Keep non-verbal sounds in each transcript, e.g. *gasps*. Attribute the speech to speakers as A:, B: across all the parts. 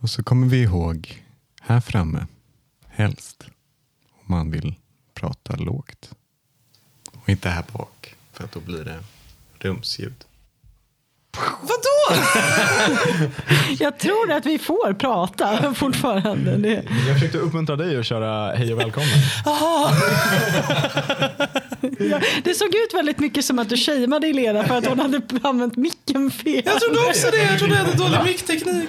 A: Och så kommer vi ihåg här framme, helst, om man vill prata lågt. Och inte här bak, för att då blir det rumsljud.
B: Vadå? *laughs*
C: Jag tror att vi får prata fortfarande. Det.
D: Jag försökte uppmuntra dig att köra hej och välkommen.
C: Ja, det såg ut väldigt mycket som att du shameade Elena för att hon hade använt micken fel.
B: Jag trodde också det. Jag trodde jag hade dålig mickteknik.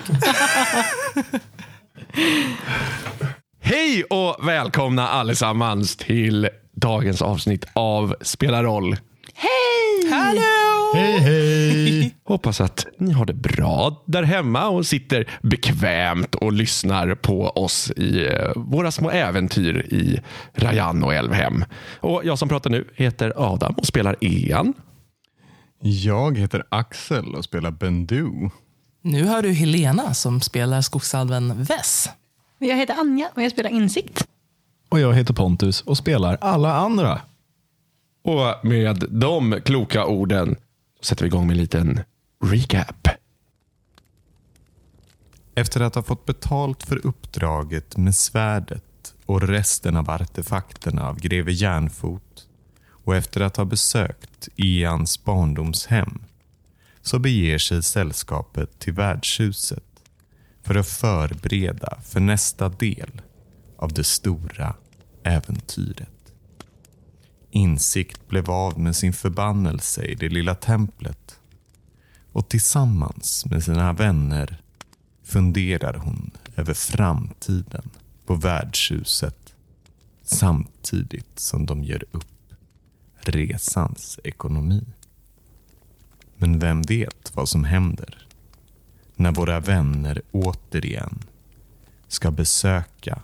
E: Hej och välkomna allesammans till dagens avsnitt av Spela roll.
C: Hej!
B: Hallå!
D: Hej hej! *laughs*
E: Hoppas att ni har det bra där hemma och sitter bekvämt och lyssnar på oss i eh, våra små äventyr i Rajan och Älvhem. Och jag som pratar nu heter Adam och spelar Ean.
A: Jag heter Axel och spelar Bendu.
B: Nu hör du Helena som spelar skogsalven Vess.
C: Jag heter Anja och jag spelar Insikt.
D: Och jag heter Pontus och spelar alla andra.
E: Och med de kloka orden sätter vi igång med en liten recap.
A: Efter att ha fått betalt för uppdraget med svärdet och resten av artefakterna av greve Järnfot och efter att ha besökt Ians barndomshem så beger sig sällskapet till värdshuset för att förbereda för nästa del av det stora äventyret. Insikt blev av med sin förbannelse i det lilla templet och tillsammans med sina vänner funderar hon över framtiden på värdshuset samtidigt som de gör upp resans ekonomi. Men vem vet vad som händer när våra vänner återigen ska besöka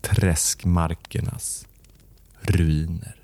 A: träskmarkernas ruiner.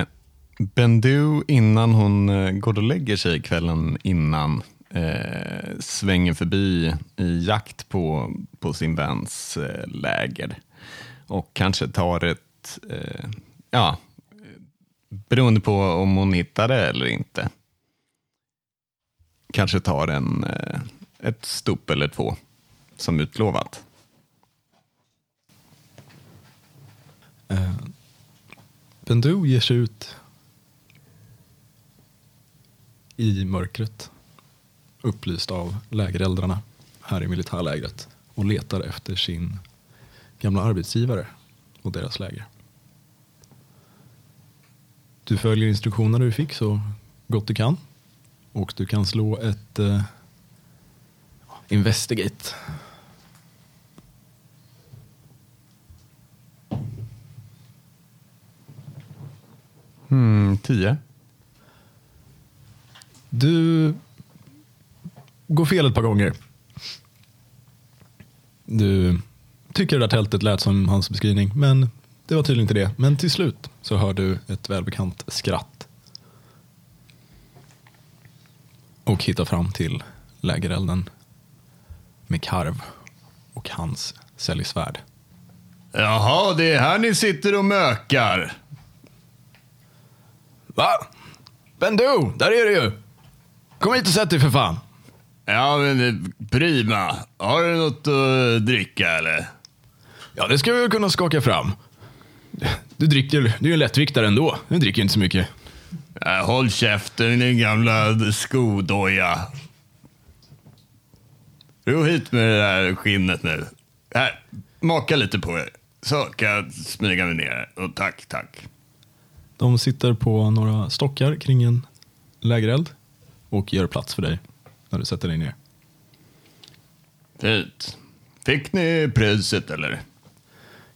A: Bendu innan hon eh, går och lägger sig kvällen innan eh, svänger förbi i jakt på, på sin väns eh, läger och kanske tar ett, eh, ja, beroende på om hon hittar det eller inte, kanske tar en, eh, ett stop eller två som utlovat.
D: Uh, Bendu ger sig ut i mörkret upplyst av lägereldrarna här i militärlägret och letar efter sin gamla arbetsgivare och deras läger. Du följer instruktionerna du fick så gott du kan och du kan slå ett eh, investigate.
A: Hmm, tio.
D: Du går fel ett par gånger. Du tycker det där tältet lät som hans beskrivning, men det var tydligen inte det. Men till slut så hör du ett välbekant skratt. Och hittar fram till lägerelden med karv och hans säljsvärd.
A: Jaha, det är här ni sitter och mökar.
D: Va? Bendu, där är du ju! Kom hit och sätt dig för fan.
A: Ja, men eh, prima. Har du något att dricka eller?
D: Ja, det ska vi väl kunna skaka fram. Du dricker, du är ju en lättviktare ändå. Du dricker inte så mycket.
A: Äh, håll käften din gamla skodoja. Ro hit med det där skinnet nu. Här, maka lite på det. Så kan jag smyga mig ner. Och tack, tack.
D: De sitter på några stockar kring en lägereld och gör plats för dig när du sätter dig ner.
A: Fint. Fick ni priset eller?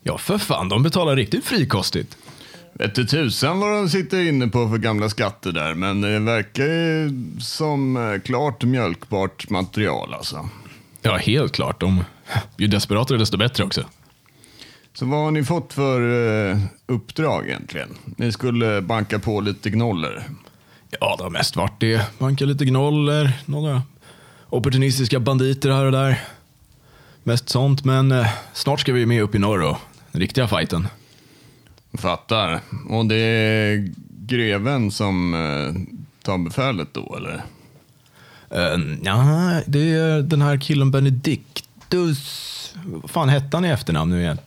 D: Ja, för fan, de betalar riktigt frikostigt.
A: Vet tusan vad de sitter inne på för gamla skatter där, men det verkar ju som eh, klart mjölkbart material alltså.
D: Ja, helt klart. De, ju desperatare desto bättre också.
F: Så vad har ni fått för eh, uppdrag egentligen? Ni skulle banka på lite gnoller.
D: Ja, det har mest varit det. Banka lite gnoller, några opportunistiska banditer här och där. Mest sånt, men eh, snart ska vi med upp i norr och den riktiga fighten.
F: Fattar. Och det är greven som eh, tar befälet då, eller?
D: Uh, ja, det är den här killen Benedictus. Vad fan hette han i efternamn nu igen?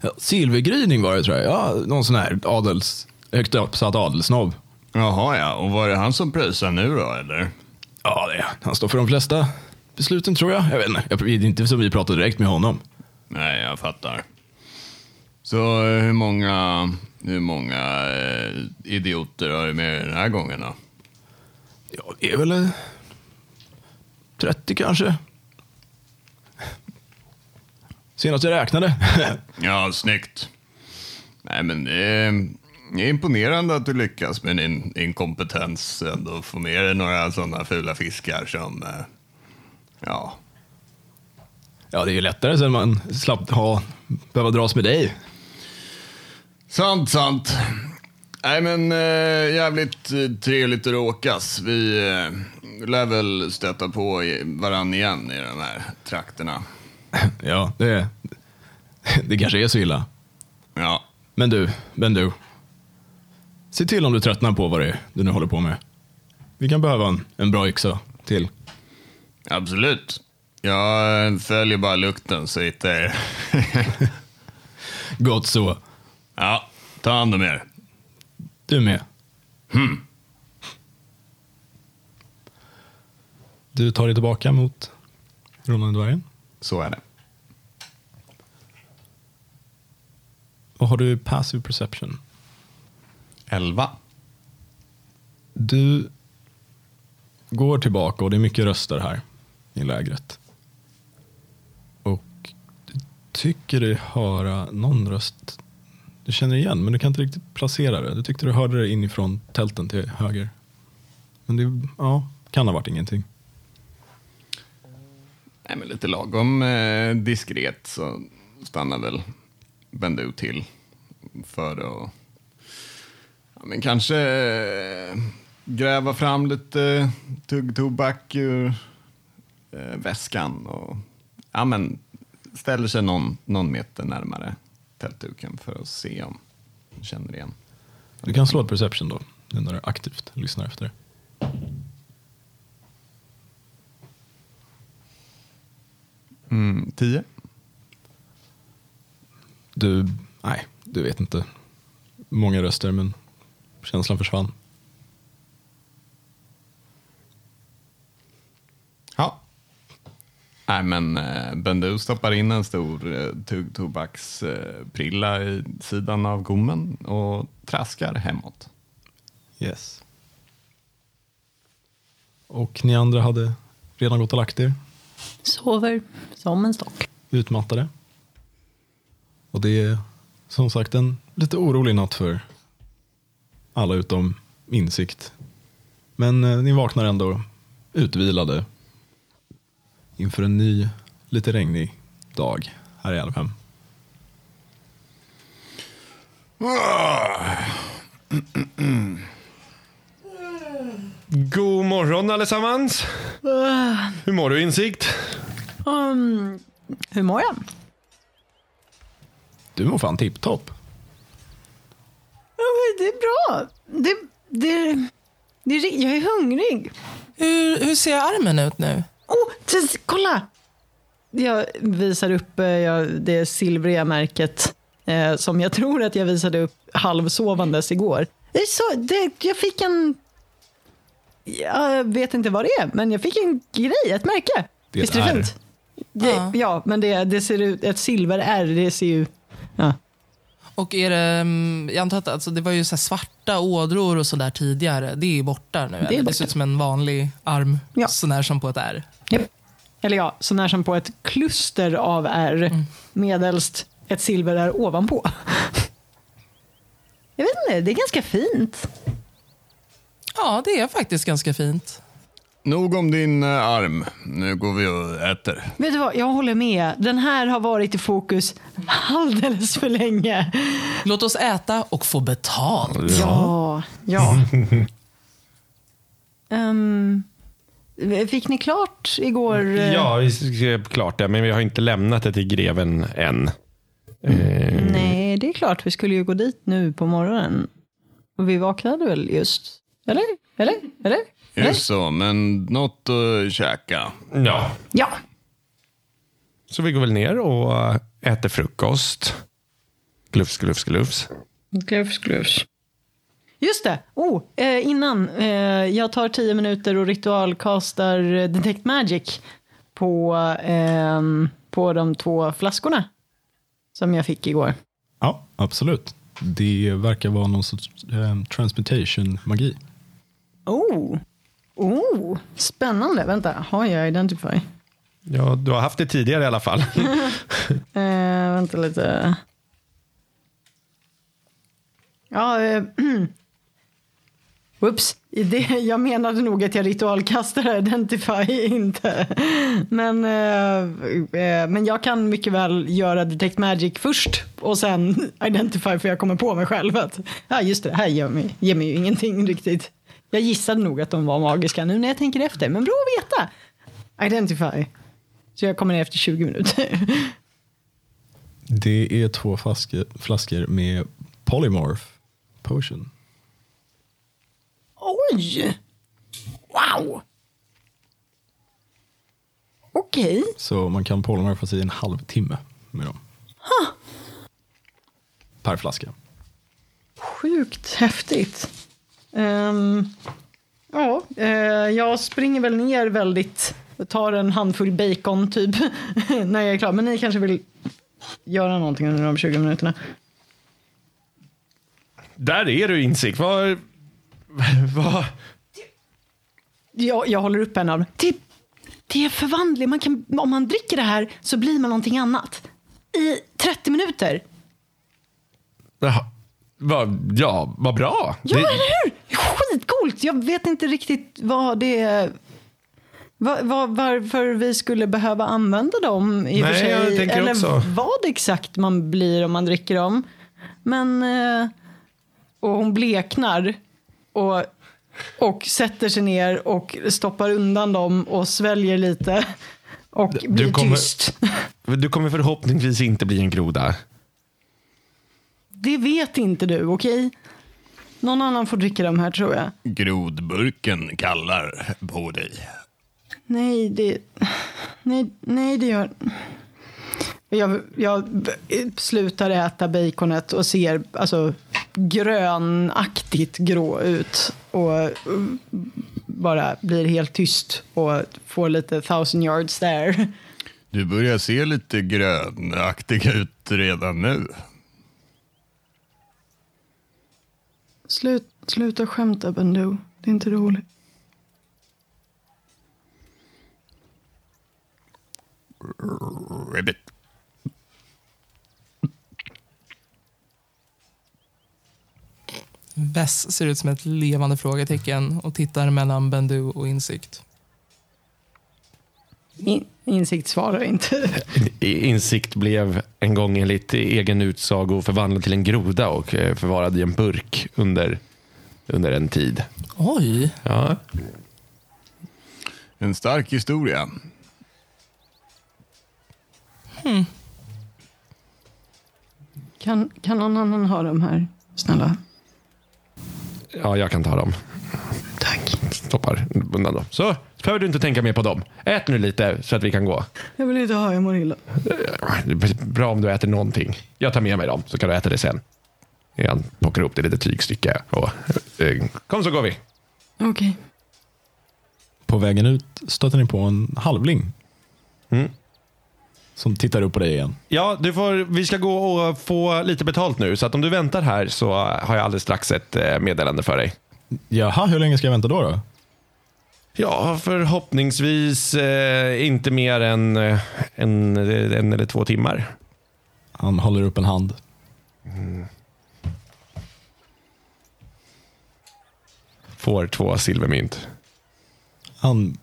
D: Ja, Silvergryning var det tror jag. Ja, någon sån här adels, högt uppsatt adelsnobb.
F: Jaha, ja. Och var det han som pröjsade nu då, eller?
D: Ja, det är. han står för de flesta besluten tror jag. Jag vet inte, jag, det är inte som vi pratade direkt med honom.
F: Nej, jag fattar. Så eh, hur många, hur många eh, idioter har du med den här gången då?
D: Ja, det är väl eh, 30 kanske. Senast jag räknade. *laughs*
F: Ja, snyggt. Nej, men det är, det är imponerande att du lyckas med din inkompetens ändå få med dig några sådana fula fiskar som, eh, ja,
D: ja, det är ju lättare sen man slapp ha, behöva dras med dig.
F: Sant, sant. Nej men äh, jävligt eh, trevligt att råkas. Vi äh, lär väl stöta på varann igen i de här trakterna.
D: Ja, det, det kanske är så illa.
F: Ja,
D: Men du, men du. Se till om du tröttnar på vad det är du nu håller på med. Vi kan behöva en, en bra yxa till.
F: absolut. Jag följer bara lukten så hittar jag er. *laughs*
D: Gott så.
F: Ja, ta hand om er.
D: Du med. Du tar dig tillbaka mot Rånande dvärgen.
F: Så är det.
D: Vad har du i passive perception?
A: Elva.
D: Du går tillbaka och det är mycket röster här i lägret. Och du tycker dig höra någon röst du känner igen, men du kan inte riktigt placera det. Du tyckte du hörde det inifrån tälten till höger. Men det ja, kan ha varit ingenting.
F: Nej, men lite lagom eh, diskret så stannar väl Bendu till för att ja, men kanske eh, gräva fram lite tuggtobak ur eh, väskan och ja, men ställer sig någon, någon meter närmare tältduken för att se om han känner igen.
D: Du kan slå ett perception då, nu när du aktivt lyssnar efter det.
A: Mm, tio.
D: Du, nej, du vet inte. Många röster, men känslan försvann.
F: Ja. Nej, men eh, Bendu stoppar in en stor eh, tuggtobaksprilla i sidan av gommen och traskar hemåt.
D: Yes. Och ni andra hade redan gått och lagt er,
C: Sover som en stock.
D: utmattade. Och det är som sagt en lite orolig natt för alla utom insikt. Men eh, ni vaknar ändå utvilade inför en ny, lite regnig dag här i Älvhem.
E: God morgon allesammans. Hur mår du Insikt?
C: Um, hur mår jag?
D: Du mår fan tipptopp.
C: Ja, men Det är bra. Det, det, det är, jag är hungrig.
B: Hur, hur ser armen ut nu?
C: Oh, t- kolla! Jag visar upp eh, jag, det silvriga märket eh, som jag tror att jag visade upp halvsovandes igår. Det är så, det, jag fick en... Jag vet inte vad det är, men jag fick en grej, ett märke.
D: Det
C: Visst är det fint? Det,
B: Ja.
C: ja, men det, det ser ut, ett silver-R, det ser ju... Ja.
B: Och är det, mm, jag antar att alltså, det var ju så svarta ådror och sådär tidigare. Det är borta nu. eller?
C: borta.
B: det ser ut som en vanlig arm,
C: Ja.
B: sånär som på ett R.
C: Japp. Eller ja, så när som på ett kluster av R, medelst ett silver är ovanpå. Jag vet inte, det är ganska fint.
B: Ja, det är faktiskt ganska fint.
F: Nog om din eh, arm. Nu går vi och äter.
C: Vet du vad, jag håller med. Den här har varit i fokus alldeles för länge.
B: Låt oss äta och få betalt.
C: Ja, ja. *laughs* Ehm, fick ni klart igår? eh,
E: Ja, vi skrev klart det, men vi har inte lämnat det till greven än. Eh,
C: Nej, det är klart. Vi skulle ju gå dit nu på morgonen. Och vi vaknade väl just? Eller? Eller? Eller? Eller?
F: Just så, men något att käka.
E: ja.
C: Ja.
E: Så vi går väl ner och äter frukost. Glufs, glufs, glufs.
C: Glufs, glufs. Just det. Oh, eh, innan. Eh, jag tar tio minuter och ritualkastar eh, Detect Magic på, ehm, på de två flaskorna som jag fick igår.
D: Ja, absolut. Det verkar vara någon sorts eh, transmutation-magi.
C: Oh. Oh, spännande. Vänta, har jag Identify?
E: Ja, du har haft det tidigare i alla fall. *laughs* *laughs*
C: Eh, vänta lite. Ja, eh, *clears throat* Whoops. Det, jag menade nog att jag ritualkastade Identify, inte. Men, eh, eh, men jag kan mycket väl göra Detect Magic först och sen *laughs* Identify för jag kommer på mig själv att ja, just det, det här ger mig, ger mig ju ingenting riktigt. Jag gissade nog att de var magiska nu när jag tänker efter, men bra att veta. Identify. Så jag kommer ner efter 20 minuter.
D: Det är två flaskor, flaskor med polymorph potion.
C: Oj! Wow! Okej.
D: Så man kan polymorpha sig i en halvtimme med dem. Per flaska.
C: Sjukt häftigt. Ehm, ja, eh, jag springer väl ner väldigt, tar en handfull bacon typ *laughs* när jag är klar. Men ni kanske vill göra någonting under de 20 minuterna?
E: Där är du insikt. Vad... *laughs* vad?
C: Jag, jag håller upp en av dem. Det, det är förvandling. Man kan, om man dricker det här så blir man någonting annat. I 30 minuter.
E: Jaha. Vad- Ja, vad bra.
C: Ja,
E: Det-
C: eller hur? Skitcoolt! Jag vet inte riktigt vad det är. Va, va, varför vi skulle behöva använda dem i och för
E: Nej,
C: sig. eller
E: också.
C: vad exakt man blir om man dricker dem. Men... eh, Och hon bleknar och, och sätter sig ner och stoppar undan dem och sväljer lite. Och
E: Du
C: blir
E: kommer-
C: tyst. *laughs*
E: Du kommer förhoppningsvis inte bli en groda.
C: Det vet inte du, okej? Någon annan får dricka de här tror jag.
F: Grodburken kallar på dig.
C: Nej, det... Nej, nej det gör... Jag, jag slutar äta baconet och ser alltså, grönaktigt grå ut. Och bara blir helt tyst och får lite thousand yards there.
F: Du börjar se lite grönaktig ut redan nu.
C: Slut, sluta skämta, Bendu. Det är inte roligt.
F: Ribbit.
B: Vess ser ut som ett levande frågetecken och tittar mellan Bendu och Insikt.
C: In, insikt svarar inte. *laughs*
E: Insikt blev en gång enligt egen utsago förvandlad till en groda och eh, förvarad i en burk under, under en tid.
B: Oj!
E: Ja.
F: En stark historia.
C: Kan, kan någon annan ha de här? Snälla.
E: ja, jag kan ta dem.
C: Tack.
E: Stoppar undan dem. Så behöver du inte tänka mer på dem. Ät nu lite så att vi kan gå.
C: Jag vill inte ha, jag mår illa.
E: Det är bra om du äter någonting. Jag tar med mig dem så kan du äta det sen. Han plockar ihop det lite tygstycke. Och, eh, kom så går vi.
C: Okej.
D: På vägen ut stöter ni på en halvling.
E: Mm.
D: Som tittar upp på dig igen.
E: Ja, du får, vi ska gå och få lite betalt nu. Så att om du väntar här så har jag alldeles strax ett eh, meddelande för dig.
D: Jaha, hur länge ska jag vänta då? då?
E: Ja, förhoppningsvis eh, inte mer än eh, en, en eller två timmar.
D: Han håller upp en hand.
E: Får två silvermynt.
D: Han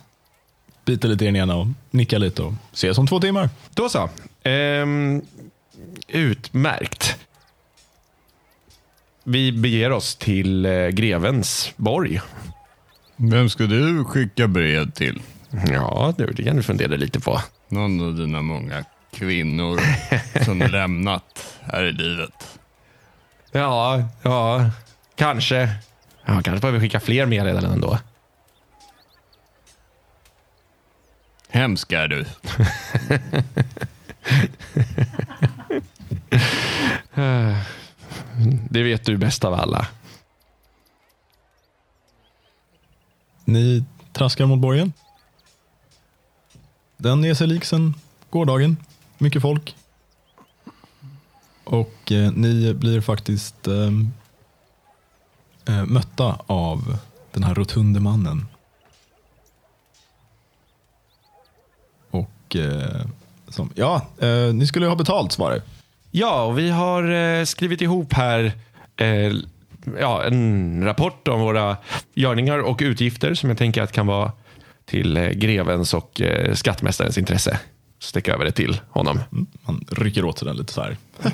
D: biter lite i den ena och nickar lite och ses om två timmar.
E: Då så. Ehm, utmärkt. Vi beger oss till eh, grevens borg.
F: Vem ska du skicka brev till?
E: Ja, det det kan du fundera lite på.
F: Någon av dina många kvinnor som *laughs* lämnat här i livet.
E: Ja, ja, kanske. Ja, kanske behöver vi skicka fler meddelanden ändå.
F: Hemsk är du. *laughs*
E: Det vet du bäst av alla.
D: Ni traskar mot borgen. Den är sig lik sen gårdagen. Mycket folk. Och eh, ni blir faktiskt ehm, eh, mötta av den här rotunde mannen. Och eh, som, ja, eh, ni skulle ha betalt svarar
E: Ja, och vi har eh, skrivit ihop här eh, ja, en rapport om våra görningar och utgifter som jag tänker att kan vara till eh, grevens och eh, skattmästarens intresse. Sticka över det till honom.
D: Mm, Han rycker åt sig den lite så här. *laughs*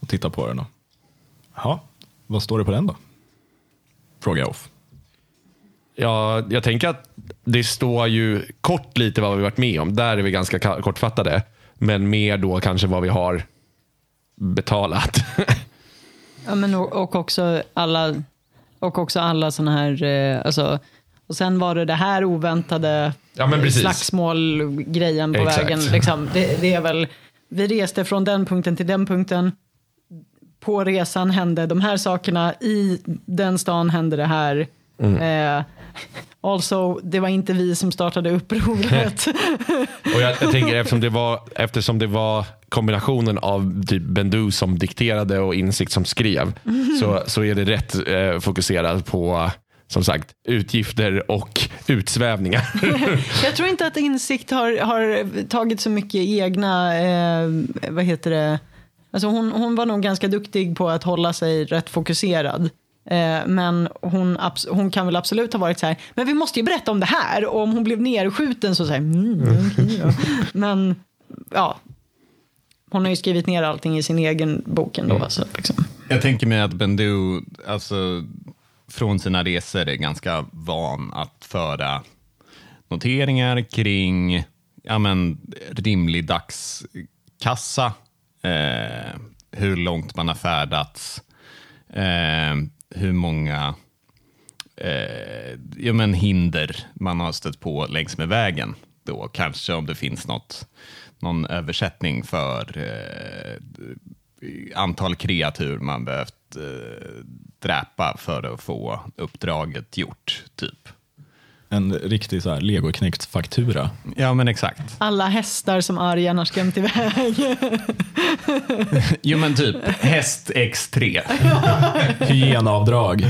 D: Och tittar på den. Jaha, vad står det på den då? Frågar jag off.
E: Ja, jag tänker att det står ju kort lite vad vi varit med om. Där är vi ganska ka- kortfattade. Men mer då kanske vad vi har betalat. *laughs*
C: Ja, men och, och också alla, och också alla såna här, eh, alltså, och sen var det det här oväntade
E: Ja,
C: slagsmålgrejen på
E: Exakt.
C: vägen. Liksom. Det, det är väl, vi reste från den punkten till den punkten. På resan hände de här sakerna. I den stan hände det här.
E: Mm.
C: Eh, also, det var inte vi som startade upproret. *laughs*
E: Och jag, jag tänker eftersom det, var, eftersom det var kombinationen av typ Bendu som dikterade och Insikt som skrev. Så, så är det rätt eh, fokuserat på som sagt utgifter och utsvävningar. *laughs*
C: Jag tror inte att Insikt har, har tagit så mycket egna, eh, vad heter det, alltså hon, hon var nog ganska duktig på att hålla sig rätt fokuserad. Eh, men hon, hon kan väl absolut ha varit så här, men vi måste ju berätta om det här. Och om hon blev nerskjuten så säger mm, okej då. *laughs* Men ja, hon har ju skrivit ner allting i sin egen bok ändå. Så, liksom.
F: Jag tänker mig att Bendu, alltså från sina resor är ganska van att föra noteringar kring ja, men, rimlig dagskassa, eh, hur långt man har färdats, eh, hur många eh, ja, men hinder man har stött på längs med vägen. Då kanske om det finns något, någon översättning för eh, antal kreatur man behövt eh, dräpa för att få uppdraget gjort, typ.
D: En riktig så här legoknäckt faktura.
F: Ja, men exakt.
C: Alla hästar som Arjan har skrämt iväg. *laughs*
F: Jo, men typ häst X3. *laughs*
D: Hygienavdrag.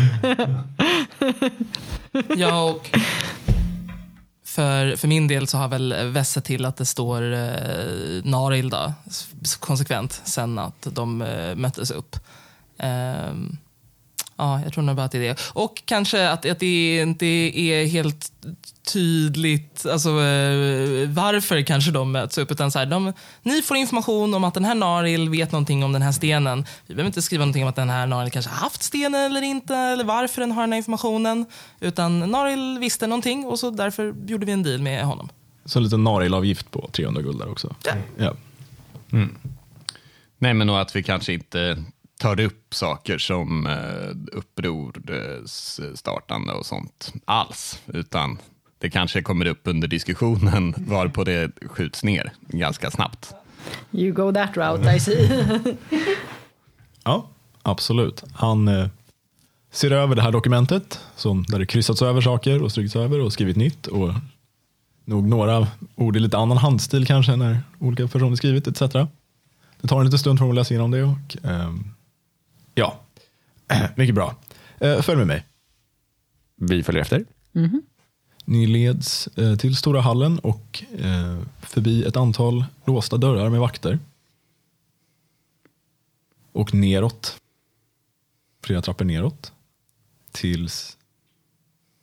B: Ja, och för, för min del så har väl Vesse till att det står eh, Narilda konsekvent sen att de eh, möttes upp. Ehm, ja, jag tror nog bara att det är det. Och kanske att, att det inte är helt tydligt alltså, eh, varför kanske de möts upp. Utan så här, de, ni får information om att den här Naril vet någonting om den här stenen. Vi behöver inte skriva någonting om att den här Naril kanske har haft stenen eller inte, eller varför den har den här informationen. Utan Naril visste någonting och så därför gjorde vi en deal med honom.
D: Så en liten narilavgift på 300 guld där också. Ja.
F: Nej, men och att vi kanske inte tar upp saker som eh, upprors startande och sånt alls, utan det kanske kommer upp under diskussionen *laughs* varpå det skjuts ner ganska snabbt.
C: You go that route, I see. *laughs*
D: ja, absolut. Han eh, ser över det här dokumentet som, där det kryssats över saker och strykits över och skrivit nytt. Och nog några ord i lite annan handstil kanske när olika personer skrivit etc. Det tar en liten stund för att läsa igenom det. Och, ehm, ja, *clears throat* mycket bra. Eh, följ med mig.
E: Vi följer efter. Mm-hmm.
D: Ni leds eh, till stora hallen och eh, förbi ett antal låsta dörrar med vakter. Och neråt. Flera trappor neråt. Tills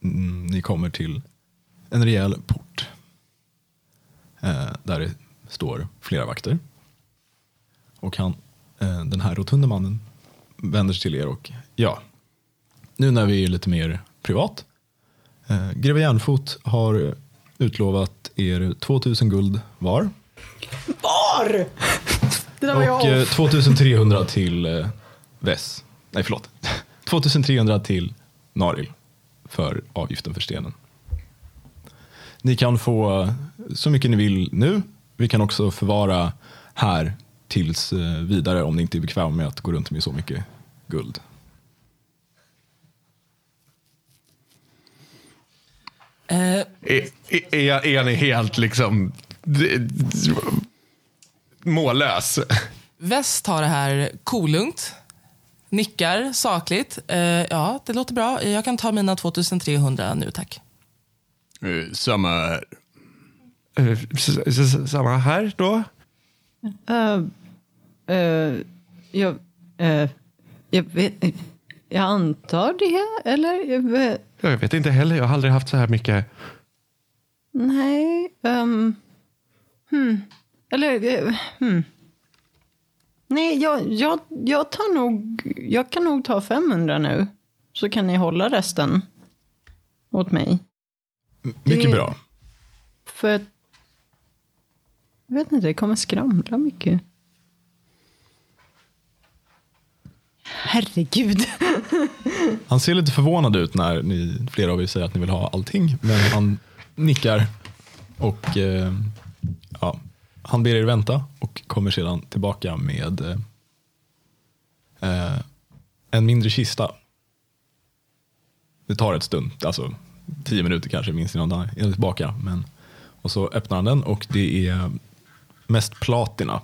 D: mm, ni kommer till en rejäl port. Där det står flera vakter. Och han, den här rotunda mannen vänder sig till er och ja, nu när vi är lite mer privat. Eh, Greve Järnfot har utlovat er 2000 guld var.
C: Var? Det där var jag
D: Och eh,
C: off.
D: 2300 till eh, Vess. Nej, förlåt. *laughs* 2300 till Naril för avgiften för stenen. Ni kan få eh, så mycket ni vill nu. Vi kan också förvara här tills eh, vidare om ni inte är bekväma med att gå runt med så mycket guld.
B: Eh,
E: Är, är, är ni helt liksom mållös?
B: Väst tar det här kolugnt. Nickar sakligt. Eh, ja, det låter bra. Jag kan ta mina 2300 nu, tack.
F: Eh, Samma här.
E: Samma här då?
C: Eh, jag, eh, jag vet Jag antar det, eller? Jag vet,
E: Jag vet inte heller, jag har aldrig haft så här mycket.
C: nej. Um, hmm. Eller, eh, hmm. Nej, jag, jag, jag tar nog... Jag kan nog ta 500 nu. Så kan ni hålla resten åt mig.
D: Mycket
C: Det-
D: bra.
C: För. Jag vet inte, det kommer skramla mycket. Herregud. *laughs*
D: Han ser lite förvånad ut när ni, flera av er säger att ni vill ha allting. Men han nickar och eh, ja, han ber er vänta och kommer sedan tillbaka med eh, eh en mindre kista. Det tar ett stund, alltså tio minuter kanske minst innan han är tillbaka. Men, och så öppnar han den och det är mest platina.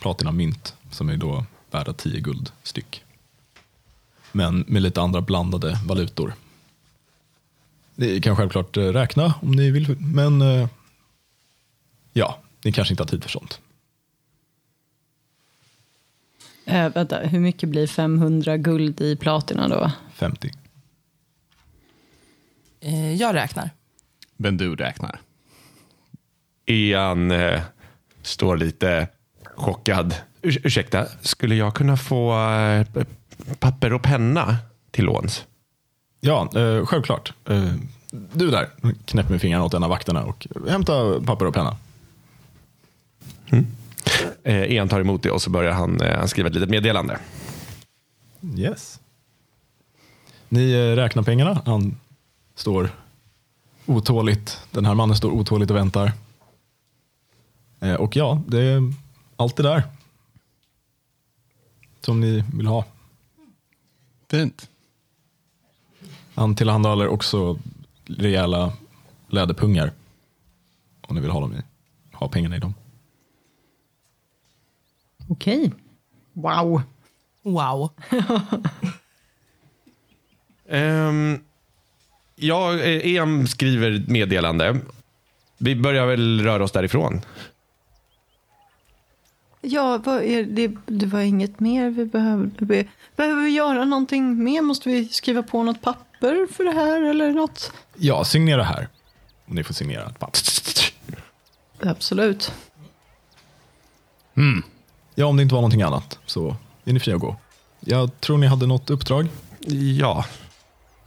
D: Platina mynt som är då värda 10 guld styck. Men med lite andra blandade valutor. Ni kan självklart eh, räkna om ni vill, men eh, ja, ni kanske inte har tid för sånt.
C: Äh, vänta, hur mycket blir 500 guld i platina då?
D: 50.
B: Eh, jag räknar.
F: Men du räknar.
E: Ian eh, står lite chockad. Ur, ursäkta, skulle jag kunna få eh, papper och penna till låns?
D: Ja, eh, självklart. Eh, du där, knäpper med fingrarna åt en av vakterna och hämta papper och penna.
E: Eh, Ian tar emot det och så börjar han, eh, han skriva ett litet meddelande.
D: Yes. Ni eh, räknar pengarna. Han står otåligt. Den här mannen står otåligt och väntar. Och ja, det är allt det där. Som ni vill ha.
F: Fint.
D: Han tillhandahåller också rejäla läderpungar. Om ni vill ha, dem i, ha pengarna i dem.
C: Okej. Wow.
B: Wow.
E: Um, *laughs* ja, eh, Ian skriver meddelande. Vi börjar väl röra oss därifrån.
C: Ja, vad är det, det var inget mer vi behövde. Be, behöver vi göra någonting mer? Måste vi skriva på något papper för det här eller något?
D: Ja, signera här. Om ni får signera ett papper.
C: Absolut.
D: Ja, om det inte var någonting annat så är ni fria att gå. Jag tror ni hade något uppdrag.
E: Ja,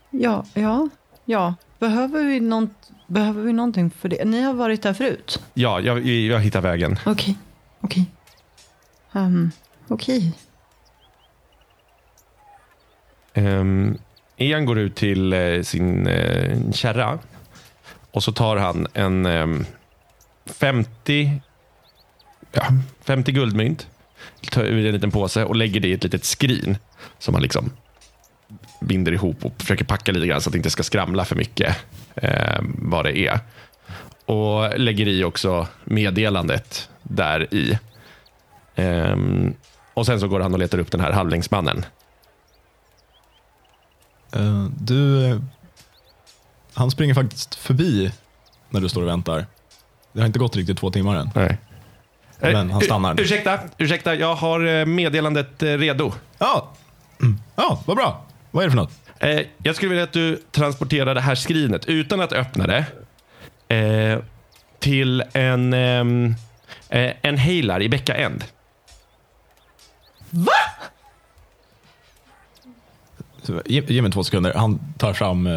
C: Ja, ja, ja. Behöver vi, något, behöver vi någonting för det? Ni har varit där förut?
E: ja jag, jag hittar vägen.
C: Okej, okej. Um, okej.
E: Um, Ian går ut till eh, sin uh, kärra och så tar han en ehm, 50, ja, 50 guldmynt, tar ur en liten påse och lägger det i ett litet skrin som han liksom binder ihop och försöker packa lite grann så att det inte ska skramla för mycket eh, vad det är. Och lägger i också meddelandet där i. Ehm, och sen så går han och letar upp den här halvlängdsmannen.
D: Eh, Du, eh, han springer faktiskt förbi när du står och väntar. Det har inte gått riktigt två timmar än.
E: Nej.
D: Men han stannar.
E: Ur- ursäkta, ursäkta, jag har eh, meddelandet eh, redo.
D: Ja, Mm. ja vad bra. Vad är det för något?
E: Eh, Jag skulle vilja att du transporterar det här skrinet utan att öppna det Eh, till en, ehm, eh, en heilar i Becka End.
D: Så, ge, ge mig två sekunder. Han tar fram eh,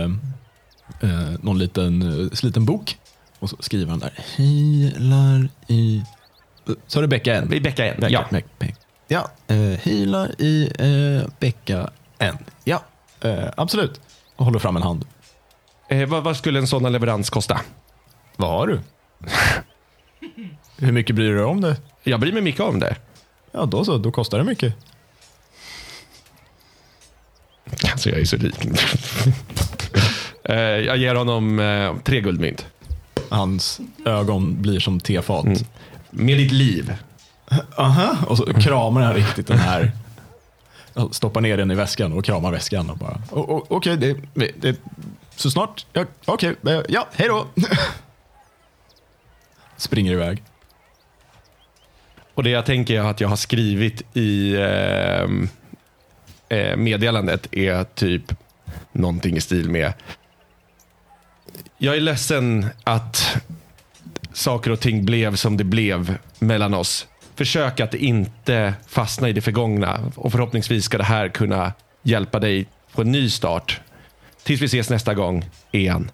D: eh, någon liten eh, sliten bok och så skriver han där. Healar i... Så är det Becka N?
E: I Becka
D: Becka,
E: ja.
D: Beck- Beck. Ja, eh, healar i eh, Becka N. Ja, eh, absolut. Och håller fram en hand.
E: Eh, vad, vad skulle en sådan leverans kosta?
D: Vad har du? *laughs* Hur mycket bryr du dig om det?
E: Jag bryr mig mycket om det.
D: Ja, då så. Då kostar det mycket.
E: Alltså jag är så rik. *laughs* eh, jag ger honom eh, tre guldmynt.
D: Hans ögon blir som tefat.
E: Med ditt liv.
D: Aha. Och så kramar han riktigt den här. Stoppar ner den i väskan och kramar väskan. Och bara, "O- o- Okej, det, det, så snart. Ja, Okej, eh, ja, hej då. *laughs* Springer iväg.
E: Och det jag tänker att jag har skrivit i ehm, eh, meddelandet är typ någonting i stil med Jag är ledsen att saker och ting blev som det blev mellan oss. Försök att inte fastna i det förgångna och förhoppningsvis ska det här kunna hjälpa dig på en ny start. Tills vi ses nästa gång igen.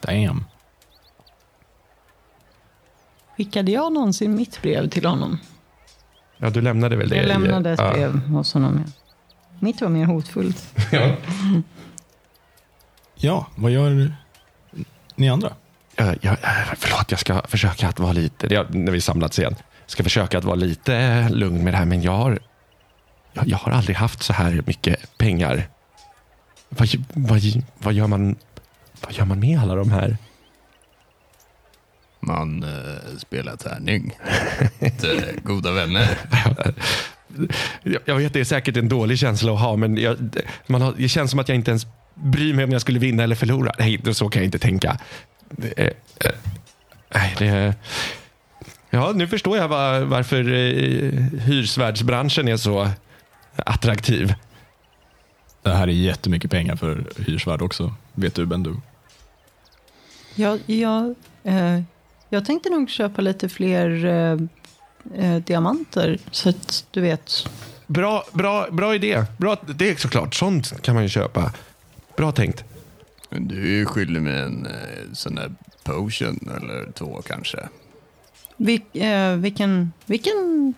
D: Damn.
C: Skickade jag någonsin mitt brev till honom?
E: Ja, du lämnade väl det?
C: Jag lämnade ett
E: ja.
C: brev hos honom. ja. Mitt var mer hotfullt. *laughs*
E: Ja.
D: Ja, vad gör ni andra?
E: Jag, jag, förlåt, jag ska försöka att vara lite, det, när vi samlats igen, jag ska försöka att vara lite lugn med det här, men jag har, jag, jag har aldrig haft så här mycket pengar. Vad, vad, vad, gör man, vad gör man med alla de här?
F: Man eh, spelar tärning. *laughs* Till goda vänner.
E: Jag, jag vet, det är säkert en dålig känsla att ha, men jag, man har, det känns som att jag inte ens bryr mig om jag skulle vinna eller förlora. Nej, så kan jag inte tänka. Det, eh, nej, det, ja, nu förstår jag var, varför eh, hyrsvärdsbranschen är så attraktiv.
D: Det här är jättemycket pengar för hyrsvärd också. Vet du, Bendu?
C: Jag, jag, eh, jag tänkte nog köpa lite fler eh, eh, diamanter. Så att du vet.
E: Bra, bra, bra idé. Bra, det är såklart, sånt kan man ju köpa. Bra tänkt.
F: Men Du är skyldig med en eh, sån där potion eller två kanske.
C: Vil, eh, vilken, vilken...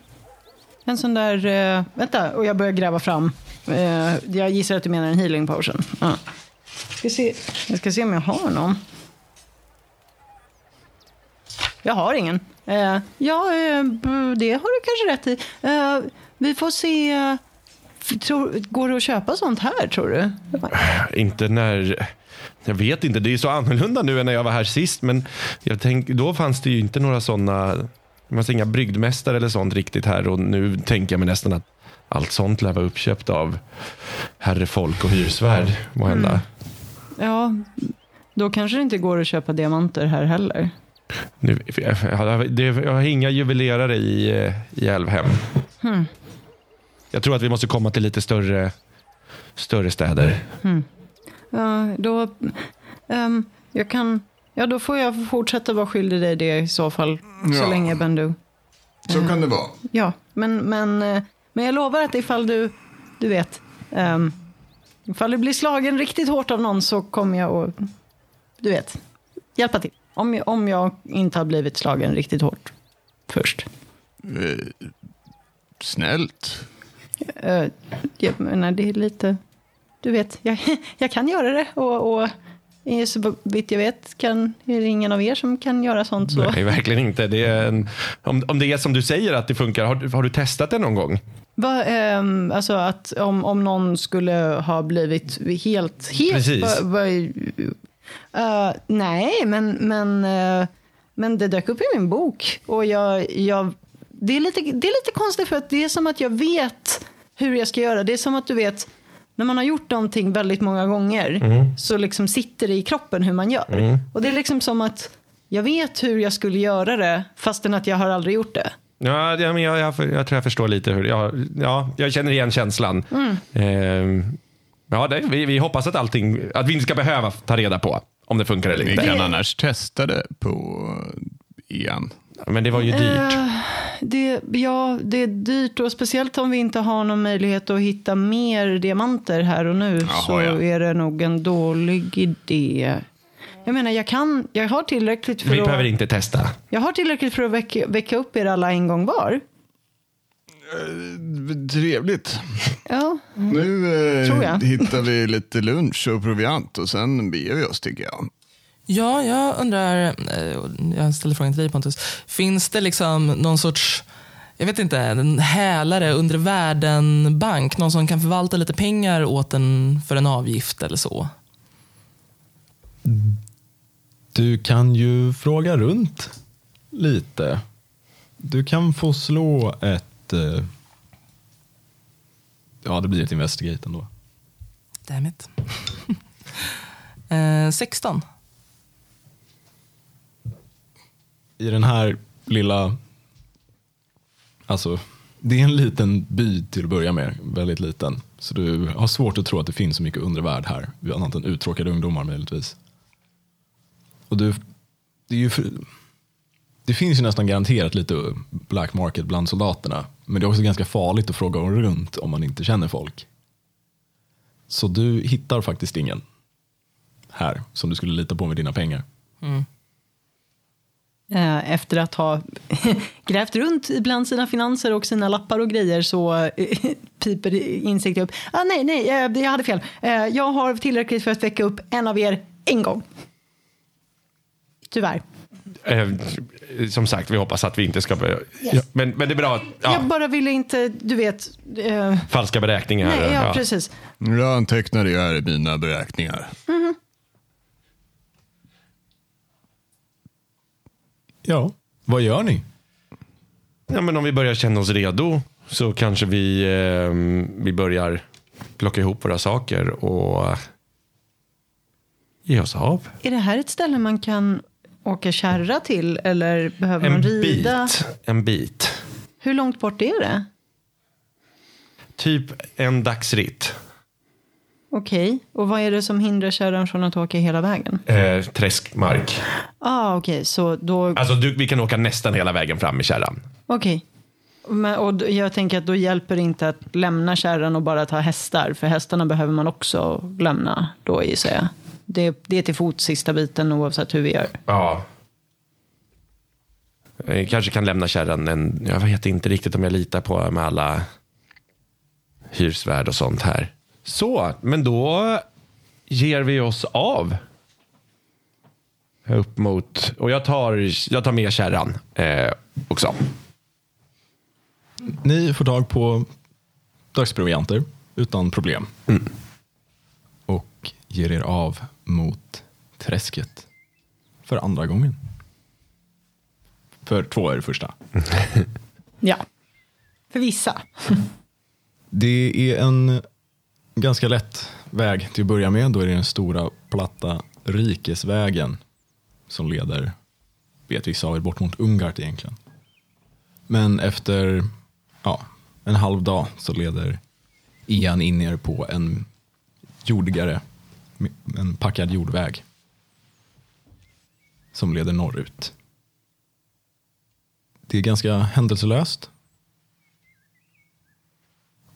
C: En sån där... Eh, vänta, och jag börjar gräva fram. Eh, jag gissar att du menar en healing potion. Ja. Ska se, jag ska se om jag har någon. Jag har ingen. Eh, ja, eh, det har du kanske rätt i. Eh, vi får se. eh, Tror, går det att köpa sånt här, tror du?
E: Inte när... Jag vet inte, det är så annorlunda nu än när jag var här sist. Men jag tänk, då fanns det ju inte några sådana... Det fanns inga brygdmästare eller sånt riktigt här. Och nu tänker jag mig nästan att allt sånt lär vara uppköpt av herrefolk och hyresvärd. Måhända.
C: Ja, då kanske det inte går att köpa diamanter här heller.
E: Nu, jag, har inga juvelerare i, eh, i Älvhem. Jag tror att vi måste komma till lite större, större städer.
C: Ja, då... ehm, jag kan... Ja, då får jag fortsätta vara skyldig dig det i så fall. Så
F: Ja.
C: länge, Bendu.
F: Så kan det vara.
C: Ja, men, men, eh, men jag lovar att ifall du... Du vet. Um, ifall du blir slagen riktigt hårt av någon så kommer jag att... Du vet. Hjälpa till. Om jag, om jag inte har blivit slagen riktigt hårt först.
F: Eh, snällt.
C: Uh, jag menar, det är lite... Du vet, jag, *laughs* jag kan göra det. Och, och eh, så vitt jag vet kan, är det ingen av er som kan göra sånt. Så.
E: Nej, verkligen inte. Det är en, om, om det är som du säger att det funkar, har, du- har du testat det någon gång?
C: Va, ehm, alltså att om, om någon skulle ha blivit helt... helt
E: Precis.
C: va- va- eh, nej, men, men, eh, men det dök upp i min bok. Och jag, jag, det, är lite, det är lite konstigt för att det är som att jag vet hur jag ska göra. Det är som att du vet, när man har gjort någonting väldigt många gånger så liksom sitter det i kroppen hur man gör. Och det är liksom som att jag vet hur jag skulle göra det fastän att jag har aldrig gjort det.
E: Ja, ja, men jag, jag, jag tror jag förstår lite hur... Ja, ja, jag känner igen känslan. Ehm, ja, det, vi, vi hoppas att allting... Att vi inte ska behöva ta reda på Om det funkar eller
F: Vi
E: inte.
F: kan annars testa det på igen.
E: Men det var ju dyrt.
C: Eh, det, ja, det är dyrt och speciellt om vi inte har någon möjlighet att hitta mer diamanter här och nu
F: Jaha,
C: så
F: ja.
C: är det nog en dålig idé. Jag menar, jag, kan, jag har tillräckligt för
E: Vi
C: att,
E: behöver inte testa.
C: jag har tillräckligt för att väcka, väcka upp er alla en gång var.
F: Trevligt.
C: Ja,
F: Nu eh,
C: Tror jag.
F: hittar vi lite lunch och proviant och sen beger vi oss tycker jag.
B: Ja, jag undrar, eh, jag ställer frågan till dig Pontus. Finns det liksom någon sorts, jag vet inte, en hälare under världen-bank? Någon som kan förvalta lite pengar åt en för en avgift eller så?
D: Du kan ju fråga runt lite. Du kan få slå ett... eh, Ja, det blir ett investigate ändå.
B: Damn it. *laughs* eh, 16.
D: I den här lilla... Alltså, det är en liten by till att börja med. Väldigt liten. Så du har svårt att tro att det finns så mycket undervärld här. Annat än uttråkade ungdomar möjligtvis. Och du, det, är ju det finns ju nästan garanterat lite black market bland soldaterna. Men det är också ganska farligt att fråga runt om man inte känner folk. Så du hittar faktiskt ingen här som du skulle lita på med dina pengar.
C: Eh, Efter att ha *laughs* grävt runt bland sina finanser och sina lappar och grejer så eh, piper insikt upp. Ah, nej, nej, eh, jag hade fel. Jag har tillräckligt för att väcka upp en av er en gång. Tyvärr.
E: Eh, som sagt, vi hoppas att vi inte ska... Ja, men, men det är bra. Ja,
C: Jag bara ville inte, du vet. eh,
E: falska beräkningar.
C: nej, ja,
E: ja.
C: precis.
F: Jag antecknar det här i mina beräkningar.
D: Ja, vad gör ni?
E: Ja, men om vi börjar känna oss redo så kanske vi, eh, vi börjar plocka ihop våra saker och ge oss av.
C: Är det här ett ställe man kan åka kärra till eller behöver
E: En
C: man rida?
E: bit. En bit.
C: Hur långt bort är det?
E: Typ en dagsritt.
C: Okej, och vad är det som hindrar kärran från att åka hela vägen?
E: Eh, träskmark.
C: Ah, okej, så då...
E: Alltså du, vi kan åka nästan hela vägen fram i kärran.
C: Okej. Men, och jag tänker att då hjälper det inte att lämna kärran och bara ta hästar. För hästarna behöver man också lämna då gissar jag. Det, det är till fots sista biten oavsett hur vi gör.
E: Ja. Jag kanske kan lämna kärran en... Jag vet inte riktigt om jag litar på med alla hyresvärd och sånt här. Så, men då ger vi oss av. Upp mot... Och jag tar, jag tar med kärran eh, också.
D: Ni får tag på dagsprovianter utan problem. Och ger er av mot träsket för andra gången. För två är det första. *laughs*
C: Ja. För vissa. *laughs*
D: Det är en ganska lätt väg till att börja med. Då är det den stora platta rikesvägen som leder, vet vissa av er, bort mot Ungart egentligen. Men efter ja, en halv dag så leder Ian in er på en jordigare, en packad jordväg som leder norrut. Det är ganska händelselöst.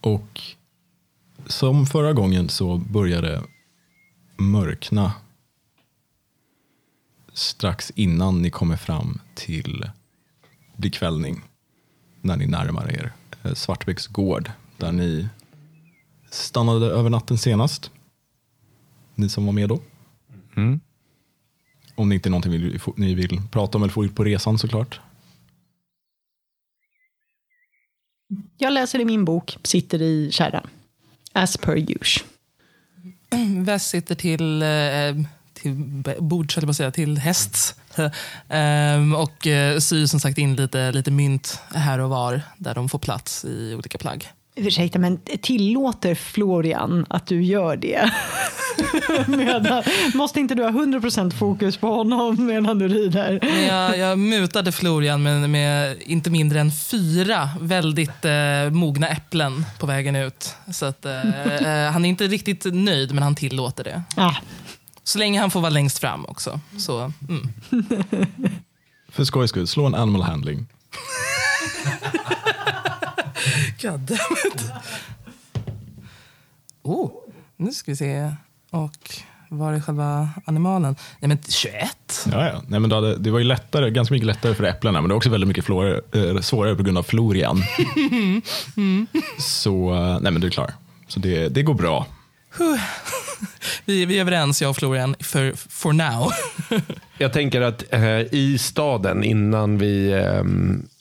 D: Och som förra gången så började mörkna strax innan ni kommer fram till bekvällning när ni närmar er eh, Svartbäcks gård där ni stannade över natten senast. Ni som var med då. Om det inte är någonting ni vill prata om eller få ut på resan såklart.
C: Jag läser i min bok, sitter i kärran. As per usual.
B: Väst sitter till, eh, till bords, på att säga, till hästs. Ehm, och eh, syr som sagt in lite, lite mynt här och var där de får plats i olika plagg.
C: Ursäkta, men tillåter Florian att du gör det? *laughs* medan, måste inte du ha 100% fokus på honom medan du rider?
B: Men jag, jag mutade Florian med, med inte mindre än fyra väldigt eh, mogna äpplen på vägen ut. Så att, eh, eh, han är inte riktigt nöjd, men han tillåter det.
C: Ah,
B: Så länge han får vara längst fram också. Så, mm.
D: För skojs skull, slå en animal handling. *laughs*
B: God. *laughs* Oh, nu ska vi se. Och var är själva animalen? Nej men 21.
D: Ja, ja. Nej, men hade, det var ju lättare, ganska mycket lättare för äpplena, men det var också väldigt mycket flår, eh, svårare på grund av Florian. *laughs* Så eh, nej, men du är klar. Så det, det går bra.
B: Vi, vi är överens, jag och Florian, för for now.
E: Jag tänker att eh, i staden innan vi, eh,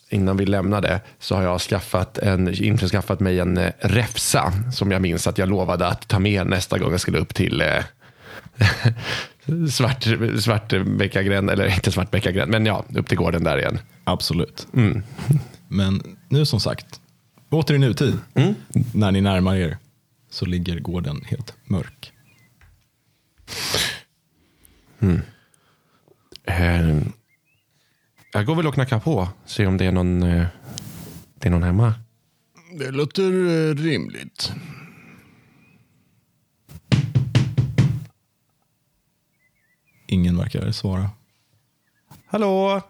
E: innan vi lämnade så har jag skaffat, en, införskaffat mig en eh, räfsa som jag minns att jag lovade att ta med nästa gång jag skulle upp till eh, *laughs* svart, Svartbäckagränd, eller inte Svartbäckagränd, men ja, upp till gården där igen.
D: Absolut. Men nu som sagt, åter i nutid, när ni närmar er, så ligger gården helt mörk.
E: Eh, jag går väl och knackar på, se om det är någon, eh, det är någon hemma.
F: Det låter eh, rimligt.
D: Ingen verkar svara.
E: Hallå?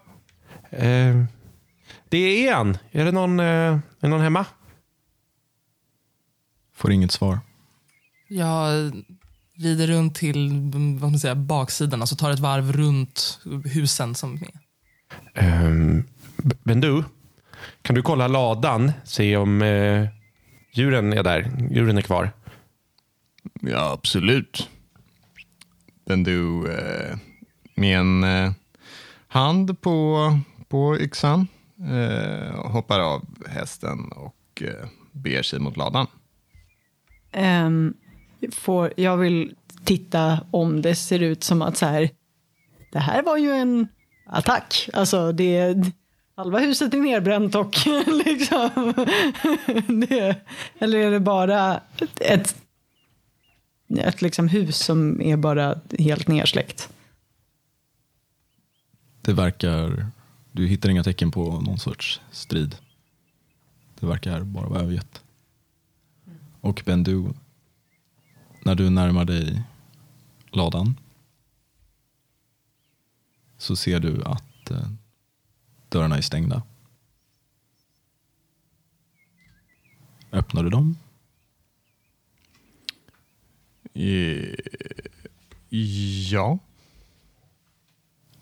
E: Eh, det är Ian. Är det någon, eh, är någon hemma?
D: Får inget svar.
B: Jag rider runt till vad man säga, baksidan, alltså tar ett varv runt husen som är.
E: Ehm, men du, kan du kolla ladan? Se om eh, djuren är där. Djuren är kvar.
F: Ja, absolut. Den du eh, med en eh, hand på, på yxan eh, hoppar av hästen och eh, beger sig mot ladan.
C: Ehm, får, jag vill titta om det ser ut som att så här, det här var ju en attack. Alltså det, halva huset är nerbränt och *laughs* liksom, *laughs* det, eller är det bara ett, ett, liksom hus som är bara helt nersläckt?
D: Det verkar, du hittar inga tecken på någon sorts strid. Det verkar bara vara övergett. Och Ben-Du, när du närmar dig ladan så ser du att eh, dörrarna är stängda. Öppnar du dem?
F: Eh, ja.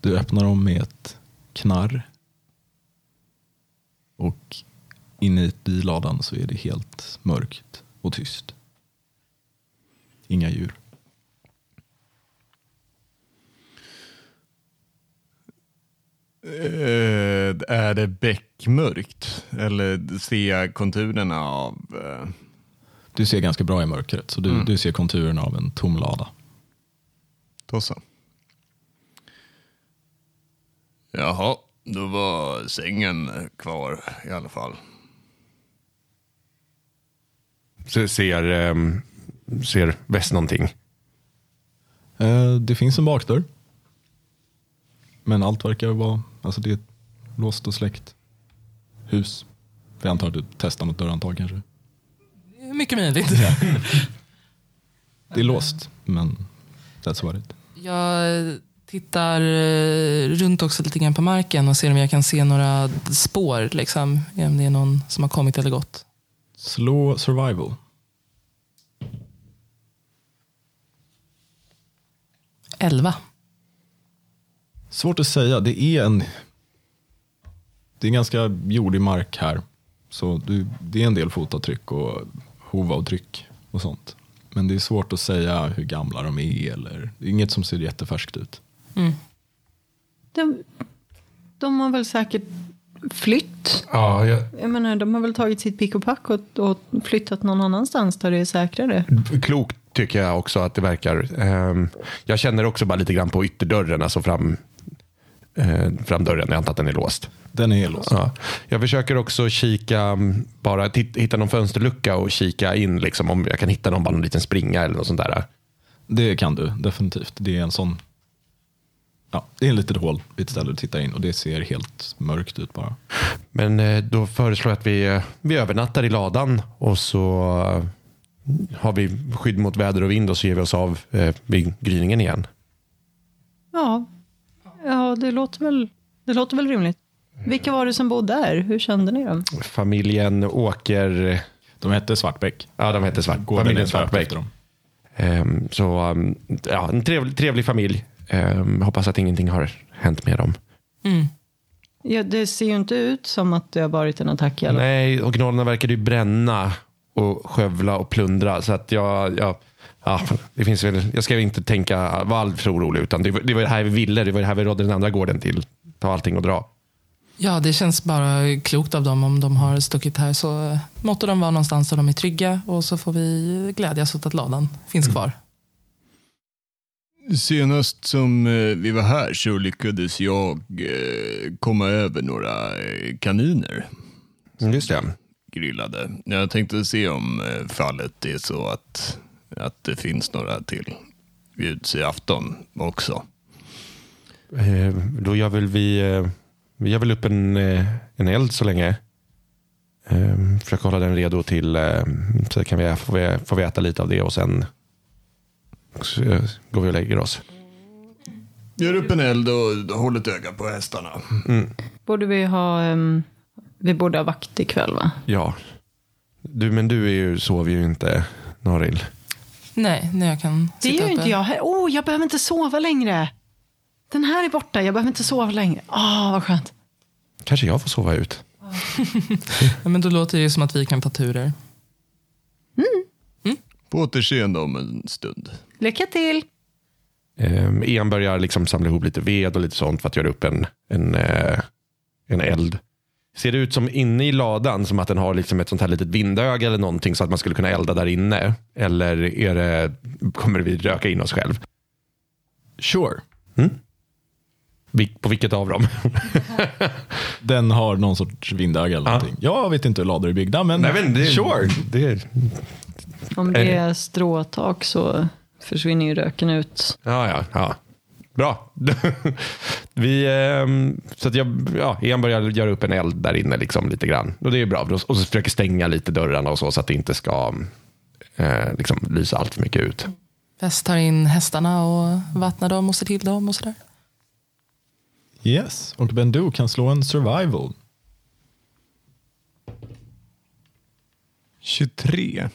D: Du öppnar dem med ett knarr. Och inne i ladan så är det helt mörkt och tyst. Inga djur.
F: Eh, är det bäckmörkt? Eller ser jag konturerna av... Eh,
D: Du ser ganska bra i mörkret, så du, du ser konturerna av en tom lada.
F: då så. Jaha, då var sängen kvar i alla fall.
E: Se- Ser, ehm, ser väst någonting?
D: Eh, det finns en bakdörr. Men allt verkar vara, alltså det är ett låst och släckt hus. Jag antar att du testar något dörrhandtag kanske.
B: Mycket möjligt. *laughs*
D: Det är låst, men that's what it.
B: Jag tittar eh, runt också lite grann på marken och ser om jag kan se några spår. Liksom, om det är någon som har kommit eller gått.
D: Slå survival.
B: Elva.
D: Svårt att säga. Det är en det är ganska jordig mark här. Så du, det är en del fotavtryck och hovavtryck och sånt. Men det är svårt att säga hur gamla de är. Eller, det är inget som ser jättefärskt ut.
C: De, de har väl säkert flytt.
E: Ja, jag,
C: Jag menar, de har väl tagit sitt pick och pack och, och flyttat någon annanstans där det är säkrare.
E: klokt tycker jag också att det verkar. Ehm, jag känner också bara lite grann på ytterdörren, alltså fram, eh, framdörren. Jag antar att den är låst.
D: Den är låst.
E: Ja. Jag försöker också kika, mm, bara hitta någon fönsterlucka och kika in liksom, om jag kan hitta någon, bara någon liten springa eller något sånt där.
D: Det kan du definitivt. Det är en sån Ja, det är en litet hål vid ett ställe du tittar in och det ser helt mörkt ut bara.
E: Men eh, då föreslår jag att vi, eh, vi övernattar i ladan och så eh, har vi skydd mot väder och vind och så ger vi oss av vid gryningen igen.
C: Ja, ja det, låter väl, det låter väl rimligt. Vilka var det som bodde där? Hur kände ni dem?
E: Familjen Åker...
D: De hette Svartbäck.
E: Ja, de hette Svart.
D: Gården
E: familjen Svartbäck.
D: dem.
E: Ehm, så um, ja, en trevlig, trevlig familj. Ehm, hoppas att ingenting har hänt med dem.
B: Mm.
C: Ja, det ser ju inte ut som att det har varit en attack fall.
E: Nej, originalerna verkade ju bränna och skövla och plundra. Så att jag, jag, ja, det finns väl, jag ska inte tänka, vara alltför orolig. Utan det, var- det var det här vi ville. Det var det här vi rådde den andra gården till. Ta allting och dra.
B: Ja, det känns bara klokt av dem om de har stuckit här. Så eh, måtte de vara någonstans där de är trygga och så får vi glädjas åt att ladan finns kvar.
F: Senast som eh, vi var här så lyckades jag eh, komma över några kaniner
E: Just det.
F: grillade. Jag tänkte se om fallet är så att, att det finns några till bjuds i afton också.
E: Eh, då gör väl vi, eh, vi gör väl upp en, eh, en eld så länge. Eh, försöker hålla den redo till, eh, så kan vi, får, vi, får vi äta lite av det och sen så, eh, går vi och lägger oss.
F: Gör upp en eld och håll ett öga på hästarna.
C: Borde vi ha... ehm, vi borde ha vakt ikväll, va?
E: Ja. Du, men du är ju, sover ju inte, Noril.
B: Nej, när jag kan
C: Det
B: sitta
C: gör inte
B: uppe.
C: jag. Åh, jag behöver inte sova längre. Den här är borta. Jag behöver inte sova längre. Åh, vad skönt.
E: Kanske jag får sova ut. *laughs*
B: Ja, men då låter det ju som att vi kan ta turer.
F: På återseende om en stund.
C: Lycka till.
E: Eh, en börjar liksom samla ihop lite ved och lite sånt för att göra upp en, en, eh, en eld. Ser det ut som inne i ladan som att den har liksom ett sånt här litet vindöga eller någonting så att man skulle kunna elda där inne? Eller är det, kommer vi röka in oss själv?
D: Sure.
E: Vil- På vilket av dem? *laughs*
D: Den har någon sorts vindöga eller
E: Ja.
D: någonting. Jag vet inte hur lador är byggda, men,
E: Nej, men det,
D: sure.
E: Det,
C: Om det är stråtak så försvinner ju röken ut.
E: ja, ja, ja. Bra. *laughs* vi, ehm, så att jag, ja, en börjar göra upp en eld där inne liksom, lite grann. Och det är bra. Och så försöker stänga lite dörrarna och så, så att det inte ska eh, liksom, lysa allt för mycket ut.
B: Väst tar in hästarna och vattnar dem och ser till dem och sådär.
D: Yes, och Bendu kan slå en survival.
F: 23.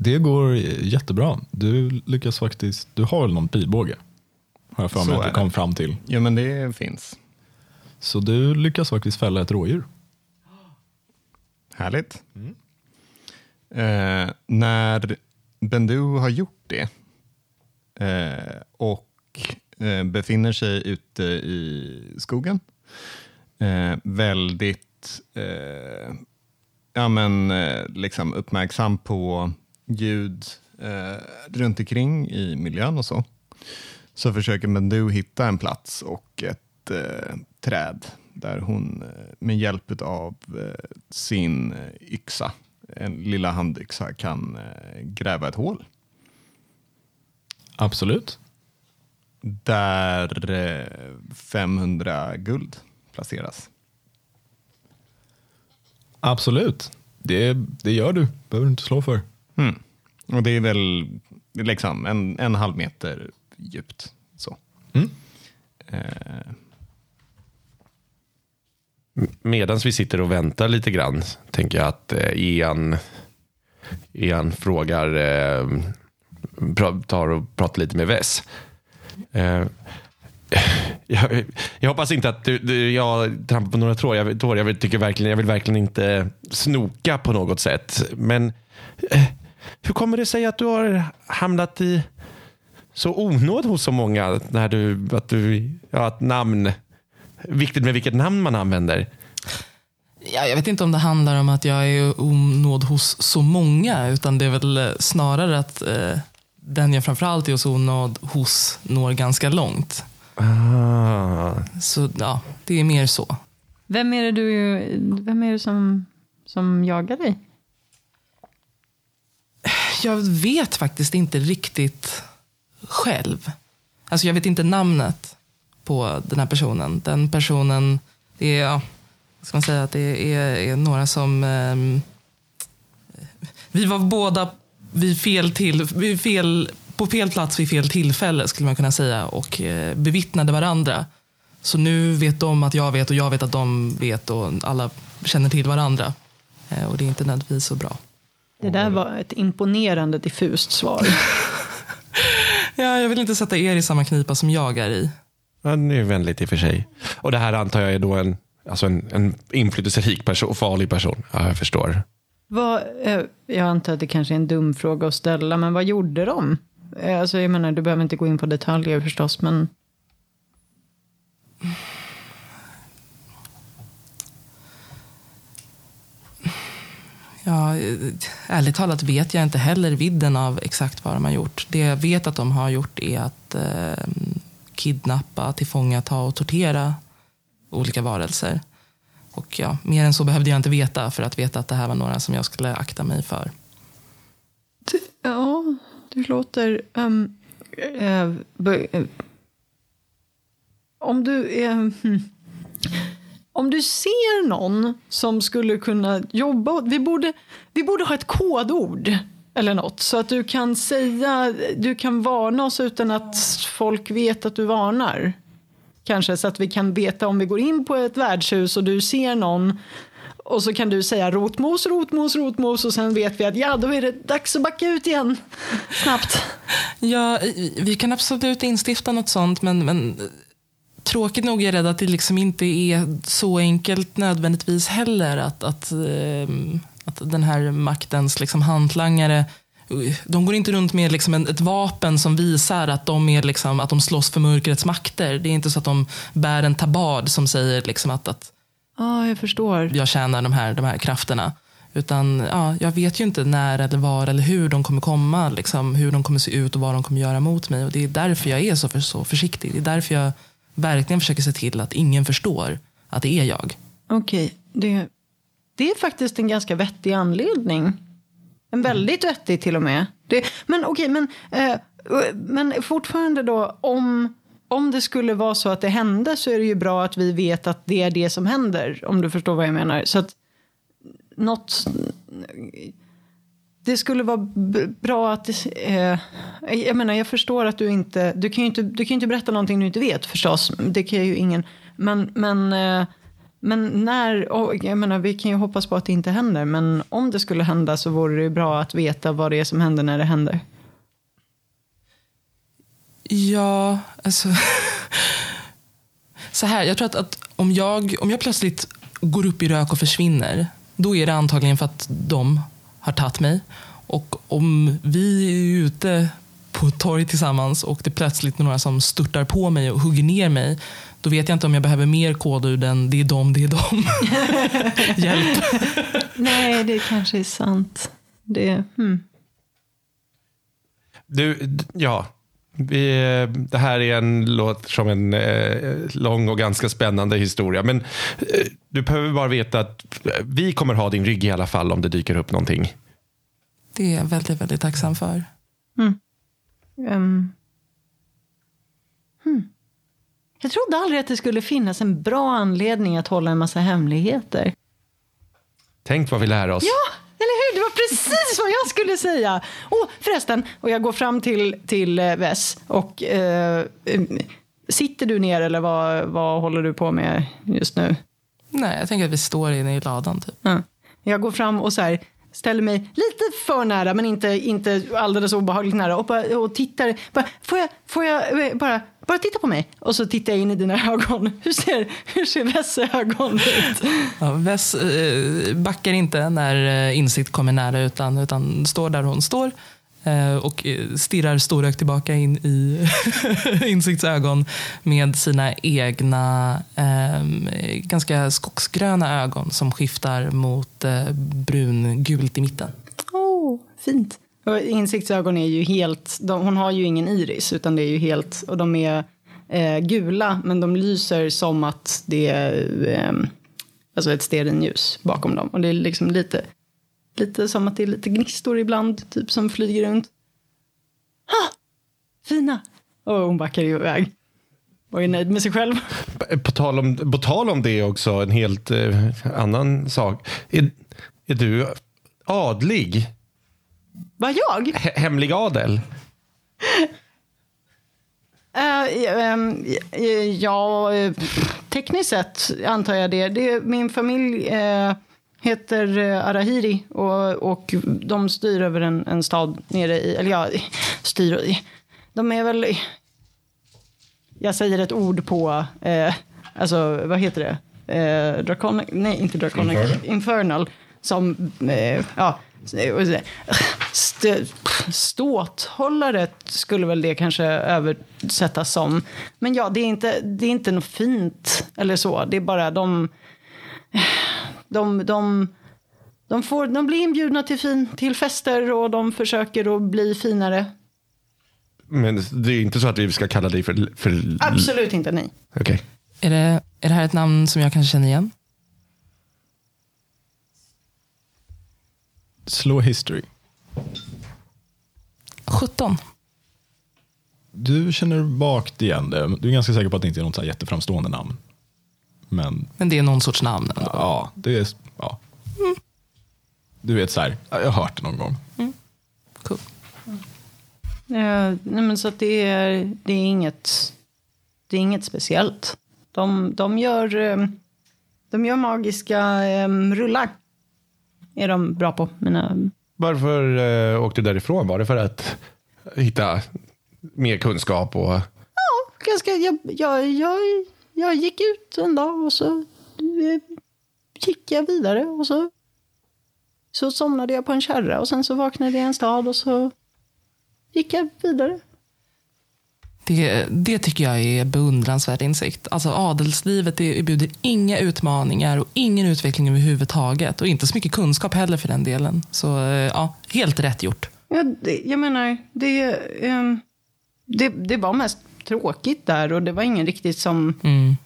D: Det går jättebra. Du lyckas faktiskt, du har väl någon pilbåge? Har jag för mig att du kom fram till.
F: Ja, men det finns.
D: Så du lyckas faktiskt fälla ett rådjur.
F: Härligt. Eh, när Bendu har gjort det eh, och eh, befinner sig ute i skogen, eh, väldigt eh, ja, men, eh, liksom uppmärksam på ljud eh, runt omkring i miljön och så, så försöker Bendu hitta en plats och ett eh, träd där hon eh, med hjälp av eh, sin eh, yxa, en lilla handyxa, kan eh, gräva ett hål.
D: Absolut.
F: Där eh, 500 guld placeras.
D: Absolut. Det, det gör du. behöver du inte slå för.
F: Mm. Och det är väl liksom en, en halv meter djupt. Så.
D: Mm.
F: Eh,
E: Medan vi sitter och väntar lite grann tänker jag att eh, Ian, Ian frågar, eh, tar och pratar lite med Vess. Eh, *laughs* jag, jag hoppas inte att du, du, jag trampar på några trådar. Jag, tår, jag, vill, tycker verkligen, jag vill verkligen inte snoka på något sätt. Men eh, hur kommer det sig att du har hamnat i så onåd hos så många? När du, att du, ja, att namn, viktigt med vilket namn man använder.
B: Ja, jag vet inte om det handlar om att jag är onåd hos så många, utan det är väl eh, snarare att eh, den jag framförallt är hos onåd hos når ganska långt.
E: Ah,
B: Så ja, det är mer så.
C: Vem är det, du, vem är det som, som jagar dig?
B: Jag vet faktiskt inte riktigt själv. Alltså jag vet inte namnet på den här personen. Den personen, det är, ja, vad ska man säga, att det är, är några som... Eh, vi var båda vid fel, till, vid fel på fel plats vid fel tillfälle skulle man kunna säga och eh, bevittnade varandra. Så nu vet de att jag vet och jag vet att de vet och alla känner till varandra. Eh, och det är inte nödvändigtvis så bra.
C: Det där var ett imponerande diffust svar. *laughs*
B: Ja, jag vill inte sätta er i samma knipa som jag är i.
E: Ja, det är vänligt i och för sig. Och det här antar jag är då en, alltså en, en inflytelserik person, farlig person. Ja, jag förstår.
C: Vad, eh, jag antar att det kanske är en dum fråga att ställa, men vad gjorde de? Eh, Alltså, jag menar, du behöver inte gå in på detaljer förstås, men
B: Ja, ärligt talat vet jag inte heller vidden av exakt vad de har gjort. Det jag vet att de har gjort är att eh, kidnappa, tillfångata och tortera olika varelser. Och ja, mer än så behövde jag inte veta för att veta att det här var några som jag skulle akta mig för.
C: ja, det låter... Um, uh, b- om du... är... Um, om du ser någon som skulle kunna jobba... Vi borde, vi borde ha ett kodord eller något så att du kan säga... Du kan varna oss utan att folk vet att du varnar. Kanske så att vi kan veta om vi går in på ett värdshus och du ser någon och så kan du säga rotmos, rotmos, rotmos och sen vet vi att ja, då är det dags att backa ut igen. Snabbt.
B: Ja, vi kan absolut instifta något sånt, men, men tråkigt nog är jag rädd att det liksom inte är så enkelt nödvändigtvis heller att, att, ehm, att den här maktens liksom hantlangare de går inte runt med liksom ett vapen som visar att de, är liksom, att de slåss för mörkrets makter. Det är inte så att de bär en tabard som säger liksom att, att
C: Ja, jag förstår.
B: jag tjänar de här, de här krafterna. Utan ja, jag vet ju inte när eller var eller hur de kommer komma. Liksom, hur de kommer se ut och vad de kommer göra mot mig. Och Det är därför jag är så, för, så försiktig. Det är därför jag verkligen försöker se till att ingen förstår att det är jag.
C: Okej, det, det är faktiskt en ganska vettig anledning. En väldigt vettig till och med. Det, men okej, men, eh, men fortfarande då, om, om det skulle vara så att det hände så är det ju bra att vi vet att det är det som händer, om du förstår vad jag menar. Så att något... Det skulle vara bra att... Eh, jag menar, jag förstår att du inte... Du kan ju inte, du kan ju inte berätta någonting du inte vet förstås. Det kan ju ingen. Men, men, eh, men när... och jag menar, vi kan ju hoppas på att det inte händer. Men om det skulle hända så vore det ju bra att veta vad det är som händer när det händer.
B: Ja, alltså... *laughs* Så här, jag tror att, att om, jag, om jag plötsligt går upp i rök och försvinner, då är det antagligen för att de har tagit mig. Och om vi är ute på ett torg tillsammans och det är plötsligt några som störtar på mig och hugger ner mig, då vet jag inte om jag behöver mer kodord än det är dem, det är dem. *laughs* Hjälp.
C: Nej, det kanske är sant. Det, hmm.
E: Du, ja. Vi, det här är en låt som en eh, lång och ganska spännande historia. Men eh, du behöver bara veta att eh, vi kommer ha din rygg i alla fall om det dyker upp någonting.
B: Det är jag väldigt, väldigt tacksam för.
C: Ehm. Hmm. Jag trodde aldrig att det skulle finnas en bra anledning att hålla en massa hemligheter.
E: Tänk vad vi lär oss.
C: Ja, eller hur? Det var precis vad jag skulle säga. Och förresten, och jag går fram till, till eh, Wes och eh, eh, sitter du ner eller vad, vad håller du på med just nu?
B: Nej, jag tänker att vi står inne i ladan. Typ.
C: Ja. Jag går fram och så här, ställer mig lite för nära, men inte, inte alldeles obehagligt nära och, bara, och tittar. Bara, får jag, får jag eh, bara, bara titta på mig? Och så tittar jag in i dina ögon. *laughs* Hur ser, hur ser Wes ögon ut?
B: Ja, Vess eh, backar inte när eh, insikt kommer nära utan, utan står där hon står eh, och stirrar storögt tillbaka in i *laughs* insikts ögon med sina egna eh, ganska skogsgröna ögon som skiftar mot eh, brungult i mitten.
C: Åh, oh, fint. Och insiktsögon är ju helt, de, hon har ju ingen iris utan det är ju helt, och de är eh, gula men de lyser som att det är eh, alltså ett stearinljus bakom dem. Och det är liksom lite, lite som att det är lite gnistor ibland, typ som flyger runt. Ha! Fina! Och hon backar iväg. Och är nöjd med sig själv.
E: På tal om, på tal om det också, en helt eh, annan sak. Är, är du adlig?
C: Vad jag?
E: He- hemlig adel?
C: Ehm, eh, ja, eh, tekniskt sett antar jag det. det min familj eh, heter Arahiri och, och de styr över en, en stad nere i, eller ja, styr, i- de är väl, jag säger ett ord på, eh, alltså vad heter det? Eh, Draconic, nej inte Draconic,
E: Infernal.
C: Infernal. Som, ja, st- ståthållare skulle väl det kanske översättas som. Men ja, det är inte, det är inte något fint eller så. Det är bara de, de, de, de, får, de blir inbjudna till, fin, till fester och de försöker att bli finare.
E: Men det är inte så att vi ska kalla dig för... för
C: Absolut inte, nej.
E: Okej.
B: Är det, är det här ett namn som jag kanske känner igen?
D: Slå history.
B: 17.
D: Du känner bakt igen det. Du är ganska säker på att det inte är något så här jätteframstående namn. Men
B: Men det är någon sorts namn ändå.
D: ja, det är... Ja. Du vet så här, ja, jag har hört det någon gång.
B: Cool.
C: Eh, nej men så att det är, det är inget, det är inget speciellt. De, de, gör, eh, de gör magiska eh, rullar. Är de bra på. Mina,
E: Varför eh, åkte du därifrån? Var det för att hitta mer kunskap? och
C: ganska, jag, jag, jag, jag gick ut en dag och så eh, gick jag vidare. Och så, så somnade jag på en kärra och sen så vaknade jag i en stad och så gick jag vidare.
B: Det, det tycker jag är beundransvärd insikt. Alltså adelslivet det erbjuder inga utmaningar och ingen utveckling överhuvudtaget. Och inte så mycket kunskap heller för den delen. Så eh, ja, helt rätt gjort.
C: Ja, det, jag menar, det, ehm, det, det var mest tråkigt där och det var ingen riktigt som,
B: Mm.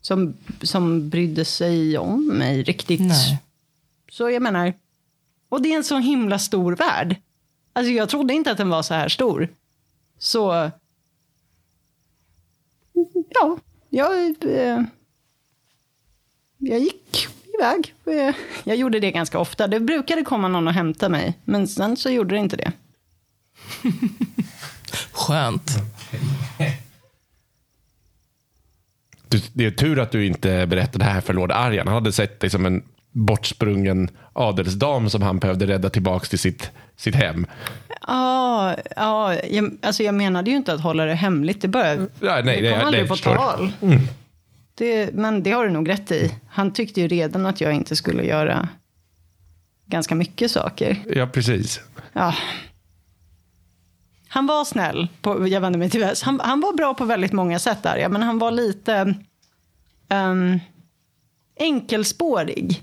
C: som, som brydde sig om mig riktigt.
B: Nej.
C: Så jag menar, och det är en så himla stor värld. Alltså jag trodde inte att den var så här stor. Så, ja, jag, eh, jag gick iväg. Eh, Jag gjorde det ganska ofta. Det brukade komma någon och hämta mig, men sen så gjorde det inte det. *laughs*
B: Skönt.
E: Du, det är tur att du inte berättade det här för Lord Arjan. Han hade sett dig som en bortsprungen adelsdam som han behövde rädda tillbaka till sitt, sitt hem.
C: Ja, ja jag, alltså jag menade ju inte att hålla det hemligt. Det, bara,
E: Ja, nej,
C: det kom
E: nej,
C: aldrig på
E: förstår.
C: tal. Det, men det har du nog rätt i. Han tyckte ju redan att jag inte skulle göra ganska mycket saker.
E: Ja, precis.
C: Ja. Han var snäll, på, jag vänder mig till väst. Han, han var bra på väldigt många sätt där, ja, men han var lite um, enkelspårig.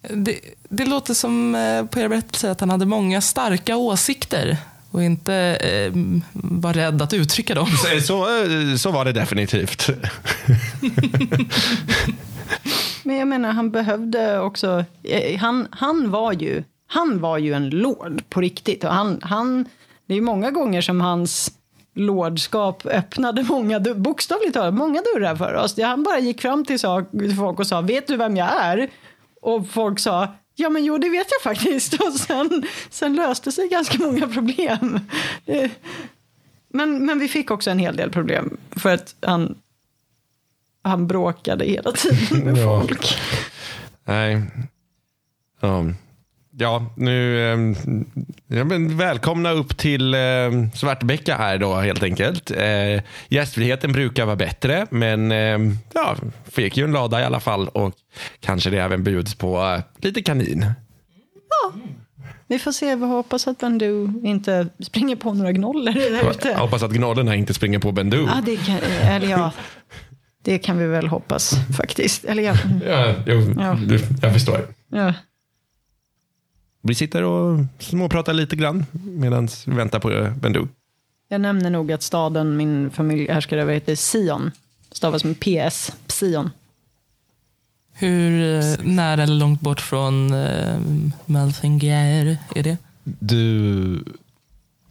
B: Det, det låter som eh, på er berättelse att han hade många starka åsikter och inte eh, var rädd att uttrycka dem.
E: Så, så, så var det definitivt. *laughs*
C: Men jag menar, han behövde också... eh, Han, han, var, ju, han var ju en lord på riktigt. Och han, han, det är ju många gånger som hans lordskap öppnade många, bokstavligt talat, många dörrar för oss. Han bara gick fram till sak- till folk och sa, vet du vem jag är? Och folk sa, ja men jo det vet jag faktiskt. *laughs* Och sen, sen löste sig ganska många problem. Det- Men, men vi fick också en hel del problem. För att han, han bråkade hela tiden med
E: Ja.
C: folk.
E: Nej. Ja, ja nu... eh, Ja, välkomna upp till eh, Svartbäcka här då helt enkelt. Eh, gästfriheten brukar vara bättre, men eh, ja, fick ju en lada i alla fall och kanske det även bjuds på eh, lite kanin.
C: Vi får se, vi hoppas att Bandu inte springer på några gnollor där
E: Jag
C: ute.
E: hoppas att gnollerna inte springer på Bendu.
C: Ja, det kan, eller ja, det kan vi väl hoppas faktiskt. Eller ja,
E: Ja, jo,
C: Ja.
E: Jag förstår.
C: ja.
E: Vi sitter och småpratar lite grann medan vi väntar på Bendu.
C: Jag nämner nog att staden min familj härskar över heter Sion. Stavas med PS, Sion.
B: Hur eh, nära eller långt bort från eh, Malthinger är det?
D: Du,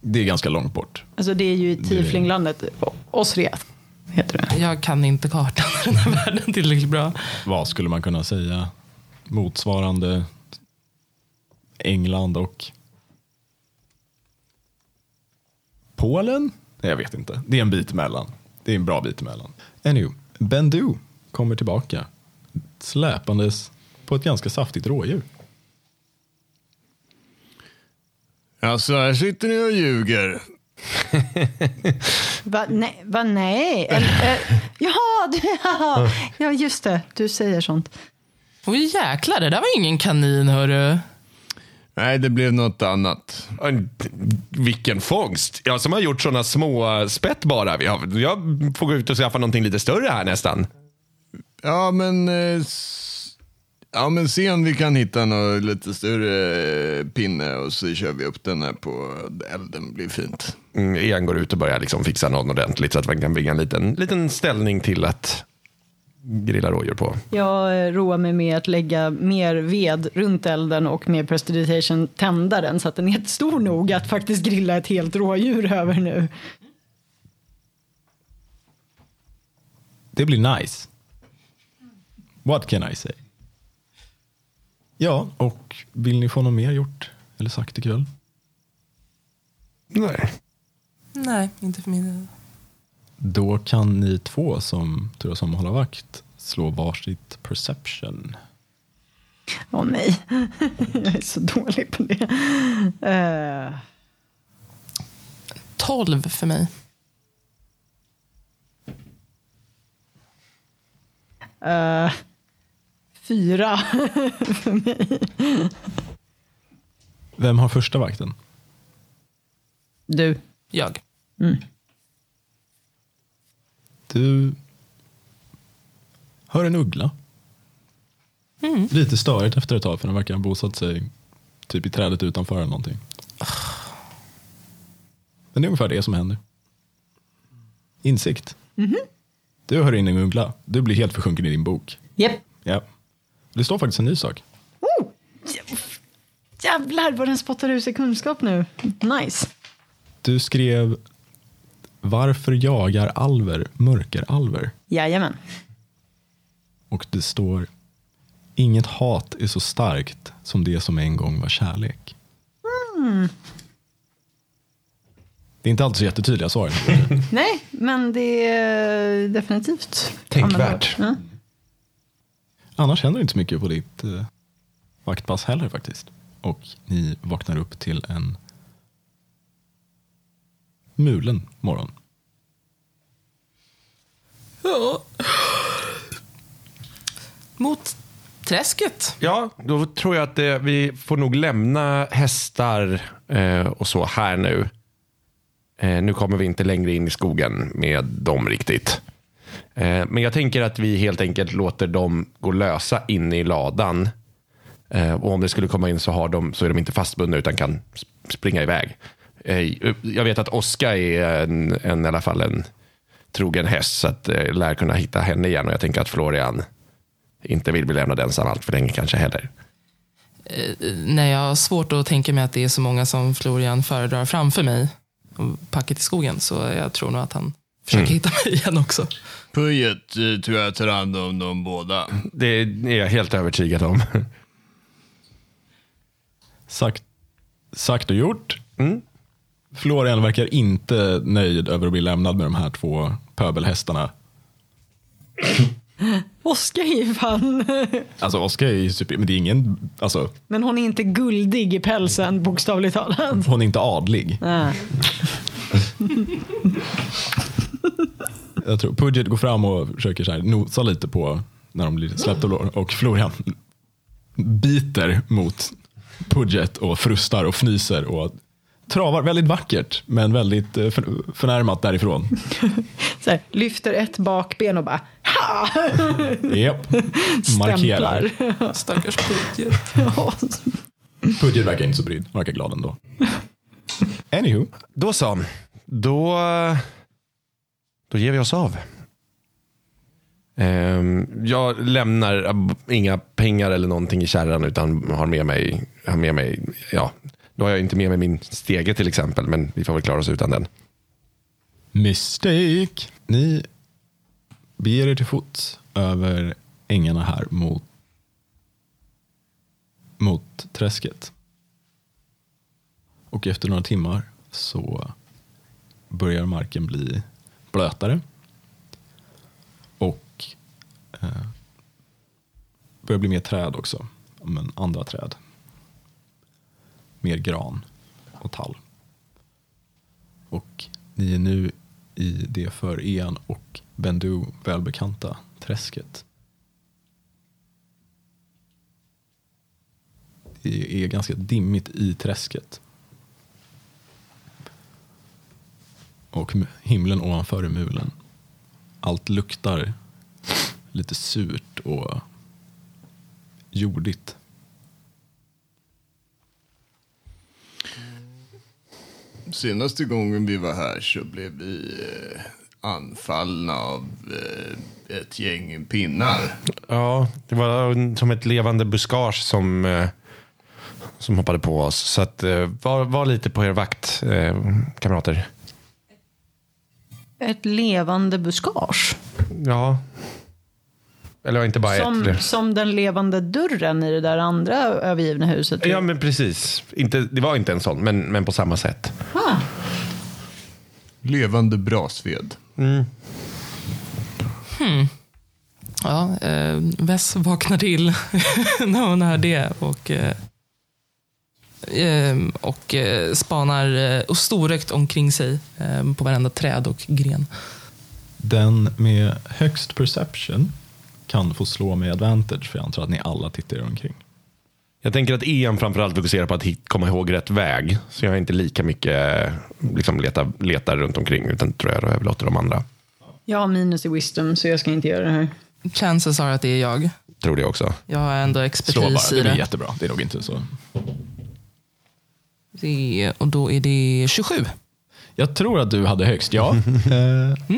D: det är ganska långt bort.
C: Alltså det är ju i Tieflinglandet, Osriath heter det.
B: Jag kan inte kartan i *laughs* den här världen tillräckligt bra.
D: Vad skulle man kunna säga? Motsvarande England och Polen? Nej, jag vet inte. Det är en bit emellan. Det är en bra bit emellan. Anywho, Bendu kommer tillbaka släpandes på ett ganska saftigt rådjur.
F: Alltså, här sitter ni och ljuger. *laughs*
C: Va, nej, va, nej. Eller, eh, jaha, du, ja, ja, just det. Du säger sånt.
B: Oj jäklar, det där var ingen kanin hörru.
F: Nej, det blev något annat.
E: En- Vilken fångst. Jag som har gjort sådana små spett bara. Jag, jag får gå ut och skaffa någonting lite större här nästan.
F: Ja, men... eh, Ja, men se om vi kan hitta något lite större eh, pinne och så kör vi upp den här på elden. blir fint.
E: Mm, Ian går ut och börjar liksom fixa något ordentligt så att man kan bygga en liten, liten ställning till att grilla rådjur på.
C: Jag eh, roar mig med att lägga mer ved runt elden och med prestidigitation tända den så att den är stor nog att faktiskt grilla ett helt rådjur över nu.
D: Det blir nice. What can I say? Ja, och vill ni få något mer gjort eller sagt ikväll?
E: Nej.
B: Nej, inte för min del.
D: Då kan ni två som turas om att hålla vakt slå varsitt perception.
C: Åh nej, *laughs* jag är så dålig på det.
B: 12 för mig.
C: eh, fyra *laughs* för mig.
D: Vem har första vakten?
C: Du.
B: Jag.
D: Du hör en uggla. Lite störigt efter ett tag för den verkar ha bosatt sig typ i trädet utanför eller någonting. Men det är ungefär det som händer. Insikt. Du hör in en uggla. Du blir helt försjunken i din bok.
C: Japp.
D: Ja. Det står faktiskt en ny sak.
C: Oh, jävlar vad den spottar ur sig kunskap nu. Nice.
D: Du skrev Varför jagar alver mörkeralver?
C: Jajamän.
D: Och det står Inget hat är så starkt som det som en gång var kärlek. Det är inte alltid så jättetydliga svar. *laughs*
C: Nej, men det är definitivt
E: Tänkvärt.
C: användbart.
D: Annars händer det inte så mycket på ditt eh, vaktpass heller faktiskt. Och ni vaknar upp till en mulen morgon.
B: Ja. Mot träsket.
E: Ja, då tror jag att det, vi får nog lämna hästar eh, och så här nu. Eh, nu kommer vi inte längre in i skogen med dem riktigt. Eh, men jag tänker att vi helt enkelt låter dem gå lösa inne i ladan. Eh, och om det skulle komma in så, har de, så är de inte fastbundna utan kan sp- springa iväg. Eh, jag vet att Oska är en, en, i alla fall en trogen häst så att eh, lär kunna hitta henne igen. Och jag tänker att Florian inte vill bli lämnad ensam allt för länge kanske heller.
B: Nej, jag har svårt att tänka mig att det är så många som Florian föredrar framför mig. Packet i skogen. Så jag tror nog att han försöker hitta mig igen också.
F: Pujet eh, tror jag tar hand om dem båda.
E: Det är jag helt övertygad om.
D: Sagt, sagt och gjort.
E: Mm.
D: Florian verkar inte nöjd över att bli lämnad med de här två pöbelhästarna. *laughs*
C: Oskar är ju fan... *laughs*
D: Alltså Oskar är ju super, men det är ingen, alltså
C: Men hon är inte guldig i pälsen, bokstavligt talat.
D: hon är inte adlig.
C: Nej. *laughs*
D: Jag tror Pudget går fram och försöker så här nosa lite på när de blir släppta och Florian biter mot Pudget och frustar och fnyser och travar väldigt vackert men väldigt eh, för- förnärmat därifrån. *laughs*
C: Så här, lyfter ett bakben och bara ha!
D: Japp. Markerar.
C: Stämplar. *laughs*
B: Stackars budget.
C: Ja.
D: Pudget verkar inte så brydd, verkar glad ändå. Anywho,
E: Då så. Då, då ger vi oss av. Ehm, jag lämnar inga pengar eller någonting i kärran utan har med mig, har med mig ja, då har jag inte med mig min stege till exempel men vi får väl klara oss utan den.
D: Mistake. Ni beger er till fots över ängarna här mot, mot träsket. Och efter några timmar så börjar marken bli blötare. Och eh, börjar bli mer träd också. Men andra träd. Mer gran och tall. Och ni är nu i det för Ian och Bendu välbekanta träsket. Det är ganska dimmigt i träsket. Och himlen ovanför är mulen. Allt luktar lite surt och jordigt.
F: Senaste gången vi var här så blev vi eh, anfallna av eh, ett gäng pinnar.
E: Ja, det var som ett levande buskage som, eh, som hoppade på oss. Så att, eh, var, var lite på er vakt, eh, kamrater.
C: Ett levande buskage.
E: Ja. Eller inte bara
C: Som,
E: ett.
C: som den levande dörren i det där andra övergivna huset.
E: Ja, men precis. Inte, det var inte en sån, men, men på samma sätt.
C: Ah,
F: Levande brasved.
B: Ja, eh, Vess vaknar till *laughs* när hon hör det och, eh, eh, och eh, spanar eh, och storögt omkring sig eh, på varenda träd och gren.
D: Den med högst perception kan få slå med advantage för jag antar att ni alla tittar er omkring.
E: Jag tänker att Ian framförallt fokuserar på att hit- komma ihåg rätt väg. Så jag är inte lika mycket liksom, letar, letar runt omkring utan tror jag överlåter de andra.
C: jag har minus i wisdom så jag ska inte göra det här.
B: Chances are att det är jag.
E: Tror det också.
B: Jag har ändå expertis
D: bara,
B: i
D: det
B: det.
D: jättebra. Det är nog inte så.
B: det. Och då är det 27.
D: Jag tror att du hade högst, ja. Eh, *laughs*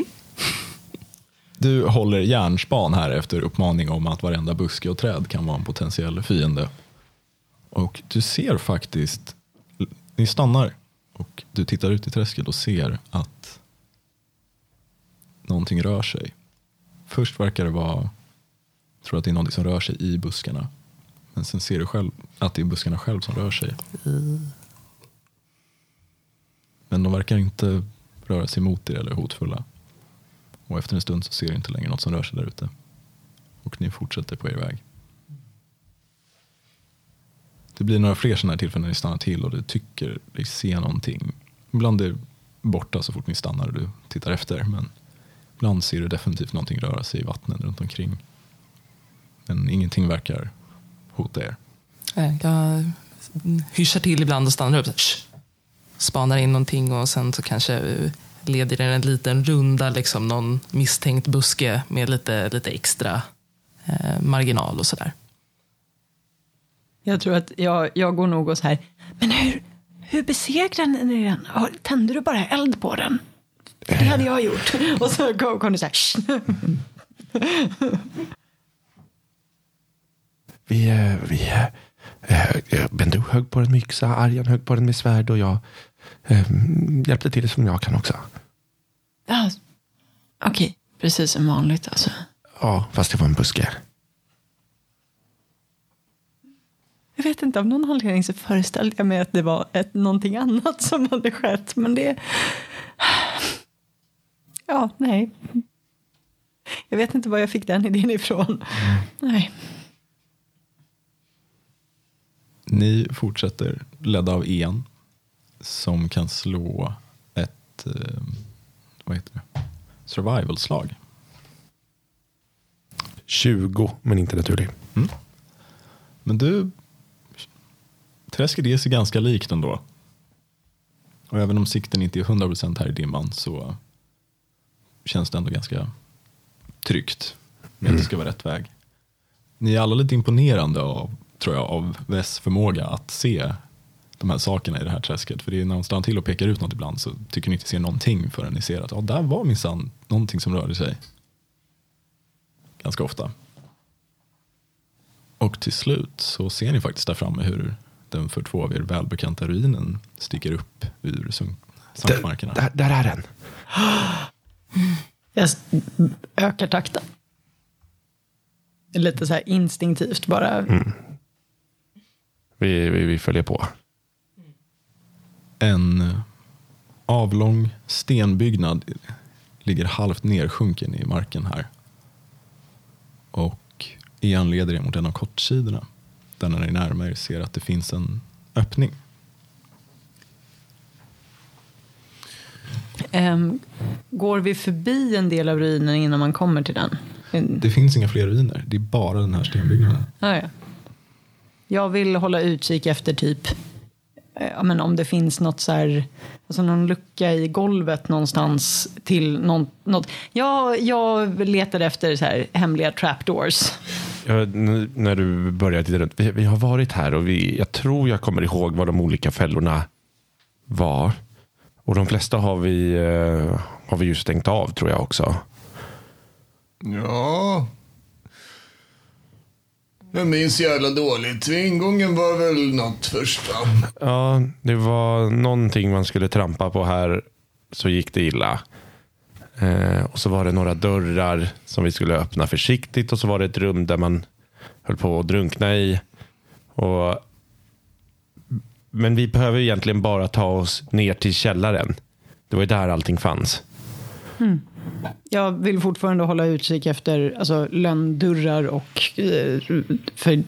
D: Du håller järnspan här efter uppmaning om att varenda buske och träd kan vara en potentiell fiende. Och du ser faktiskt, ni stannar och du tittar ut i träsket och ser att någonting rör sig. Först verkar det vara, tror att det är någonting som rör sig i buskarna. Men sen ser du själv att det är buskarna själv som rör sig. Men de verkar inte röra sig mot er eller hotfulla. Och efter en stund så ser du inte längre något som rör sig där ute. Och ni fortsätter på er väg. Det blir några fler sådana här tillfällen när ni stannar till och du tycker dig se någonting. Ibland är det borta så fort ni stannar och du tittar efter. Men ibland ser du definitivt någonting röra sig i vattnet runt omkring. Men ingenting verkar hota er.
B: Jag hyschar till ibland och stannar upp. Spanar in någonting och sen så kanske leder den en liten runda, liksom någon misstänkt buske med lite, lite extra eh, marginal och sådär.
C: Jag tror att jag, jag går nog och så här, men hur, hur besegrar ni den? Tände du bara eld på den? Det hade jag gjort. *laughs* Och så kom, kom du så här, "Shh." *laughs*
E: Vi, eh, vi eh, eh, Bendu högg på den med yxa, Arjan högg på den med svärd och jag eh, hjälpte till som jag kan också.
C: ja, okej, precis som vanligt alltså.
E: Ja, fast det var en buske.
C: Jag vet inte, av någon anledning så föreställde jag mig att det var ett, någonting annat som hade skett. Men det... Ja, nej. Jag vet inte var jag fick den idén ifrån. Nej.
D: Ni fortsätter ledda av Ian som kan slå ett eh, vad heter det? survival-slag.
E: 20, men inte naturlig.
D: Men du, träsket är ganska likt ändå. Och även om sikten inte är 100% här i dimman så känns det ändå ganska tryggt med att det ska vara rätt väg. Ni är alla lite imponerande av, tror jag, av Vess förmåga att se de här sakerna i det här träsket. För det är när hon stannar till och pekar ut något ibland så tycker ni inte se någonting förrän ni ser att ja, där var minsann någonting som rörde sig. Ganska ofta. Och till slut så ser ni faktiskt där framme hur den för två av er välbekanta ruinen sticker upp ur sankmarkerna.
E: Där, där är den.
C: Jag ökar takten. Lite så här instinktivt bara.
E: Vi, vi, vi följer på.
D: En avlång stenbyggnad ligger halvt nersjunken i marken här. Och igen leder er mot en av kortsidorna. Där när ni närmar er ser att det finns en öppning.
C: Ehm, går vi förbi en del av ruinen innan man kommer till den? En-
D: Det finns inga fler ruiner, det är bara den här stenbyggnaden.
C: Ja, ja. Jag vill hålla utkik efter typ eh, ja, men om det finns något så här, alltså någon lucka i golvet någonstans till någon, något. Jag, jag letade efter så här hemliga trapdoors.
E: Ja, när du började titta runt. Vi, vi har varit här och vi, jag tror jag kommer ihåg vad de olika fällorna var. Och de flesta har vi, eh, har vi ju stängt av tror jag också.
F: Ja. Jag minns jävla dåligt. Ingången var väl något första.
E: Ja, det var någonting man skulle trampa på här så gick det illa. Eh, och så var det några dörrar som vi skulle öppna försiktigt och så var det ett rum där man höll på att drunkna i. Och, men vi behöver egentligen bara ta oss ner till källaren. Det var ju där allting fanns.
C: Jag vill fortfarande hålla utkik efter alltså, lönndörrar och... eh, För,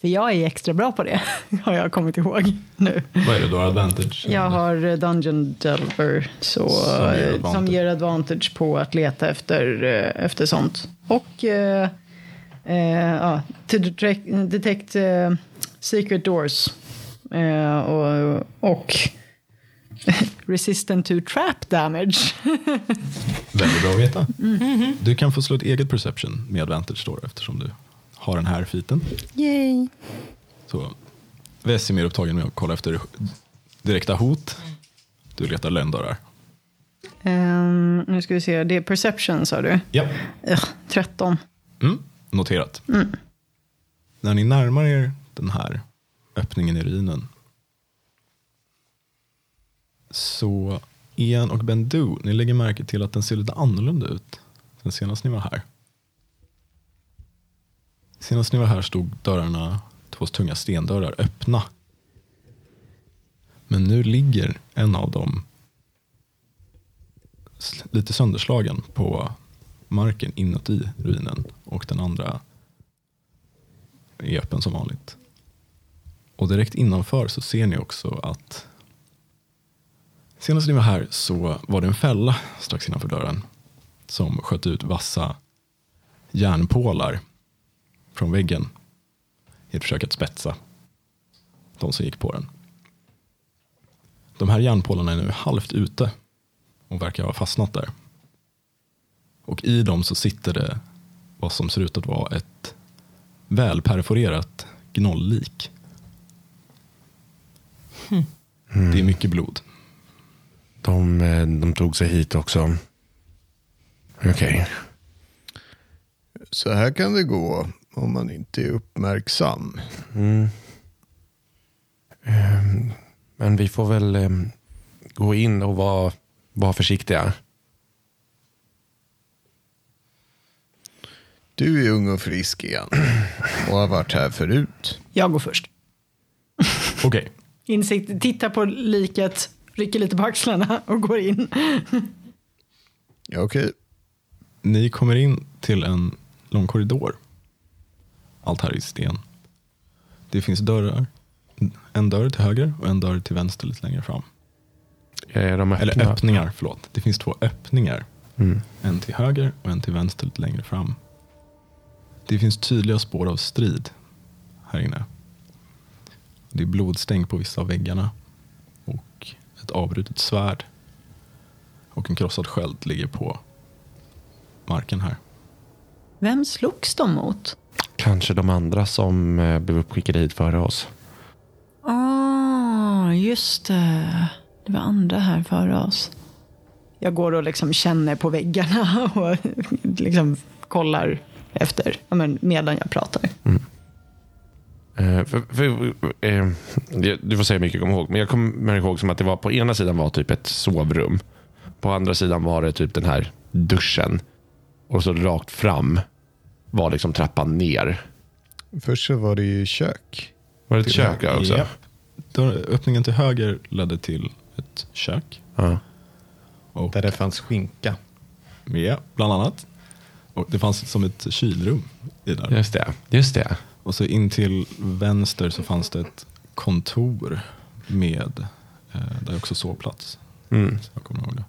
C: för jag är extra bra på det, *laughs* har jag kommit ihåg nu.
D: Vad är det då? Advantage?
C: Jag har eh, Dungeon Delver så,
D: Som ger
C: eh,
D: advantage.
C: som ger advantage på att leta efter, efter sånt. Och eh, eh, ja, to detect, detect eh, secret doors. Eh, och, och *laughs* resistant to trap damage. *laughs*
D: Väldigt bra att veta. Du kan få slå ett eget perception med advantage då, eftersom du har den här fiten.
C: Yay.
D: Så Vess är mer upptagen med att kolla efter direkta hot. Du letar lönndörrar.
C: Ehm, nu ska vi se, det är perception sa du?
D: Ja.
C: Ugh, 13.
D: Mm. Noterat. När ni närmar er den här öppningen i ruinen så Ian och Bendu, ni lägger märke till att den ser lite annorlunda ut sen senast ni var här. Senast ni var här stod dörrarna, två tunga stendörrar, öppna. Men nu ligger en av dem lite sönderslagen på marken inuti ruinen och den andra är öppen som vanligt. Och direkt innanför så ser ni också att senast ni var här så var det en fälla strax innanför dörren som sköt ut vassa järnpålar från väggen i ett försök att spetsa de som gick på den. De här järnpålarna är nu halvt ute och verkar ha fastnat där. Och i dem så sitter det vad som ser ut att vara ett välperforerat gnolllik. Det är mycket blod.
E: De, eh, de tog sig hit också. Okej.
F: Så här kan det gå om man inte är uppmärksam.
E: Mm. Ehm, Men vi får väl em, gå in och vara, vara försiktiga.
F: Du är ung och frisk igen *clears throat* och har varit här förut.
C: Jag går först.
D: Okej,
C: Insikt, tittar på liket, rycker lite på axlarna och går in.
F: Ja, Okej,
D: ni kommer in till en lång korridor. Allt här är i sten. Det finns dörrar. En dörr till höger och en dörr till vänster lite längre fram.
E: Är de öppna?
D: Eller öppningar, förlåt. Det finns två öppningar.
E: Mm.
D: En till höger och en till vänster lite längre fram. Det finns tydliga spår av strid här inne. Det är blodstänk på vissa av väggarna. Avbrutet svärd. Och en krossad sköld ligger på marken här.
C: Vem slogs de mot?
E: Kanske de andra som eh, blev uppskickade hit före oss.
C: Ah, just det. Det var andra här före oss. Jag går och liksom känner på väggarna *laughs* och liksom kollar efter ja, men medan jag pratar.
E: Eh, för, för, eh, det- du får säga mycket jag kommer ihåg. Men jag kommer ihåg som att det var på ena sidan var typ ett sovrum. På andra sidan var det typ den här duschen. Och så rakt fram var liksom trappan ner.
F: först så var det ju kök.
E: Var det ett kök där också?
D: Dörr, öppningen till höger ledde till ett kök.
E: Ja.
D: Och,
F: Där det fanns skinka.
D: ja, bland annat. Och det fanns som ett kylrum i där.
E: Just det. Just det.
D: Och så in till vänster så fanns det ett kontor med, eh, där också sovplats.
E: Mm.
D: Så jag kommer ihåg det.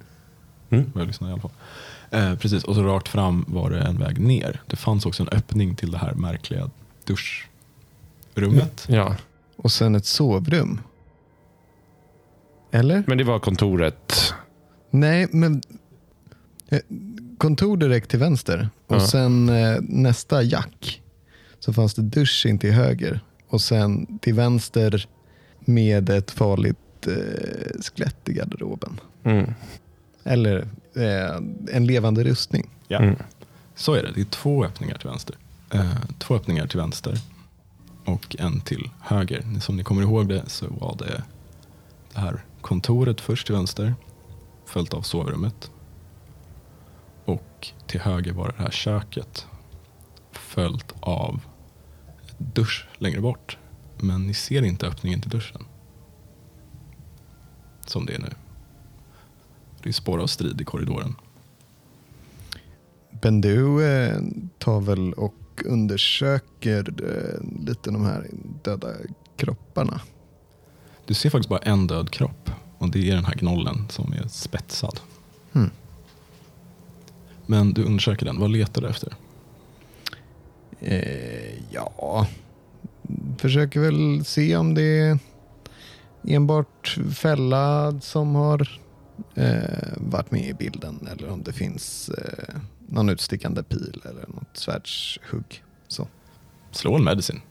E: Mm.
D: Vad jag lyssnade i alla fall. Eh, precis, och så rakt fram var det en väg ner. Det fanns också en öppning till det här märkliga duschrummet.
E: Ja.
F: Och sen ett sovrum. Eller?
E: Men det var kontoret.
F: Nej, men eh, kontor direkt till vänster. Och
E: Ja.
F: sen eh, nästa jack så fanns det dusch in till höger. Och sen till vänster med ett farligt eh, skelett i garderoben.
E: Mm.
F: Eller eh, en levande rustning.
D: Ja.
E: Mm.
D: Så är det. Det är två öppningar till vänster. Eh, två öppningar till vänster och en till höger. Som ni kommer ihåg det så var det det här kontoret först till vänster följt av sovrummet. Och till höger var det här köket följt av dusch längre bort. Men ni ser inte öppningen till duschen. Som det är nu. Det är spår av strid i korridoren.
F: Bendu eh, tar väl och undersöker eh, lite de här döda kropparna.
D: Du ser faktiskt bara en död kropp och det är den här gnollen som är spetsad.
F: Hmm.
D: Men du undersöker den. Vad letar du efter?
F: Eh, ja, försöker väl se om det är enbart fälla som har eh, varit med i bilden eller om det finns eh, någon utstickande pil eller något svärdshugg. Så.
D: Slå en medicin.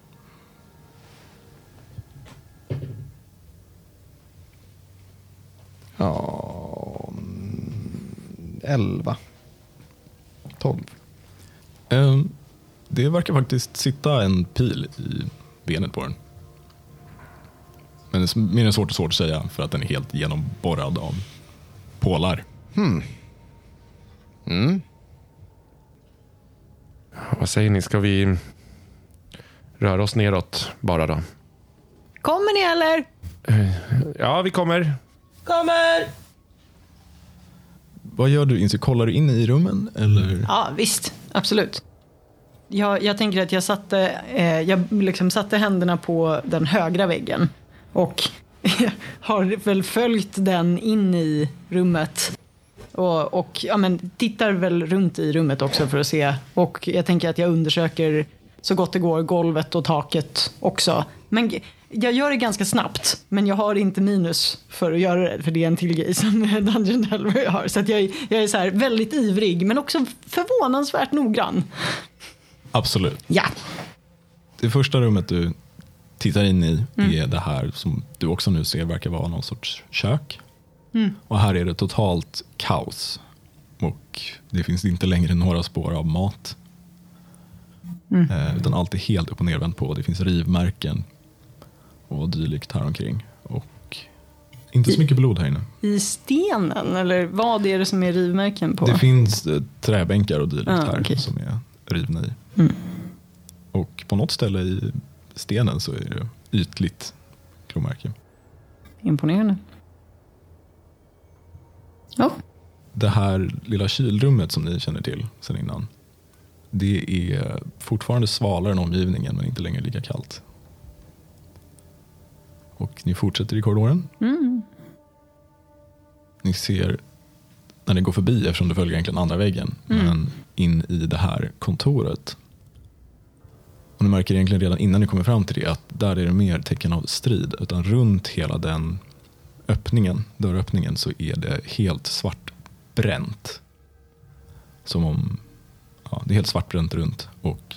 F: Ja, mm, elva. Tolv.
D: Ehm, det verkar faktiskt sitta en pil i benet på den. Men det är mer än svårt och svårt att säga för att den är helt genomborrad av pålar.
F: Mm.
E: Vad säger ni? Ska vi röra oss neråt bara då?
C: Kommer ni eller?
E: Ja, vi kommer.
B: Kommer!
D: Vad gör du? Kollar du in i rummen? Eller?
C: Ja, visst. Absolut. Jag, jag tänker att jag satte, eh, jag liksom satte händerna på den högra väggen och *laughs* har väl följt den in i rummet. Och, och ja, men, tittar väl runt i rummet också för att se. Och jag tänker att jag undersöker så gott det går golvet och taket också. Men jag gör det ganska snabbt, men jag har inte minus för att göra det, för det är en till grej som *laughs* Dungeon Delver har. Så att jag, är- jag är så här väldigt ivrig, men också förvånansvärt noggrann.
D: Absolut.
C: Ja.
D: Det första rummet du tittar in i är det här som du också nu ser verkar vara någon sorts kök. Och här är det totalt kaos. Och det finns inte längre några spår av mat. Eh, utan allt är helt upp och nervänt på. Det finns rivmärken och dylikt här omkring. Och inte så mycket blod här inne.
C: I stenen, eller vad är det som är rivmärken på?
D: Det finns eh, träbänkar och dylikt
C: Ah,
D: här
C: okej.
D: som är rivna i. Och på något ställe i stenen så är det ytligt klomärke.
C: Imponerande. Ja,
D: Det här lilla kylrummet som ni känner till sen innan. Det är fortfarande svalare än omgivningen men inte längre lika kallt. Och ni fortsätter i korridoren. Ni ser när ni går förbi, eftersom det följer egentligen andra väggen, men in i det här kontoret. Och ni märker egentligen redan innan ni kommer fram till det att där är det mer tecken av strid. Utan runt hela den öppningen, dörröppningen så är det helt svart bränt. Som om, ja, det är helt svartbränt runt. Och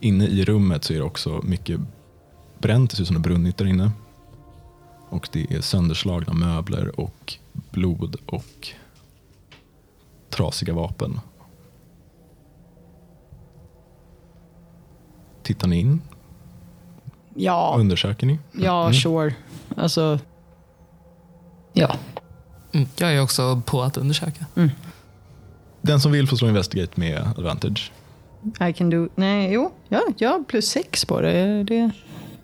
D: inne i rummet så är det också mycket bränt, det ser ut som det brunnit där inne. Och det är sönderslagna möbler och blod och trasiga vapen. Tittar ni in?
C: ja,
D: Undersöker ni?
C: ja sure. Alltså, ja.
B: Mm, jag är också på att undersöka.
D: Den som vill får slå investigate med advantage.
C: I can do... Nej, jo. Ja, ja plus sex på det. det.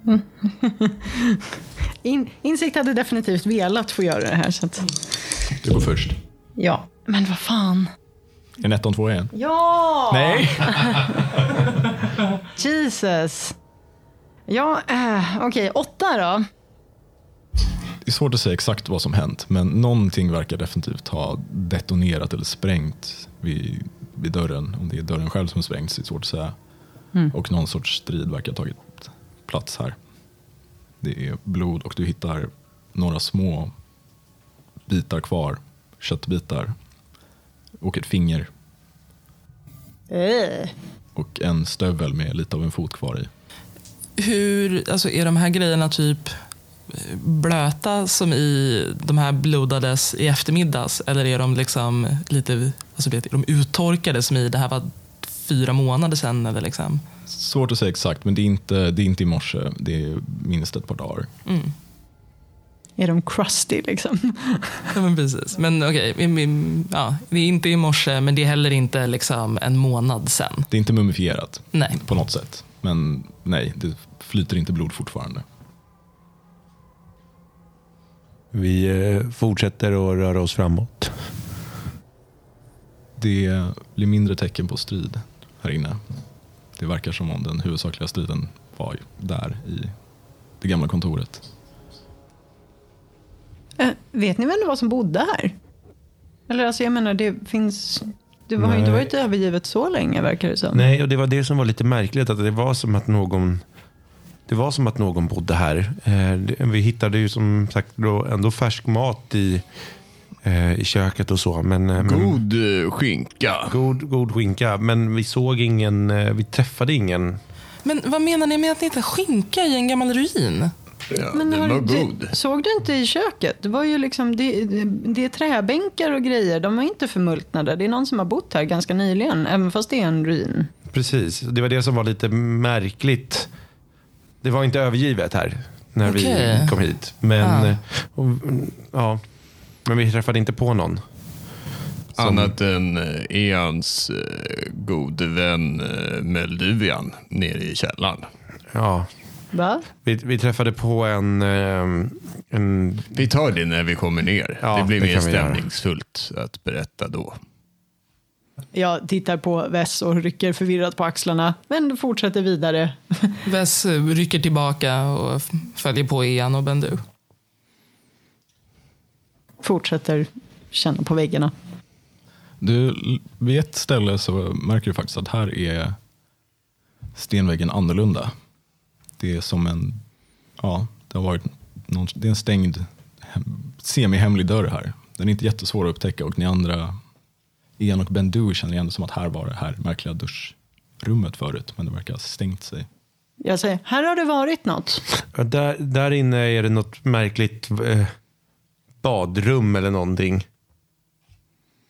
C: Mm. *laughs* In, insikt hade definitivt velat få göra det här. Så att,
D: Du går först.
C: Ja, men vad fan.
D: En ettan, två, en.
C: Ja!
D: Nej! *laughs*
C: Jesus. Ja, eh, okej. Åtta då.
D: Det är svårt att säga exakt vad som hänt, men någonting verkar definitivt ha detonerat eller sprängt vid, vid dörren. Om det är dörren själv som sprängts, det är svårt att säga. Och någon sorts strid verkar ha tagit plats här. Det är blod och du hittar några små bitar kvar, köttbitar och ett finger
C: Eh.
D: och en stövel med lite av en fot kvar i.
B: Hur, alltså är de här grejerna typ eh, blöta som i de här blodades i eftermiddags? Eller är de liksom lite alltså vet, är de uttorkade som i det här var fyra månader sedan? Eller liksom?
D: Svårt att säga exakt, men det är inte, det är inte i morse. Det är minst ett par dagar.
C: Är de crusty liksom? *laughs*
B: Ja, men precis. Men okej, okay, ja, det är inte i morse, men det är heller inte liksom en månad sedan.
D: Det är inte mumifierat
B: Nej.
D: på något sätt. Men nej, det flyter inte blod fortfarande.
E: Vi eh, fortsätter att röra oss framåt.
D: Det blir mindre tecken på strid här inne. Det verkar som om den huvudsakliga striden var där i det gamla kontoret.
C: Eh, vet ni vem det var som bodde här? Eller alltså jag menar, det finns... Det har ju inte övergivet så länge verkar det som.
E: Nej, och det var det som var lite märkligt. Att det var som att någon det var som att någon bodde här. Eh, Vi hittade ju som sagt då ändå färsk mat i, eh, i köket och så. Men, eh, men,
F: God eh, skinka.
E: god, god skinka. Men vi såg ingen, eh, vi träffade ingen.
B: Men vad menar ni med att ni hittar skinka i en gammal ruin?
F: Ja,
C: Men
F: den
C: har
F: var god.
C: Såg du inte i köket? Det var ju liksom, det, det, det är träbänkar och grejer. De var inte förmultnade. Det är någon som har bott här ganska nyligen, även fast det är en ruin.
E: Precis, det var det som var lite märkligt. Det var inte övergivet här när
B: Okej.
E: vi kom hit. Men,
B: Ah.
E: eh, och, ja. Men vi träffade inte på någon.
F: Annat än eh, Eans eh, gode vän Melduvian nere i källaren.
E: Ja,
C: Va?
E: vi, vi träffade på en, eh, en
F: Vi tar det när vi kommer ner.
E: Ja,
F: det blir
E: det
F: mer stämningsfullt att berätta då.
C: Jag tittar på Vess och rycker förvirrat på axlarna, men fortsätter vidare. *laughs*
B: Vess eh, rycker tillbaka och följer på Ian och Bendu.
C: Fortsätter känna på väggarna.
D: Du, vid ett ställe så märker du faktiskt att här är stenväggen annorlunda. Det är som en, ja, det har varit någon, det är en stängd hem- semihemlig dörr här. Den är inte jättesvår att upptäcka och ni andra, Ian och Bendu känner igen det som att här var det här märkliga duschrummet förut, men det verkar ha stängt sig.
C: Jag säger, här har det varit något.
E: Där, där inne är det något märkligt eh, badrum eller någonting.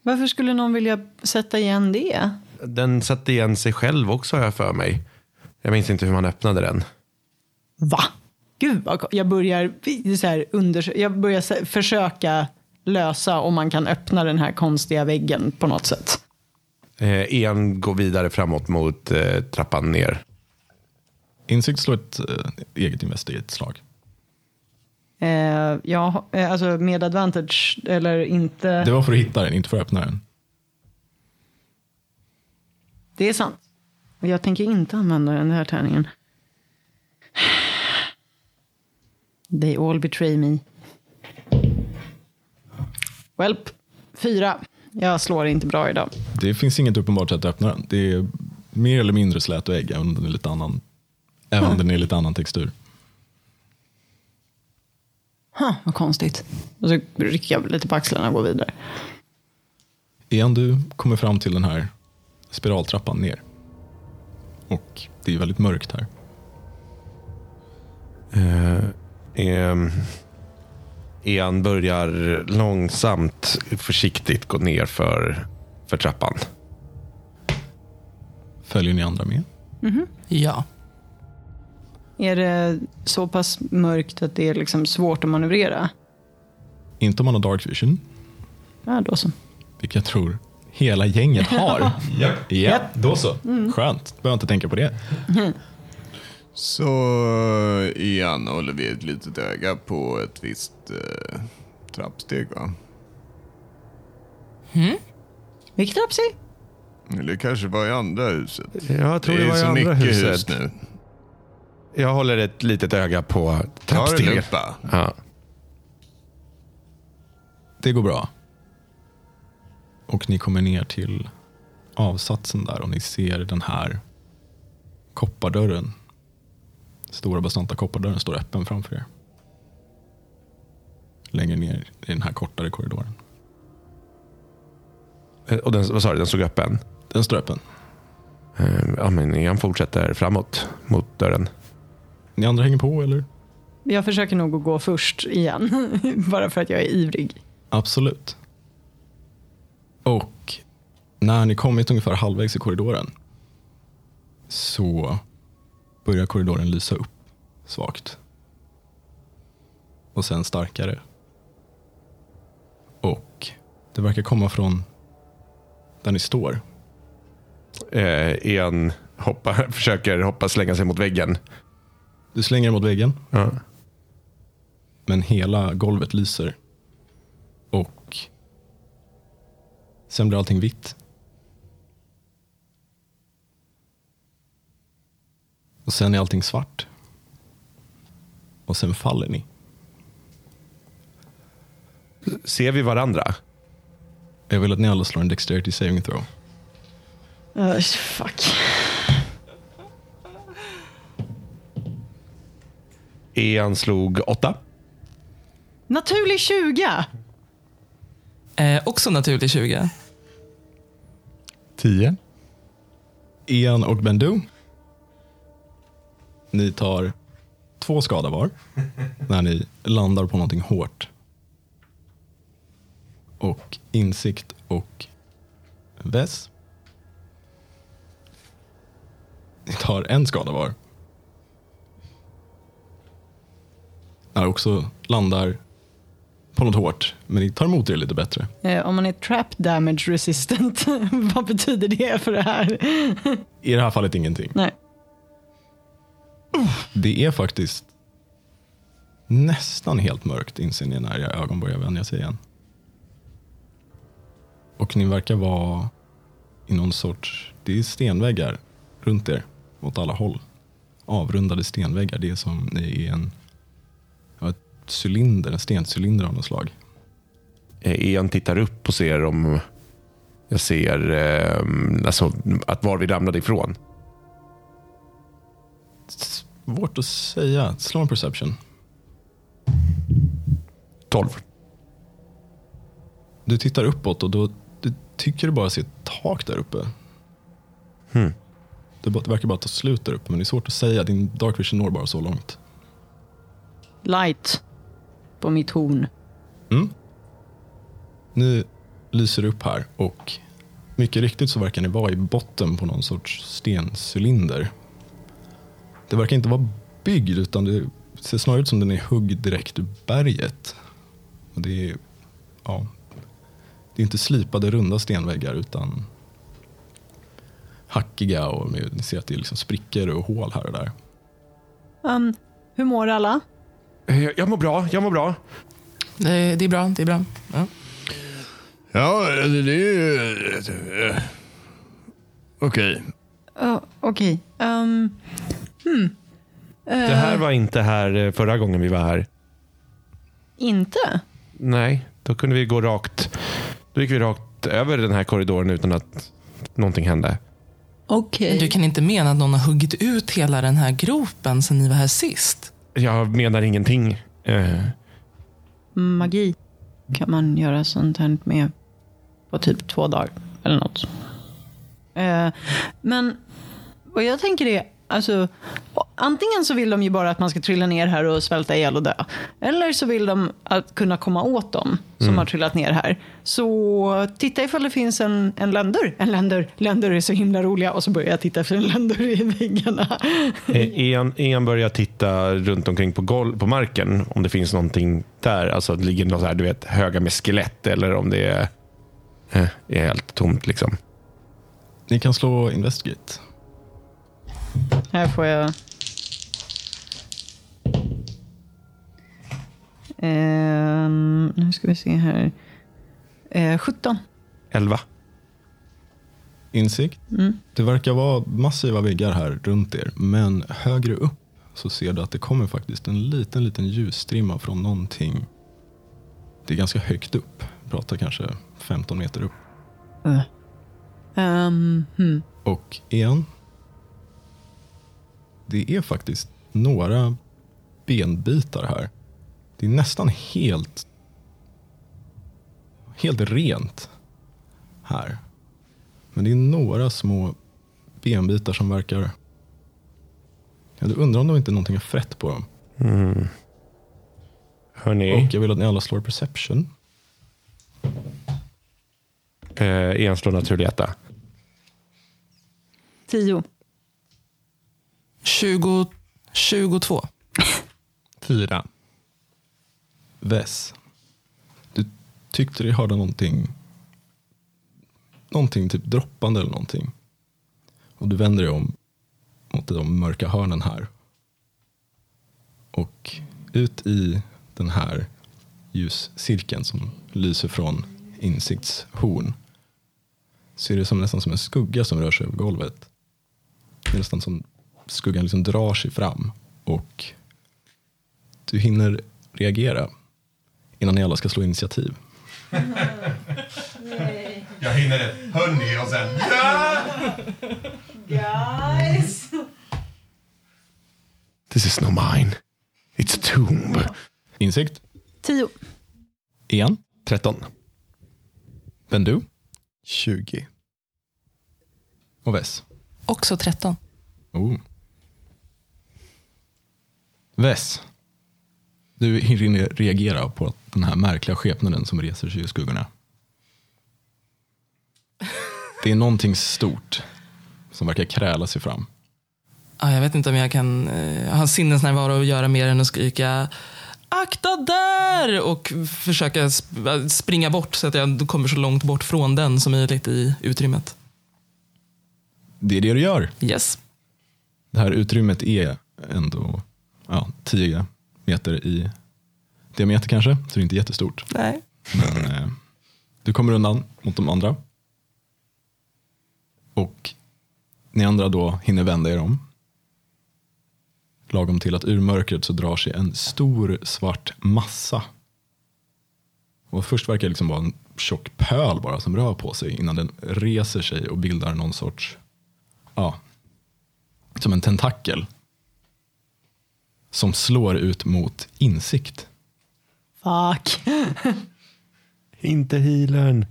C: Varför skulle någon vilja sätta igen det?
E: Den satte igen sig själv också har jag för mig. Jag minns inte hur man öppnade den.
C: Va? Gud vad Jag börjar, så här, jag börjar försöka lösa om man kan öppna den här konstiga väggen på något sätt.
E: Eh, en går vidare framåt mot eh, trappan ner.
D: Insikt slår ett eh, eget investigate-slag.
C: Eh, ja, eh, alltså med advantage eller inte.
D: Det var för att hitta den, inte för att öppna den.
C: Det är sant. Jag tänker inte använda den här tärningen. They all betray me. Welp, fyra. Jag slår inte bra idag.
D: Det finns inget uppenbart sätt att öppna den. Det är mer eller mindre slät och ägg, även om den är lite annan, även om den är lite annan textur.
C: Huh, vad konstigt. Och så rycker jag lite på axlarna och går vidare.
D: Igen, du kommer fram till den här spiraltrappan ner. Och det är väldigt mörkt här.
E: Eh, en börjar långsamt, försiktigt gå ner för, för trappan.
D: Följer ni andra med?
B: Ja.
C: Är det så pass mörkt att det är liksom svårt att manövrera?
D: Inte om man har dark vision,
C: Ja, då så.
D: vilket jag tror hela gänget har. *laughs* ja, då så. Skönt, behöver inte tänka på det.
F: Så Ian håller vi ett litet öga på ett visst eh, trappsteg va?
C: Vilket Apsi?
F: Eller kanske var i andra huset.
E: Jag tror
F: det
E: det,
F: är
E: var i
F: så
E: andra
F: mycket
E: huset.
F: hus nu.
E: Jag håller ett litet öga på
F: Ta det.
E: Ja.
D: Det går bra. Och ni kommer ner till avsatsen där och ni ser den här koppardörren. Stora bastanta koppardörren står öppen framför er. Längre ner i den här kortare korridoren.
E: Eh, Och den, vad sa du, den stod öppen?
D: Den står öppen.
E: Eh, Ja, men Ian fortsätter framåt mot dörren.
D: Ni andra hänger på eller?
C: Jag försöker nog att gå först igen. *laughs* Bara för att jag är ivrig.
D: Absolut. Och när ni kommit ungefär halvvägs i korridoren så börjar korridoren lysa upp svagt. Och sen starkare. Och det verkar komma från där ni står.
E: Eh, Ian hoppar, *laughs* försöker hoppa slänga sig mot väggen.
D: Du slänger er mot väggen,
E: Ja.
D: men hela golvet lyser. Och sen blir allting vitt. Och sen är allting svart. Och sen faller ni.
E: Ser vi varandra?
D: Jag vill att ni alla slår en dexterity saving throw.
C: Uh, fuck.
E: Ian slog åtta.
C: Naturlig 20!
B: Eh, också naturlig 20.
G: Tio.
D: Ian och Bendu. Ni tar två skada var när ni landar på någonting hårt. Och insikt och väs. Ni tar en skada var. När också landar på något hårt, men ni tar emot er lite bättre.
C: Eh, om man är trap damage resistant, *laughs* vad betyder det för det här?
D: I det här fallet ingenting.
C: Nej.
D: Det är faktiskt nästan helt mörkt inser ni när era ögon börjar vänja sig igen. Och ni verkar vara i någon sorts, det är stenväggar runt er åt alla håll. Avrundade stenväggar. Det är som ni är en, ja, ett cylinder, en stencylinder av något slag.
E: Eh, Ian tittar upp och ser om jag ser eh, alltså, att var vi ramlade ifrån.
D: Svårt att säga. Slå en perception.
E: 12.
D: Du tittar uppåt och då du tycker du bara ser ett tak där uppe.
E: Hmm.
D: Det verkar bara ta slut där uppe, men det är svårt att säga. Din dark vision når bara så långt.
C: Light på mitt horn.
D: Mm. Nu lyser det upp här och mycket riktigt så verkar ni vara i botten på någon sorts stencylinder. Det verkar inte vara byggd utan det ser snarare ut som den är hugg direkt ur berget. Och det är, ja, det är inte slipade runda stenväggar utan hackiga och med, ni ser att det är liksom sprickor och hål här och där.
C: Um, hur mår alla?
E: Eh, Jag, jag mår bra, jag mår bra.
B: Det, det är bra. Det är bra. Ja.
F: Ja, det det är ju... eh, Okej.
C: Uh, Okej. Um,
E: Det här var inte här eh, förra gången vi var här.
C: inte?
E: Nej, då kunde vi gå rakt. Då gick vi rakt över den här korridoren utan att någonting hände.
C: Okej.
B: Du kan inte mena att någon har huggit ut hela den här gropen sen ni var här sist?
E: Jag menar ingenting. Eh,
C: Magi kan man göra sånt här med på typ två dagar eller något. Eh, men vad jag tänker är, alltså, antingen så vill de ju bara att man ska trilla ner här och svälta ihjäl och dö. Eller så vill de att kunna komma åt dem som har trillat ner här. Så titta ifall det finns en, en länder. En länder. Länder är så himla roliga. Och så börjar jag titta efter en länder i väggarna.
E: Eh, Ian, Ian börjar titta runt omkring på, golv, på marken om det finns någonting där. Alltså att det ligger något så här, du vet, höga med skelett eller om det är, eh, är helt tomt. Liksom.
D: Ni kan slå investigate.
C: Här får jag... Ehm, nu ska vi se här. Eh, 17.
E: 11.
D: Insikt. Det verkar vara massiva väggar här runt er. Men högre upp så ser du att det kommer faktiskt en liten, liten ljusstrimma från någonting. Det är ganska högt upp. Pratar kanske 15 meter upp.
C: Ehm, hmm.
D: Och igen. Det är faktiskt några benbitar här. Det är nästan helt helt rent här. Men det är några små benbitar som verkar... Ja, du undrar om det inte är någonting är frätt på dem.
E: Hörni,
D: Och jag vill att ni alla slår perception.
E: eh, en slår naturlig etta.
C: Tio.
B: 20, 22.
F: Fyra.
D: Vess. Du tyckte du hörde någonting. Någonting typ droppande eller någonting. Och du vänder dig om mot de mörka hörnen här. Och ut i den här ljuscirkeln som lyser från insiktshorn så är det som, nästan som en skugga som rör sig över golvet. Det är nästan som skuggan liksom drar sig fram och du hinner reagera innan ni alla ska slå initiativ.
E: Jag hinner det. Hörni, och sen... This is no mine. It's a tomb.
D: Insikt,
C: Tio.
D: Ian,
E: 13.
D: Bendu
H: 20.
D: och Vess.
B: Också 13.
D: Oh. Vess, du hinner reagera på den här märkliga skepnaden som reser sig ur skuggorna. Det är någonting stort som verkar kräla sig fram.
B: Ja, jag vet inte om jag kan eh, ha sinnesnärvaro och göra mer än att skrika akta där och försöka sp- springa bort så att jag kommer så långt bort från den som möjligt i utrymmet.
D: Det är det du gör.
B: Yes.
D: Det här utrymmet är ändå ja, 10 meter i diameter kanske, så det är inte jättestort.
B: Nej.
D: Men eh, du kommer undan mot de andra. Och ni andra då hinner vända er om. Lagom till att ur mörkret så drar sig en stor svart massa. Och först verkar det liksom vara en tjock pöl bara som rör på sig innan den reser sig och bildar någon sorts, ja, som en tentakel. Som slår ut mot insikt.
C: Fuck. *laughs*
E: Inte healern.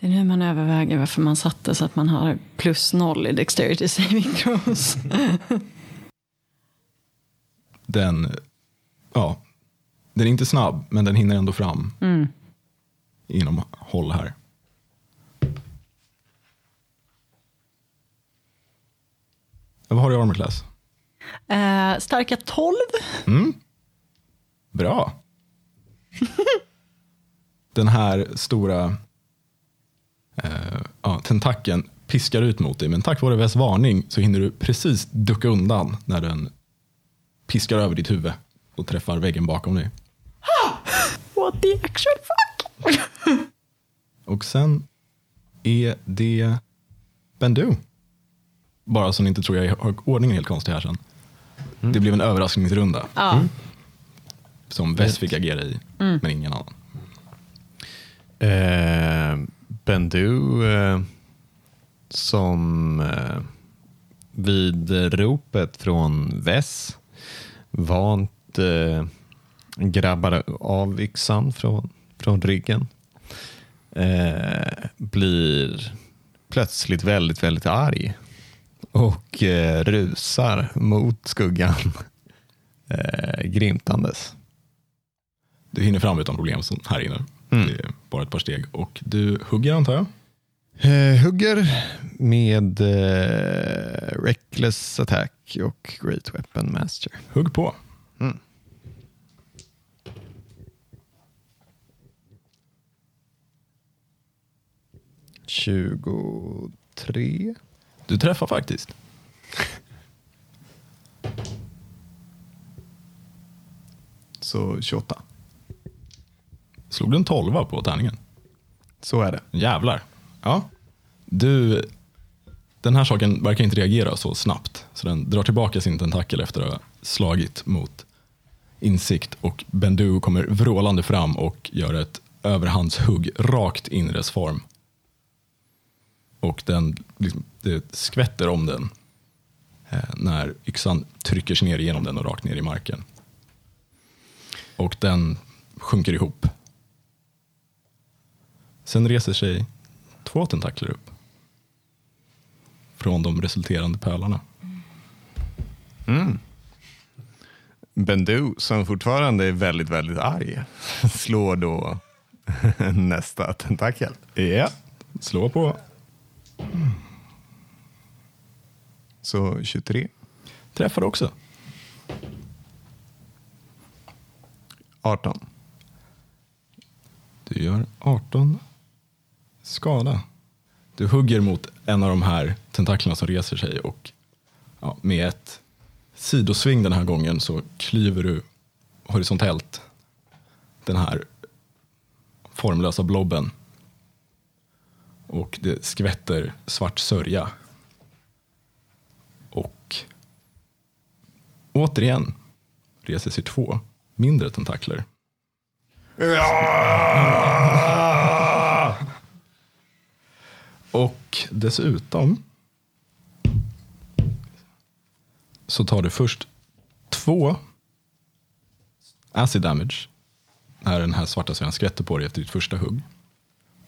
C: Det är nu man överväger varför man satte så att man har plus noll i Dexterity Saving Throws. *laughs*
D: den, ja, den är inte snabb, men den hinner ändå fram inom håll här. Vad har du i armor class?
C: Eh, starka 12.
D: Bra. *laughs* den här stora eh, ja, tentakeln piskar ut mot dig, men tack vare Väs varning så hinner du precis ducka undan när den piskar över ditt huvud och träffar väggen bakom dig. *gasps*
C: What the actual fuck?
D: Och sen är det Bendu. Bara så ni inte tror jag har ordningen helt konstig här sen. Det blev en överraskningsrunda
C: Ja.
D: som Vess fick agera i, men ingen annan.
F: Eh, Bendu eh, som eh, vid ropet från Vess vant eh, grabbar av yxan från, från ryggen. Eh, blir plötsligt väldigt, väldigt arg och eh, rusar mot skuggan *laughs* eh, grimtandes.
D: Du hinner fram utan problem här inne. Det är bara ett par steg. Och du hugger antar jag?
F: Eh, hugger med eh, Reckless Attack och Great Weapon Master.
D: Hugg på.
F: Tjugotre.
D: Du träffar faktiskt.
F: Så 28.
D: Slog du en tolva på tärningen?
F: Så är det.
D: Jävlar. Ja. Du, den här saken verkar inte reagera så snabbt. Så den drar tillbaka sin tentakel efter att ha slagit mot insikt. Och Bendu kommer vrålande fram och gör ett överhandshugg rakt in i dess form. Och den, liksom, det skvätter om den eh, när yxan trycker sig ner igenom den och rakt ner i marken. Och den sjunker ihop. Sen reser sig två tentakler upp. Från de resulterande pölarna.
F: Bendu, som fortfarande är väldigt, väldigt arg, *laughs* slår då *laughs* nästa tentakel.
D: Ja, slå på.
F: Så 23.
D: Träffar också.
F: 18.
D: Du gör 18 skada. Du hugger mot en av de här tentaklerna som reser sig och ja, med ett sidosving den här gången så klyver du horisontellt den här formlösa blobben. Och det skvätter svart sörja. Och återigen reser sig två mindre tentakler. Och dessutom så tar du först två acid damage när den här svarta sörjan skvätter på dig efter ditt första hugg.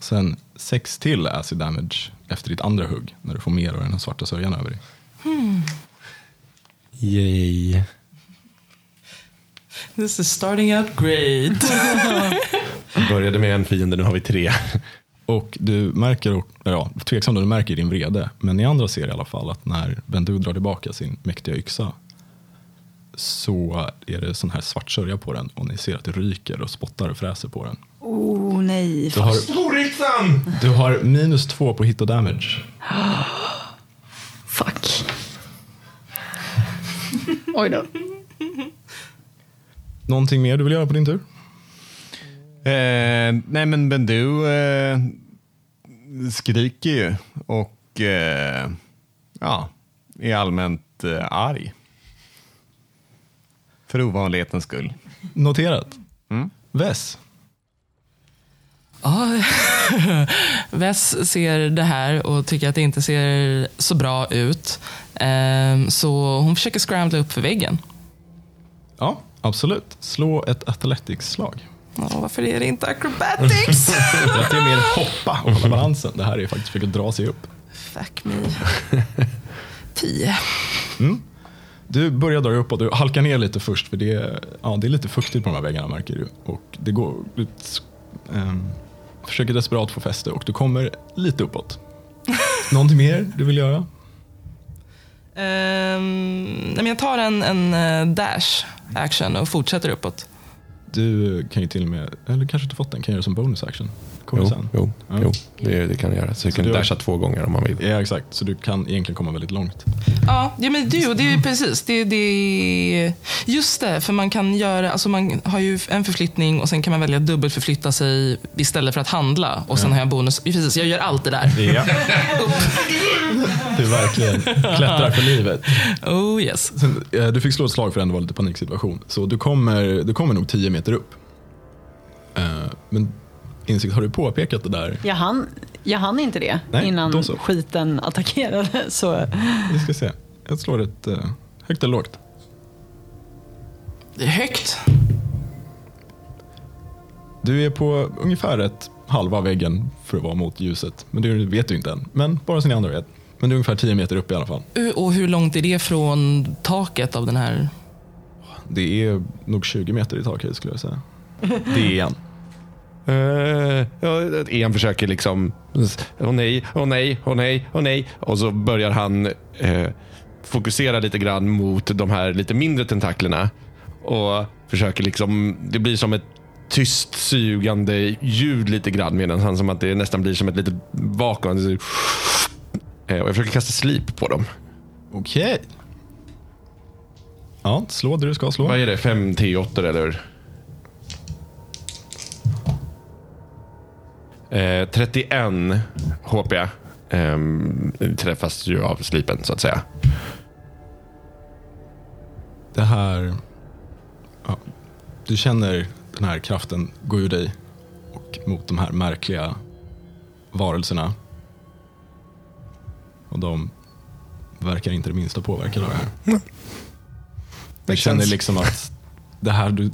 D: Sen sex till acid damage efter ditt andra hugg när du får mer av den här svarta sörjan över dig.
E: Yay.
B: This is starting out great. *laughs*
E: Började med en fiende, nu har vi tre.
D: Och du märker, ja, tveksam då, du märker din vrede, men ni andra ser i alla fall att när Bendu drar tillbaka sin mäktiga yxa så är det sån här svart sörja på den och ni ser att det ryker och spottar och fräser på den.
C: Oh nej.
D: Du har, du har minus två på hit och damage. *gasps*
C: Fuck. *laughs* Oj då.
D: Någonting mer du vill göra på din tur?
F: Eh, nej men Bendu eh, skriker ju och eh, ja, är allmänt eh, arg. För ovanlighetens skull.
D: Noterat.
F: Mm.
D: Vess.
B: Ja, *laughs* Vess ser det här och tycker att det inte ser så bra ut. Ehm, Så hon försöker scrambla upp för väggen.
D: Ja, absolut. Slå ett athletics-slag.
B: Ja, varför är det inte acrobatics? *laughs*
D: Det är mer hoppa och hålla balansen. Det här är faktiskt försöka dra sig upp.
B: Fuck me. *laughs* Tio.
D: Du börjar dra upp och du halkar ner lite först för det är, ja, det är lite fuktigt på de här väggarna märker du. Och det går, du ehm, försöker desperat få fäste och du kommer lite uppåt. Någonting mer du vill göra?
B: Men jag tar en, en eh, dash action och fortsätter uppåt.
D: Du kan ju till och med, eller kanske inte fått den, kan göra som bonus action. Kommer
E: Jo,
D: sen.
E: jo,
D: Ja.
E: jo det, det kan du göra. Så du kan
D: du har-
E: dasha två gånger om man vill.
D: Ja, exakt. Så du kan egentligen komma väldigt långt.
B: Ja, ja men det, det är ju precis. Det, det, just det, för man kan göra, alltså man har ju en förflyttning och sen kan man välja att dubbelförflytta sig istället för att handla. Och sen har jag bonus. Precis, jag gör allt det där.
D: Ja. *laughs* du verkligen klättrar för livet.
B: Oh yes.
D: Sen, eh, du fick slå ett slag för att det var lite paniksituation. Så du kommer, du kommer nog 10 meter upp. Eh, Men insikt, har du påpekat det där?
C: Jag hann, jag hann inte det
D: Nej,
C: innan
D: då så.
C: skiten attackerade. *laughs* Så
D: Vi ska se. Jag slår ett eh, högt eller lågt.
B: Det är högt.
D: Du är på ungefär ett halva väggen för att vara mot ljuset. Men det vet du inte än. Men bara så ni andra vet. Men du är ungefär 10 meter upp i alla fall.
B: Och hur långt är det från taket av den här?
D: Det är nog 20 meter i taket skulle jag säga. Det är en.
E: Uh, en försöker liksom, åh nej, åh nej, åh nej, åh nej. Och så börjar han eh, fokusera lite grann mot de här lite mindre tentaklerna. Och försöker liksom, det blir som ett tyst sugande ljud lite grann. Medan han som att det nästan blir som ett litet vakuum. Eh, och jag försöker kasta slip på dem.
D: Okej. Ja, slå det du ska slå.
E: Vad är det? Fem T8 eller? Eh, 31 HP ehm, träffas ju av slipen så att säga.
D: Det här... Ja, du känner den här kraften gå ur dig och mot de här märkliga varelserna. Och de verkar inte det minsta påverkade av det här. Du känner
G: sense.
D: liksom att det här du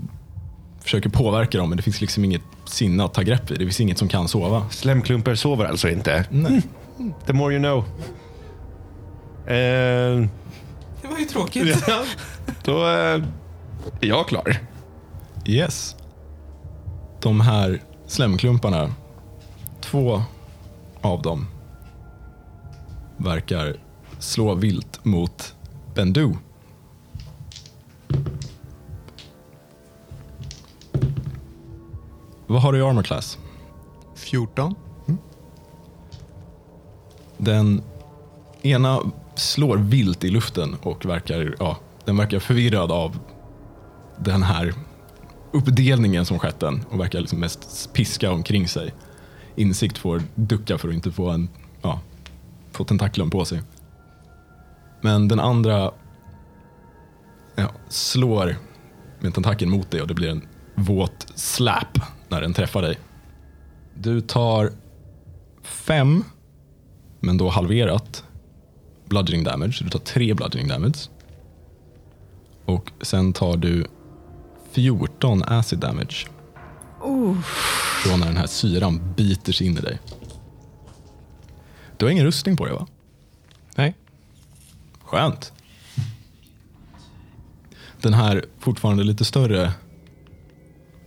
D: försöker påverka dem, men det finns liksom inget sinne att ta grepp i. Det finns inget som kan sova.
E: Slemklumper sover alltså inte.
D: Nej. *laughs*
E: The more you know. Eh,
B: Det var ju tråkigt. *laughs*
E: ja, då eh, är jag klar.
D: Yes. De här slemklumparna, två av dem verkar slå vilt mot Bendu. Vad har du i armor class?
G: 14.
D: Den ena slår vilt i luften och verkar, ja, den verkar förvirrad av den här uppdelningen som skett den och verkar liksom mest piska omkring sig. Insikt får ducka för att inte få en, ja, få tentakeln på sig. Men den andra ja, slår med tentakeln mot dig och det blir en våt slap när den träffar dig. Du tar fem men då halverat bludgeoning damage. Så du tar tre bludgeoning damage. Och sen tar du 14 acid damage. Från när den här syran biter sig in i dig. Du har ingen rustning på dig va?
G: Nej.
D: Skönt. Den här fortfarande lite större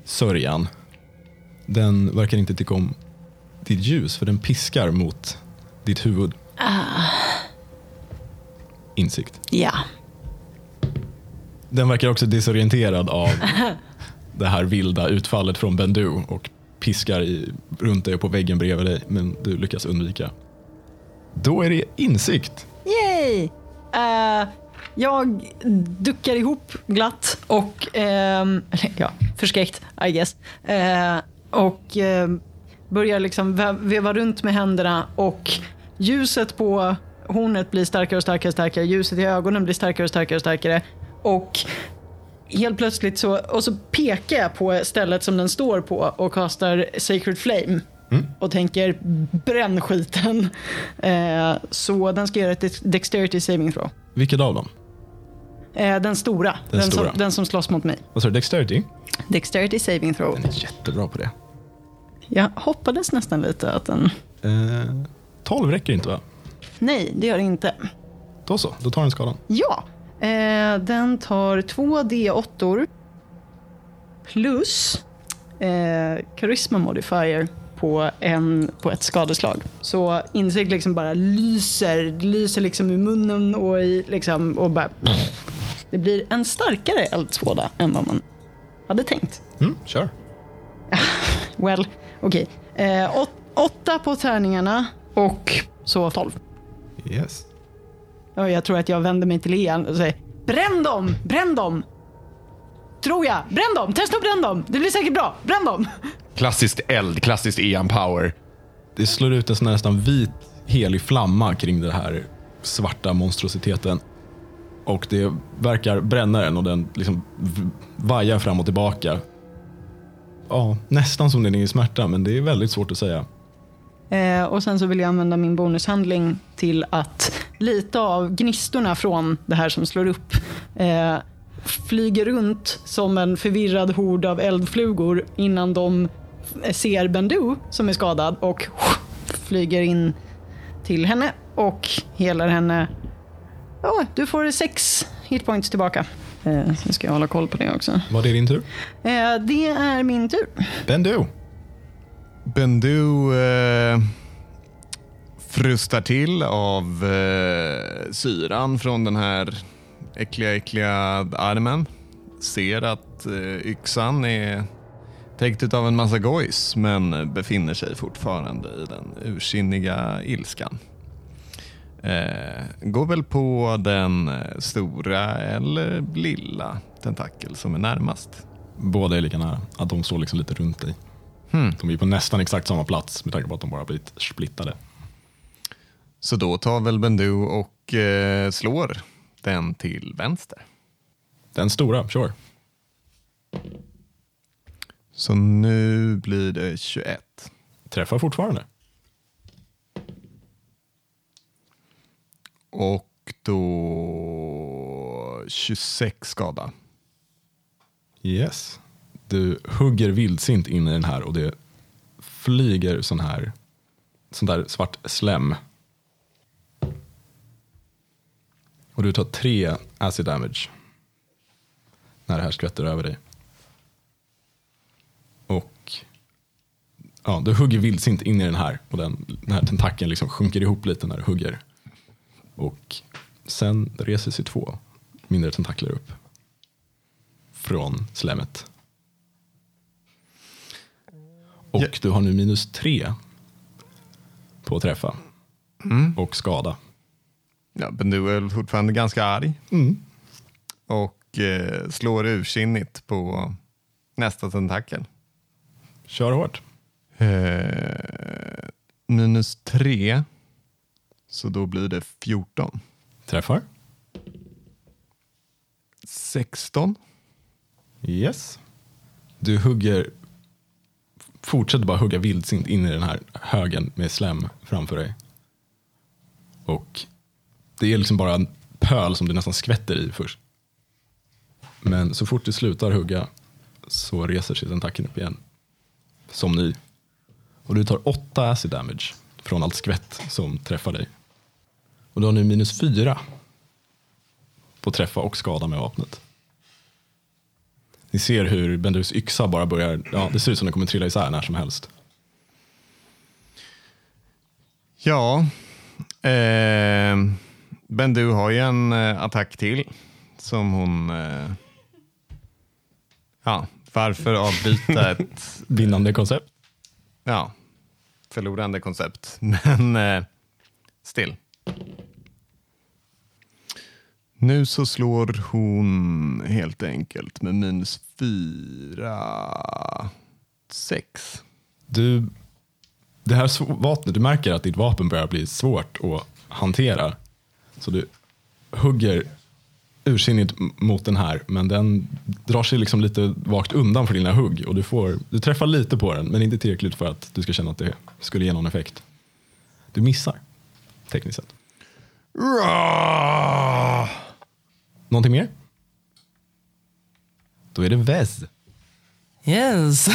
D: sörjan, den verkar inte tycka om ditt ljus för den piskar mot ditt huvud. Insikt.
C: Ja.
D: Den verkar också desorienterad av *laughs* det här vilda utfallet från Bendu och piskar i, runt dig och på väggen bredvid dig, men du lyckas undvika. Då är det insikt.
C: Yay! Eh, jag duckar ihop glatt och, eller *laughs* ja, förskräckt I guess. Eh, och ehm, börjar liksom ve- veva runt med händerna och ljuset på hornet blir starkare och starkare och starkare. Ljuset i ögonen blir starkare och starkare och starkare. Och helt plötsligt så, och så pekar jag på stället som den står på och kastar Sacred Flame. Och tänker bränn skiten. Eh, så den ska göra ett dex- Dexterity Saving Throw.
D: Vilket av dem?
C: Eh, den stora.
D: Den
C: Den,
D: stora.
C: Som, den som slåss mot mig.
D: Vad sa du? Dexterity?
C: Dexterity Saving Throw.
D: Den är jättebra på det.
C: Jag hoppades nästan lite att den...
D: Eh, 12 räcker inte va?
C: Nej, det gör det inte.
D: Då så, då tar den skadan.
C: Ja, eh, den tar två D8 plus eh, Charisma Modifier på, en, på ett skadeslag. Så insikt liksom bara lyser, lyser liksom i munnen och, i, liksom, och bara... Det blir en starkare eldsvåda än vad man hade tänkt.
D: Mm, kör. *laughs*
C: Well, okej. Eh, åt, åtta på tärningarna och så tolv.
D: Yes.
C: Och jag tror att jag vänder mig till Ian och säger Bränn dem! Bränn dem! Tror jag. Bränn dem! Testa att bränn dem! Det blir säkert bra. Bränn dem!
E: Klassiskt eld, klassiskt Ian Power.
D: Det slår ut en sån här nästan vit helig flamma kring den här svarta monstrositeten. Och det verkar bränna den och den liksom vajar fram och tillbaka. Ja, nästan som den är i smärta, men det är väldigt svårt att säga.
C: Eh, och sen så vill jag använda min bonushandling till att lite av gnistorna från det här som slår upp eh, flyger runt som en förvirrad hord av eldflugor innan de eh, ser Bendu som är skadad och flyger in till henne och helar henne. Ja, du får sex hitpoints tillbaka. Eh, så ska jag hålla koll på det också.
D: Var det din tur?
C: Eh, det är min tur.
D: Bendu.
A: Bendu eh, frustar till av eh, syran från den här äckliga, äckliga armen. Ser att eh, yxan är täckt av en massa gojs men befinner sig fortfarande i den ursinniga ilskan. Eh, går väl på den eh, stora eller lilla tentakel som är närmast.
D: Båda är lika nära. Att de står liksom lite runt dig. De är på nästan exakt samma plats med tanke på att de bara blivit splittade.
F: Så då tar väl Bendu och eh, slår den till vänster.
D: Den stora, sure.
F: Så nu blir det 21.
D: Träffar fortfarande.
F: Och då 26 skada.
D: Yes. Du hugger vildsint in i den här och det flyger sån här sån där svart slem. Och du tar tre acid damage. När det här skvätter över dig. Och ja, du hugger vildsint in i den här och den, den här tentakeln liksom sjunker ihop lite när du hugger. Och sen reser sig två mindre tentakler upp från slemmet. Och
F: Ja.
D: du har nu minus tre på att träffa. Och skada.
F: Ja, Bendu är fortfarande ganska arg. Och eh, slår ursinnigt på nästa tentakel.
D: Kör hårt.
F: Eh, minus 3. Så då blir det 14.
D: Träffar.
F: 16.
D: Yes. Du hugger, fortsätter bara hugga vildsint in i den här högen med slem framför dig. Och det är liksom bara en pöl som det nästan skvätter i först. Men så fort du slutar hugga så reser sig tentakeln upp igen. Som ny. Och du tar åtta acid damage från allt skvätt som träffar dig. Och du har nu minus fyra på träffa och skada med vapnet. Ni ser hur Bendus yxa bara börjar, ja det ser ut som den kommer trilla isär när som helst.
F: Ja. Eh, Bendu har ju en eh, attack till. Som hon... Eh, ja, varför avbryta ett *laughs*
D: Vinnande koncept.
F: ja, förlorande koncept? *laughs* Men eh, still. Nu så slår hon helt enkelt med minus fyra, sex.
D: Du, det här vapnet, du märker att ditt vapen börjar bli svårt att hantera. Så du hugger ursinnigt mot den här, men den drar sig liksom lite vagt undan för dina hugg. Och du, får, du träffar lite på den, men inte tillräckligt för att du ska känna att det skulle ge någon effekt. Du missar, tekniskt sett. Någonting mer? Då är det Vez.
B: Yes.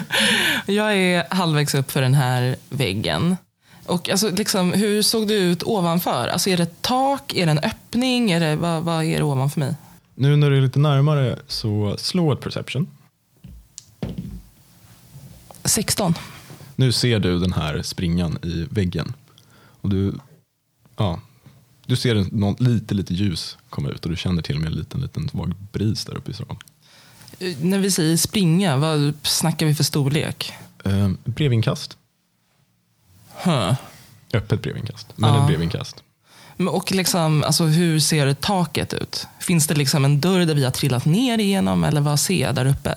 B: *laughs* jag är halvvägs upp för den här väggen. Och alltså, liksom, hur såg det ut ovanför? Alltså, är det ett tak? Är det en öppning? Är det, vad, vad är det ovanför mig?
D: Nu när du är lite närmare så slå ett perception.
B: 16.
D: Nu ser du den här springan i väggen. Och du, ja, du ser någon, lite, lite ljus komma ut och du känner till och med en liten, liten svag bris där uppe i stan.
B: Eh, När vi säger springa, vad snackar vi för storlek?
D: Eh, brevinkast.
B: Huh.
D: Öppet brevinkast. Men
B: Ja.
D: ett brevinkast.
B: Och liksom, alltså, hur ser taket ut? Finns det liksom en dörr där vi har trillat ner igenom eller vad ser jag där uppe?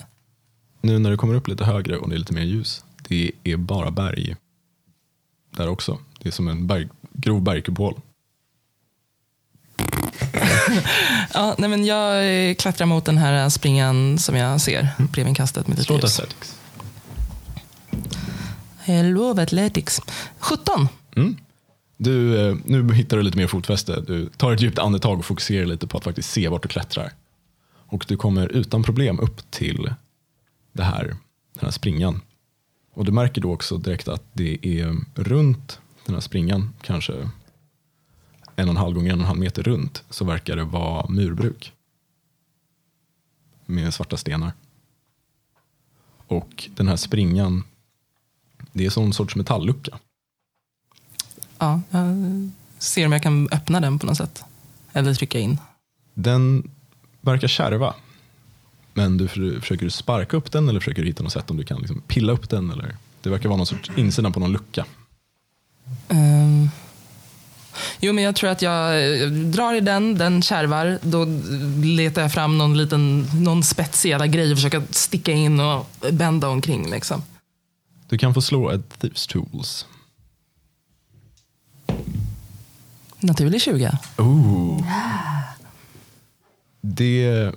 D: Nu när du kommer upp lite högre och det är lite mer ljus. Det är bara berg där också. Det är som en berg, grov bergkupol. *laughs*
B: Ja, nej, men jag eh, klättrar mot den här springan som jag ser, brevinkastet med lite
D: Slå ett
B: ljus. Hello Athletics. 17.
D: Du, eh, nu hittar du lite mer fotfäste. Du tar ett djupt andetag och fokuserar lite på att faktiskt se vart du klättrar. Och du kommer utan problem upp till det här, den här springan. Och du märker då också direkt att det är runt den här springan, kanske en och en halv gånger en och en halv meter runt, så verkar det vara murbruk. Med svarta stenar. Och den här springan, det är en sorts metallucka.
B: Ja, jag ser om jag kan öppna den på något sätt. Eller trycka in.
D: Den verkar kärva. Men du för- försöker du sparka upp den eller försöker du hitta något sätt om du kan liksom pilla upp den? Eller? Det verkar vara någon sorts insidan på någon lucka.
B: Ehm. Jo, men jag tror att jag eh, drar i den, den kärvar. Då letar jag fram någon liten någon spetsig jävla grej och försöker sticka in och bända omkring. Liksom.
D: Du kan få slå ett Thieves Tools.
B: Naturlig 20.
D: Ooh. Det,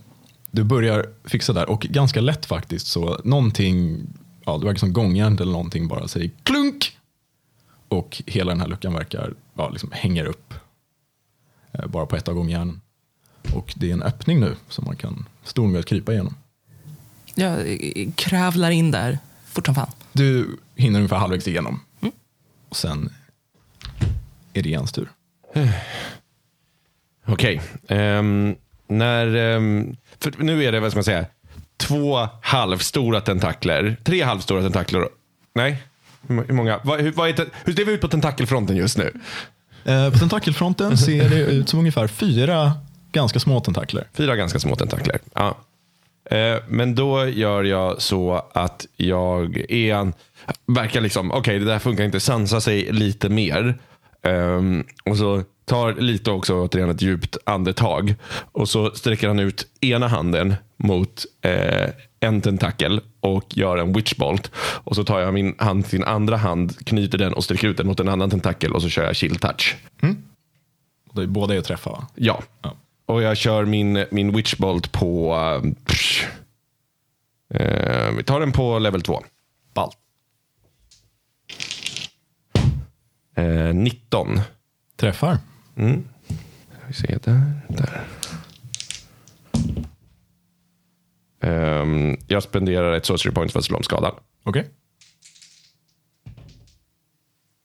D: du börjar fixa där och ganska lätt faktiskt så någonting, ja det verkar som gångjärn eller någonting bara säger klunk. Och hela den här luckan verkar, ja liksom hänger upp. eh, Bara på ett av gångjärnen. Och det är en öppning nu som man kan stå med att krypa igenom.
B: Jag eh, kravlar in där fort som fan.
D: Du hinner ungefär halvvägs igenom. Och sen är det Jens tur.
E: Okej. ehm, när... ehm, för nu är det, vad ska man säga, två halvstora tentakler. Tre halvstora tentakler. Nej, hur må- hur många? Vad, hur, vad är, hur ser vi ut på tentakelfronten just nu?
D: Eh, på tentakelfronten *laughs* ser det ut som ungefär fyra ganska små tentakler.
E: Fyra ganska små tentakler. Ja. Eh, men då gör jag så att jag är en, verkar liksom, okej det där funkar inte, sansa sig lite mer. Ehm, och så tar lite också återigen ett djupt andetag. Och så sträcker han ut ena handen mot eh, en tentakel och gör en witchbolt. Och så tar jag min hand sin andra hand, knyter den och sträcker ut den mot en annan tentakel och så kör jag chill touch.
D: Och det är båda är att träffa va?
E: Ja.
D: Ja.
E: Och jag kör min, min witchbolt på... psh. Eh, vi tar den på level 2.
D: Ballt.
E: Eh, 19.
D: Träffar.
E: Ska vi se, där, där. Ehm, jag spenderar ett sorcery point för att slå om skadan.
D: Okej.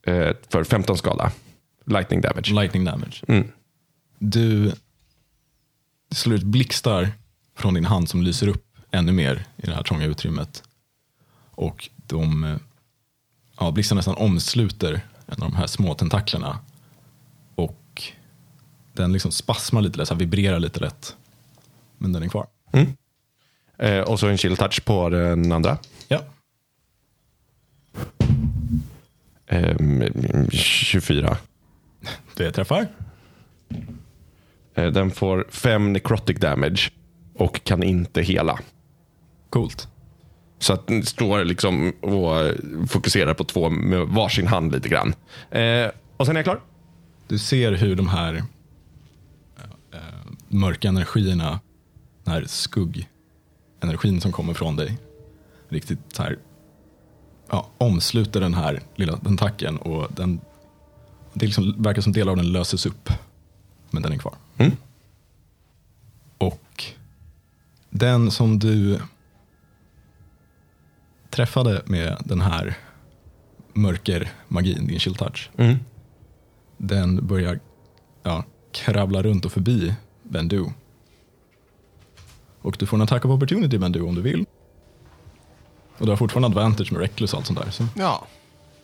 E: Eh, för 15 skada. Lightning damage.
D: Lightning damage.
E: Mm.
D: Du slår ut blixtar från din hand som lyser upp ännu mer i det här trånga utrymmet. Och de eh, ja, blixtarna nästan omsluter en av de här små tentaklerna. Den liksom spasmar lite lätt, så vibrerar lite lätt. Men den är kvar.
E: Eh, och så en chill touch på den andra.
D: Ja.
E: Ehm, 24.
D: Det träffar.
E: Eh, den får 5 necrotic damage och kan inte hela.
D: Coolt.
E: Så att den står liksom och fokuserar på två med varsin hand lite grann. Eh, och sen är jag klar.
D: Du ser hur de här eh, mörka energierna, den här skuggenergin som kommer från dig, riktigt så här, ja, omsluter den här lilla tentakeln och den, det liksom verkar som delar av den löses upp, men den är kvar.
E: Mm.
D: Och den som du träffade med den här mörkermagin, din chill touch,
E: Mm.
D: den börjar ja, kravla runt och förbi Bendu. Och du får en attack of opportunity Bendu om du vill. Och du har fortfarande advantage med reckless och allt sånt där. Så.
F: Ja.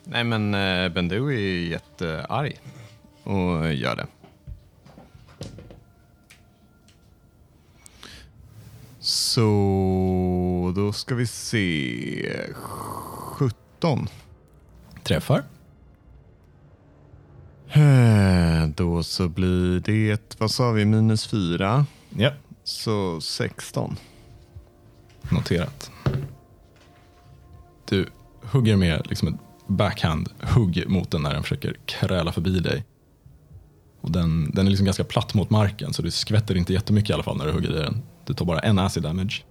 F: Nej men uh, Bendu är ju jättearg och gör det. Så då ska vi se. 17.
D: Träffar.
F: Då så blir det, vad sa vi, minus 4.
D: Ja,
F: Så 16.
D: noterat. Du hugger med liksom ett backhand-hugg mot den när den försöker kräla förbi dig. Och den, den är liksom ganska platt mot marken så det skvätter inte jättemycket i alla fall när du hugger i den. Du tar bara en acid damage.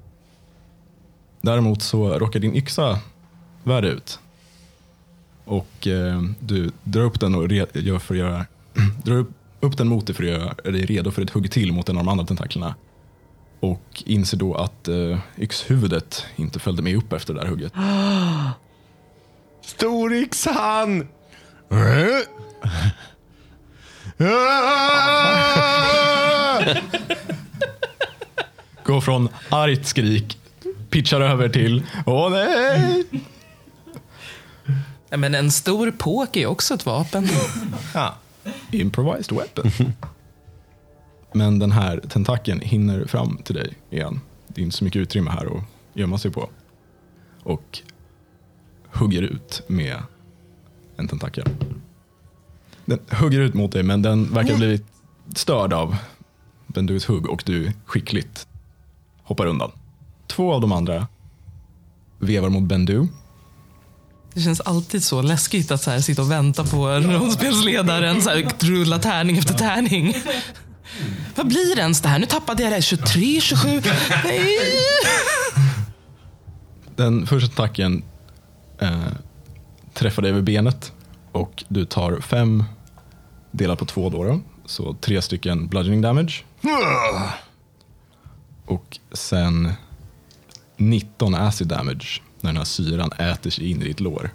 D: Däremot så råkar din yxa värd ut. Och eh, du drar upp den och re- gör för att göra, *clears throat* drar upp, upp den mot dig för att göra dig redo för ett hugg till mot en av de andra tentaklerna. Och inser då att eh, yxhuvudet inte följde med upp efter det där hugget. *gasps*
E: Storyxan!
D: Går från argt skrik, pitchar över till åh nej!
B: Ja, Men en stor påk är också ett vapen.
F: Ja.
D: Improvised weapon. *laughs* Men den här tentakeln hinner fram till dig igen. Det är inte så mycket utrymme här att gömma sig på. Och hugger ut med en tentakel. Den hugger ut mot dig men den verkar ha blivit störd av Benduis hugg och du skickligt hoppar undan. Två av de andra vevar mot Bendu.
B: Det känns alltid så läskigt att så här, sitta och vänta på rollspelsledaren. Så här, rulla tärning efter tärning. Vad blir ens det här? Nu tappade jag det. 23, 27. Nej.
D: Den första attacken eh, träffar dig över benet och du tar fem delat på två då, då. Så tre stycken bludgeoning damage. Och sen 19 acid damage när den här syran äter sig in i ditt lår.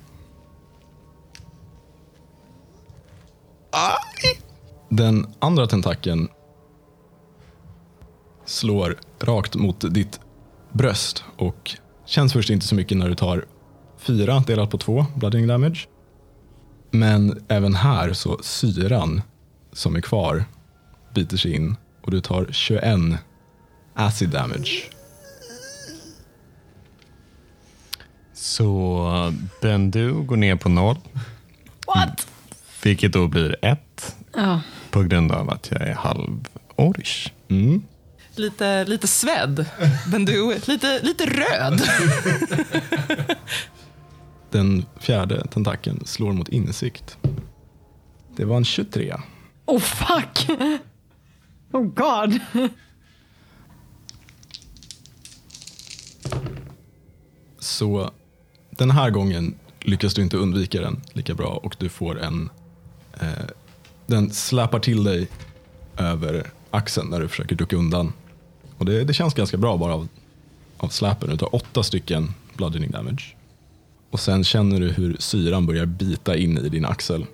D: Den andra tentakeln slår rakt mot ditt bröst och känns först inte så mycket när du tar fyra delat på två blooding damage. Men även här så syran som är kvar biter sig in och du tar 21 acid damage.
A: Så Bendu går ner på noll.
C: What?
A: Vilket då blir ett.
C: Ja.
A: På grund av att jag är halv-orish.
D: Mm.
B: Lite, lite svedd. Men du, lite, lite röd. *laughs*
D: Den fjärde tentakeln slår mot insikt. Det var en 23.
C: Oh fuck! Oh god.
D: Så den här gången lyckas du inte undvika den lika bra och du får en... Eh, den släpar till dig över axeln när du försöker ducka undan. Och det, det känns ganska bra bara av, av släpen. Du tar åtta stycken bludgeoning damage. Och sen känner du hur syran börjar bita in i din axel.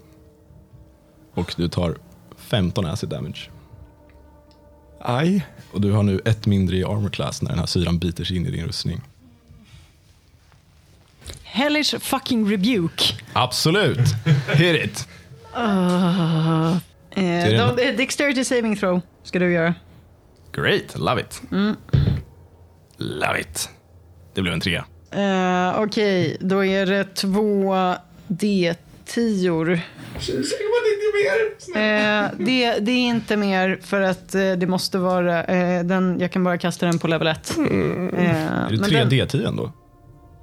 D: Och du tar 15 acid damage.
E: Aj.
D: Och du har nu ett mindre i armor class när den här syran biter sig in i din rustning.
C: Hellish fucking rebuke.
D: Absolut! Hit it!
C: Eh,
D: det
C: de, eh, dexterity saving throw ska du göra.
D: Great, love it. Love it. Det blev en trea.
C: Uh, Okej, då är det två D10. Eh, det, det är inte mer för att eh, det måste vara, eh, den, jag kan bara kasta den på level 1.
D: Är det tre D10 ändå?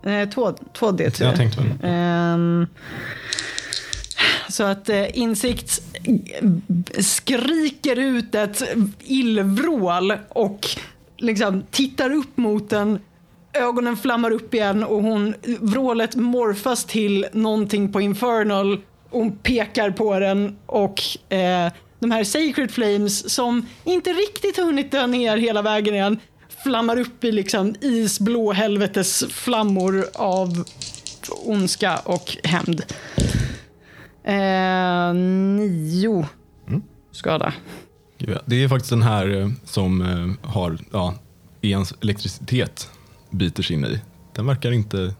C: Eh, två, två D10.
D: Jag tänkte väl.
C: Ehm, så att eh, insikt skriker ut ett illvrål och liksom tittar upp mot den. Ögonen flammar upp igen och hon, vrålet morfas till någonting på infernal. Hon pekar på den och eh, de här sacred flames som inte riktigt har hunnit dö ner hela vägen igen flammar upp i liksom isblå helvetes flammor av ondska och hämnd. Eh, nio skada.
D: Ja, Det är faktiskt den här eh, som eh, har ja, ens elektricitet biter sig in i. Den verkar inte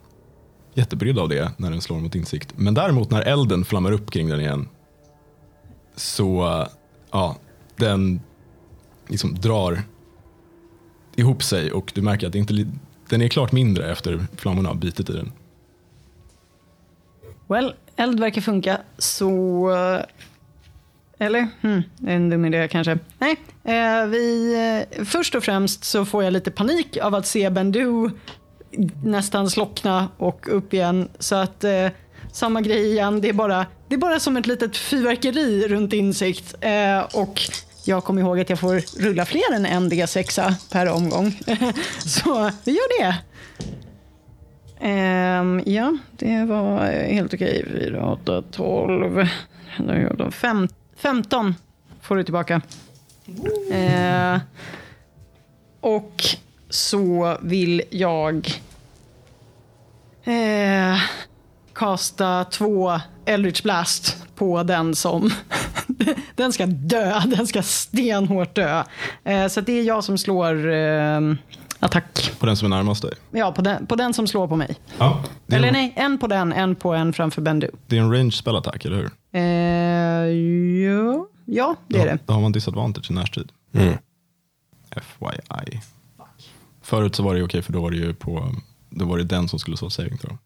D: jättebrydd av det när den slår mot insikt. Men däremot när elden flammar upp kring den igen så ja, den liksom drar ihop sig och du märker att det inte, den är klart mindre efter flammorna har bitit i den.
C: Well, eld verkar funka, så... Eh, eller? Hmm, det är en dum idé kanske. Nej, eh, vi... Eh, först och främst så får jag lite panik av att se Bendu nästan slockna och upp igen. Så att eh, samma grej igen, det är, bara, det är bara som ett litet fyrverkeri runt insikt. Eh, och jag kommer ihåg att jag får rulla fler än en D6 per omgång. *laughs* så vi gör det. Um, ja, det var eh, helt okej. 4, 8, 12. Då gör de fem, 15 får du tillbaka. Uh, och så vill jag eh, kasta två Eldritch Blast på den som... *laughs* den ska dö. Den ska stenhårt dö. Eh, så det är jag som slår eh, attack.
D: På den som är närmast dig.
C: Ja, på den, på den som slår på mig.
D: Ja, är
C: Eller
D: en,
C: nej, en på den, en på en framför Bendu.
D: det är en range spellattack, eller hur?
C: Eh, ja. ja, det är det.
D: Då har man disadvantage i närstrid.
E: Mm.
D: FYI. Förut så var det okej för då var det ju på, då var det den som skulle slå saving throw.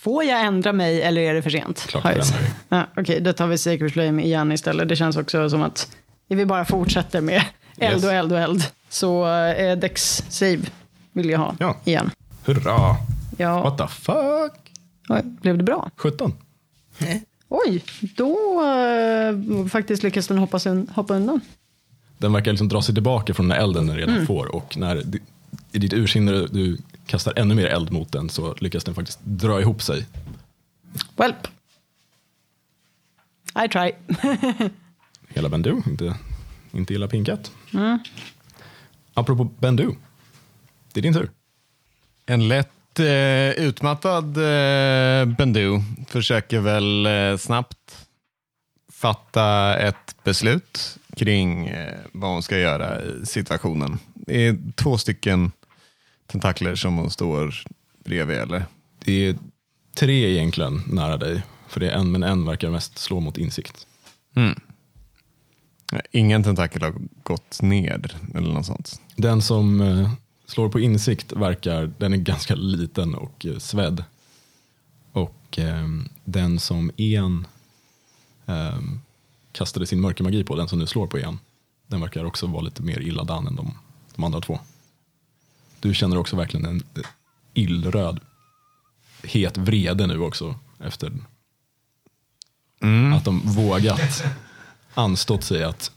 C: Får jag ändra mig eller är det för sent?
D: Klart du ändrar dig.
C: Ja, Okej, då tar vi Sacred Flame igen istället. Det känns också som att vi bara fortsätter med eld
D: Yes.
C: och eld och eld. Så eh, Dex save vill jag ha
D: Ja.
C: igen.
D: Hurra!
C: Ja,
D: What the fuck?
C: Oj, blev det bra?
D: 17. *laughs*
C: Oj, då eh, faktiskt lyckas den hoppa, hoppa undan.
D: Den verkar liksom dra sig tillbaka från den elden den redan får och när i ditt ursinne du kastar ännu mer eld mot den så lyckas den faktiskt dra ihop sig.
C: Welp. I try. *laughs*
D: Hela Bendu, inte, inte illa pinkat. Apropå Bendu, det är din tur.
F: En lätt eh, utmattad eh, Bendu försöker väl eh, snabbt fatta ett beslut kring eh, vad hon ska göra i situationen. Det är två stycken tentakler som hon står bredvid, eller?
D: Det är tre egentligen nära dig, för det är en men en verkar mest slå mot insikt.
F: Ingen tentakel har gått ner eller något sånt.
D: Den som eh, slår på insikt verkar, den är ganska liten och eh, svedd. Och eh, den som en eh, kastade sin mörkermagi på, den som nu slår på en, den verkar också vara lite mer illa dan än de, de andra två. Du känner också verkligen en illröd, het vrede nu också efter att de vågat anstått sig att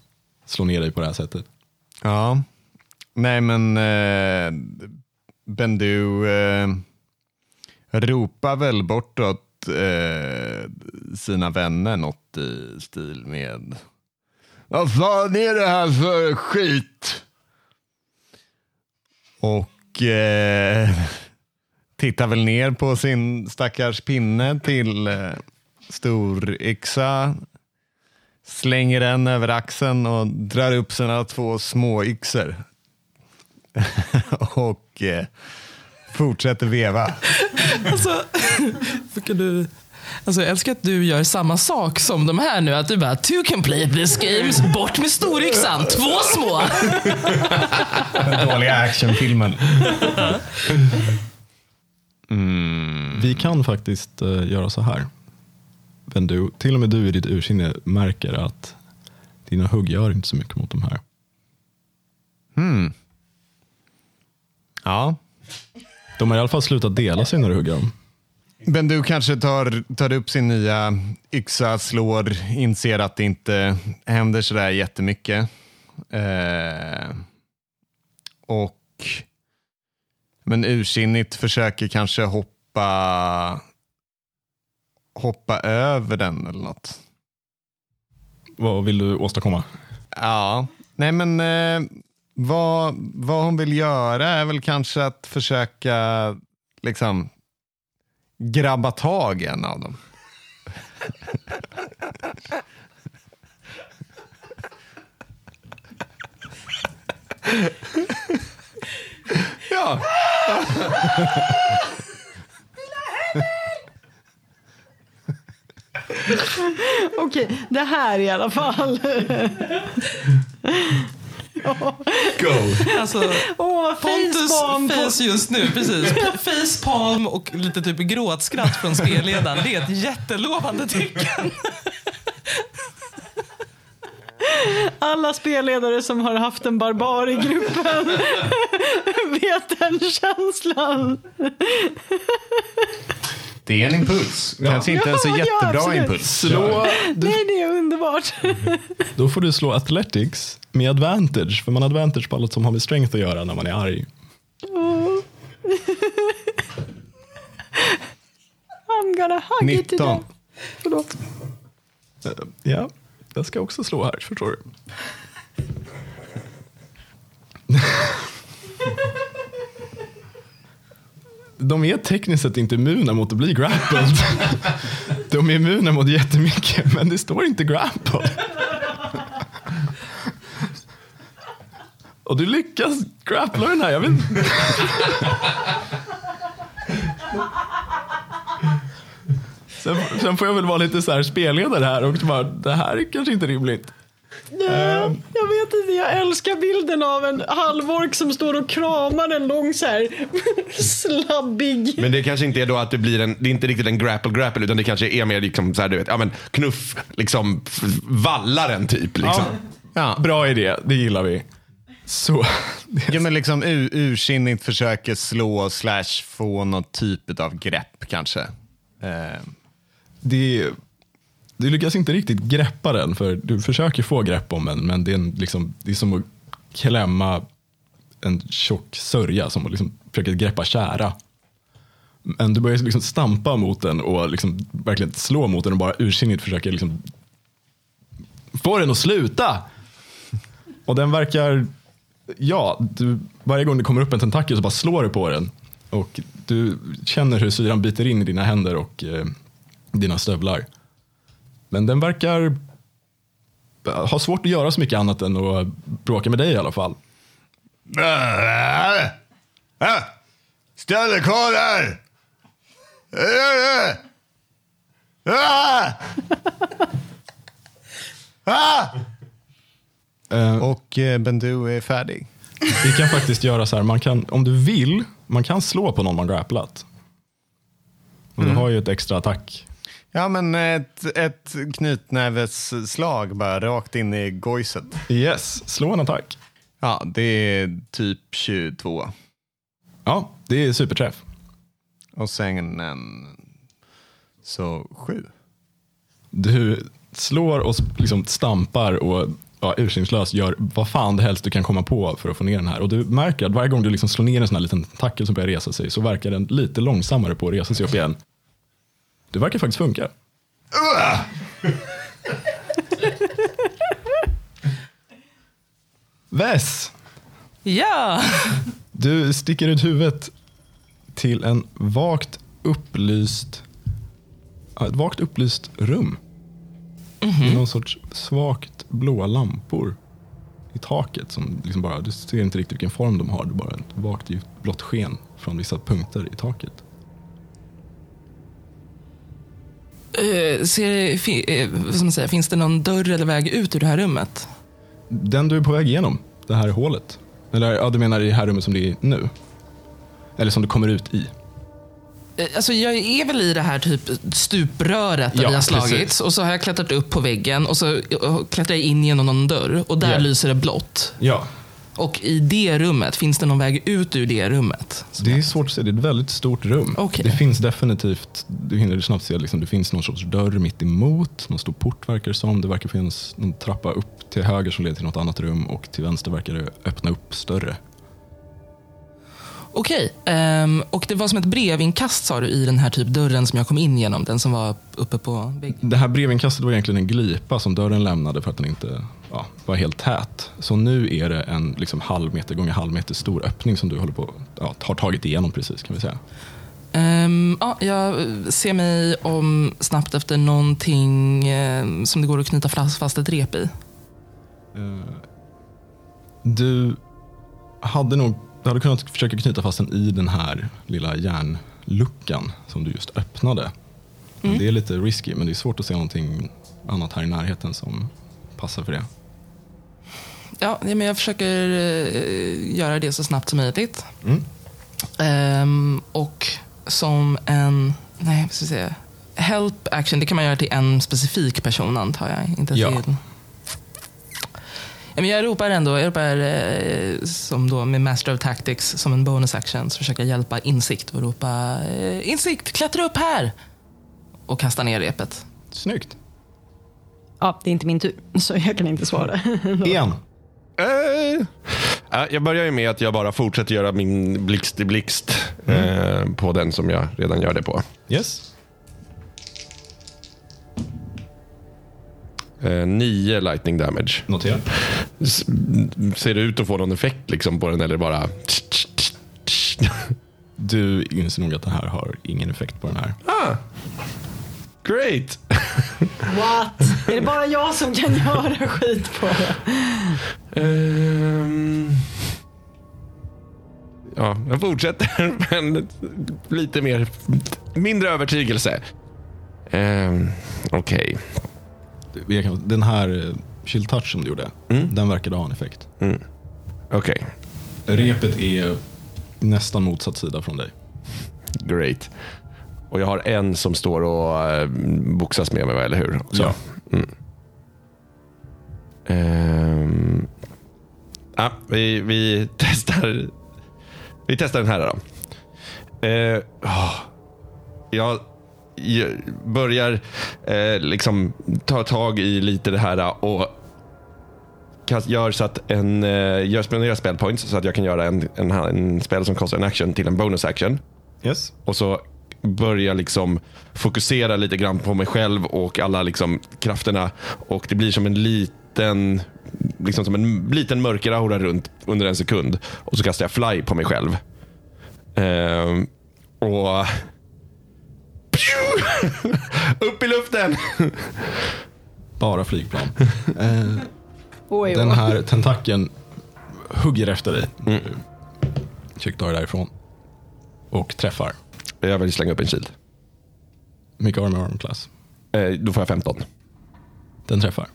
D: slå ner dig på det här sättet.
F: Ja, nej men eh, Bendu eh, ropar väl bortåt eh, sina vänner något i stil med Vad fan är det här för skit? Och eh, *laughs* tittar väl ner på sin stackars pinne till eh, stor yxa slänger den över axeln och drar upp sina två små yxor. *laughs* och eh, fortsätter veva. *laughs*
B: Alltså, kan du... Alltså, jag älskar att du gör samma sak som de här nu. Att du bara, two can play this games, bort med storyxan, två små.
F: Den dåliga actionfilmen.
D: Vi kan faktiskt eh, göra så här. Men du, till och med du i ditt ursinne märker att dina hugg gör inte så mycket mot de här.
F: Ja.
D: De har i alla fall slutat dela sig när du hugger dem.
F: Men du kanske tar, tar upp sin nya yxa, slår, inser att det inte händer sådär jättemycket. Eh, och men ursinnigt försöker kanske hoppa hoppa över den eller något.
D: Vad vill du åstadkomma?
F: Ja, nej men eh, vad, vad hon vill göra är väl kanske att försöka liksom grabba tag i en av dem. ja.
C: Okej, det här i alla fall.
B: Alltså,
C: Åh,
B: Pontus face just nu, precis. *laughs* Facepalm och lite typ gråtskratt från spelledaren. Det är ett jättelovande tecken.
C: Alla spelledare som har haft en barbar i gruppen *laughs* vet den känslan.
F: Det är en impuls. Kanske inte en så
C: Ja, ja,
F: jättebra
C: absolut.
F: impuls.
D: Slå, du,
C: Nej, det är underbart. *laughs*
D: då får du slå athletics med advantage. För man har advantage på allt som har med strength att göra när man är arg.
C: I'm gonna hug you to
F: 19.
C: death. Förlåt.
D: Eh, Ja, jag ska också slå här, förstår du. *laughs* De är tekniskt sett inte immuna mot att bli grappled. De är immuna mot jättemycket, men det står inte grappled. Och du lyckas grappla den här. Jag vet inte. Sen, sen får jag väl vara lite så här spelledare här och bara, det här är kanske inte rimligt.
C: Ja, jag vet inte, jag älskar bilden av en halvork som står och kramar en lång så här *laughs* slabbig.
E: Men det kanske inte är då att det blir en, det är inte riktigt en grapple grapple utan det kanske är mer liksom så här, du vet, ja men knuff, liksom vallaren typ liksom.
D: Ja. Bra idé, det gillar vi. Så, *laughs*
F: Ja, men liksom ur, ursinnigt försöker slå slash få något typ av grepp kanske. Eh,
D: det, du lyckas inte riktigt greppa den, för du försöker få grepp om den, men det är, en, liksom, det är som att klämma en tjock sörja, som att liksom försöka greppa kära. Men du börjar liksom stampa mot den och liksom verkligen slå mot den och bara ursinnigt försöker liksom få den att sluta. Och den verkar, ja, du, varje gång det kommer upp en tentakel så bara slår du på den. Och du känner hur syran biter in i dina händer och eh, dina stövlar. Men den verkar ha svårt att göra så mycket annat än att bråka med dig i alla fall.
F: Stöldekarlar!
D: Eh,
F: Och eh, Bendu är färdig.
D: Vi kan faktiskt göra så här, man kan, om du vill, man kan slå på någon man grapplat. Och du har ju ett extra attack.
F: Ja, men ett, ett knytnävesslag bara rakt in i gojset.
D: Yes, slå en attack.
F: Ja, det är typ 22.
D: Ja, det är superträff.
F: Och sen en... Så sju.
D: Du slår och liksom stampar och ja, urskillningslöst gör vad fan det helst du kan komma på för att få ner den här. Och du märker att varje gång du liksom slår ner en sån här liten tackel som börjar resa sig så verkar den lite långsammare på att resa sig upp igen. Det verkar faktiskt funka. *laughs* Väs!
B: Ja!
D: Du sticker ut huvudet till en vagt upplyst, ett vagt upplyst rum. Med någon sorts svagt blåa lampor i taket. Som liksom bara, du ser inte riktigt vilken form de har. Det är bara ett vagt blått sken från vissa punkter i taket.
B: Ser, eh, vad ska man säga, finns det någon dörr eller väg ut ur det här rummet?
D: Den du är på väg igenom, det här hålet. Eller ja, du menar i det här rummet som det är nu? Eller som du kommer ut i?
B: Eh, Alltså jag är väl i det här typ stupröret där
D: Ja,
B: vi har slagits.
D: precis.
B: Och så har jag klättrat upp på väggen och så eh, klättrar jag in genom någon dörr. Och där
D: Ja.
B: lyser det blått.
D: Ja.
B: Och i det rummet, finns det någon väg ut ur det rummet?
D: Det är svårt att se. Det är ett väldigt stort rum.
B: Okej.
D: Det finns definitivt, du hinner snabbt se, liksom, det finns någon sorts dörr mitt emot. Någon stor port verkar det som. Det verkar finnas någon trappa upp till höger som leder till något annat rum och till vänster verkar det öppna upp större.
B: Okej, ehm, och det var som ett brevinkast sa du i den här typ dörren som jag kom in genom. Den som var uppe på väggen.
D: Det här brevinkastet var egentligen en glipa som dörren lämnade för att den inte ja, var helt tät. Så nu är det en liksom, halv meter gånger halv meter stor öppning som du håller på, ja, har tagit igenom precis kan vi säga.
B: Ehm, ja, jag ser mig om snabbt efter någonting ehm, som det går att knyta fast ett rep i.
D: Du hade nog du hade kunnat försöka knyta fast den i den här lilla järnluckan som du just öppnade. Men Det är lite risky, men det är svårt att se någonting annat här i närheten som passar för det.
B: Ja, men jag försöker eh, göra det så snabbt som möjligt.
D: Mm.
B: Ehm, och som en, nej, vad ska jag säga, help action, det kan man göra till en specifik person antar jag. Inte
D: Ja.
B: till... Men jag ropar ändå, jag ropar eh, som då med Master of Tactics som en bonus action, så försöker jag hjälpa Insikt och ropa eh, Insikt, klättra upp här! Och kasta ner repet.
D: Snyggt.
C: Ja, det är inte min tur, så jag kan inte svara.
D: En.
E: Ja, jag börjar ju med att jag bara fortsätter göra min blixt i blixt eh, på den som jag redan gör det på.
D: Yes.
E: Eh, nio lightning damage.
D: Notera.
E: S- Ser det ut att få någon effekt liksom på den eller bara...
D: Du inser nog att det här har ingen effekt på den här.
E: Ah, great! *laughs*
C: What? Är det bara jag som kan göra skit på det?
E: Ehm, ja, jag fortsätter, *laughs* men lite mer, mindre övertygelse. Um, Okej.
D: Kan- Den här eh, chill touch som du gjorde, den verkade ha en effekt.
E: Okej,
D: Repet är nästan motsatt sida från dig.
E: great. Och jag har en som står och uh, boxas med mig, eller hur? Så.
D: Ja.
E: Mm. Ehm, Ja, vi, vi *laughs* testar Vi testar den här då. Eh, jag, jag börjar eh, liksom ta tag i lite det här och gör så att en, eh, gör spenderar spell points så att jag kan göra en, en, en spel som kostar en action till en bonus action.
D: Yes.
E: Och så börja liksom fokusera lite grann på mig själv och alla liksom krafterna. Och det blir som en liten liksom som en liten mörker aura runt under en sekund. Och så kastar jag fly på mig själv. Ehm, och *laughs* upp i luften!
D: Bara flygplan. *laughs* eh,
C: Oj,
D: den här tentakeln hugger efter dig. Mm. Dig därifrån. Och träffar.
E: Jag vill slänga upp en shield.
D: Mycket armor arm class.
E: Eh, då får jag 15.
D: Den träffar.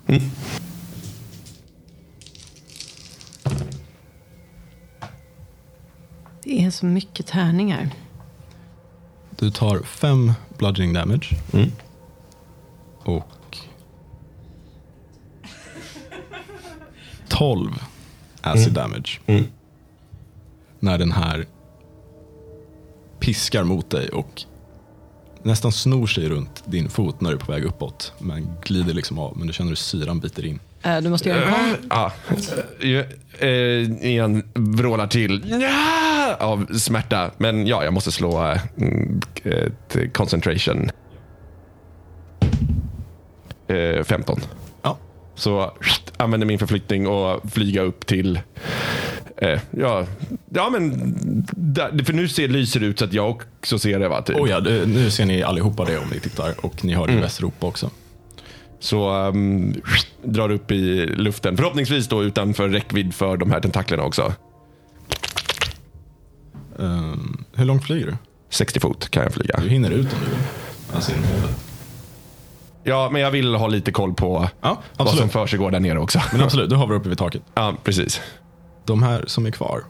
C: Det är så mycket tärningar.
D: Du tar fem bludgeoning damage.
E: Mm.
D: Och 12 acid damage.
E: Mm.
D: När den här piskar mot dig och nästan snor sig runt din fot när du är på väg uppåt. Men glider liksom av, men du känner hur syran biter in.
C: Eh, Du måste göra en kon-
E: Ja. Eh, igen vrålar till ja! av smärta. Men ja, jag måste slå eh, ett concentration. Eh, 15.
D: Ja.
E: Så använder min förflyttning och flyga upp till eh, ja, ja, men där, för nu ser, lyser det ut så att jag också ser det. Va, typ.
D: Oh ja, det, nu ser ni allihopa det om ni tittar. Och ni hör det i Västeuropa också.
E: Så um, drar upp i luften. Förhoppningsvis då utanför räckvidd för de här tentaklerna också.
D: Ehm, hur långt flyger du?
E: 60 fot kan jag flyga.
D: Du hinner ut om du vill. Alltså.
E: Ja, men jag vill ha lite koll på
D: Ja,
E: vad som
D: absolut.
E: försiggår där nere också.
D: Men absolut, du hovar uppe vid taket.
E: Ja, precis.
D: De här som är kvar.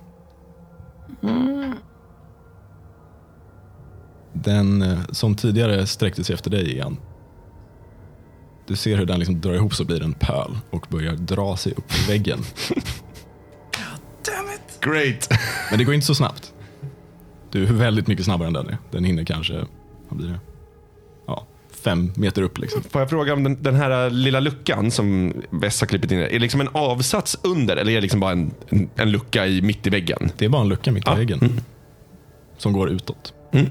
D: Den eh, som tidigare sträckte sig efter dig igen. Du ser hur den liksom drar ihop så blir det en pöl och börjar dra sig upp i väggen.
E: Great.
D: Men det går inte så snabbt. Du är väldigt mycket snabbare än den är. Den hinner kanske, vad blir det? Fem meter upp liksom.
E: Får jag fråga om den, den här lilla luckan som Vess har klippt in är det liksom en avsats under eller är det liksom bara en, en, en lucka i, mitt i väggen?
D: Det är bara en lucka mitt i
E: Ja.
D: väggen. Som går utåt.
E: Mm.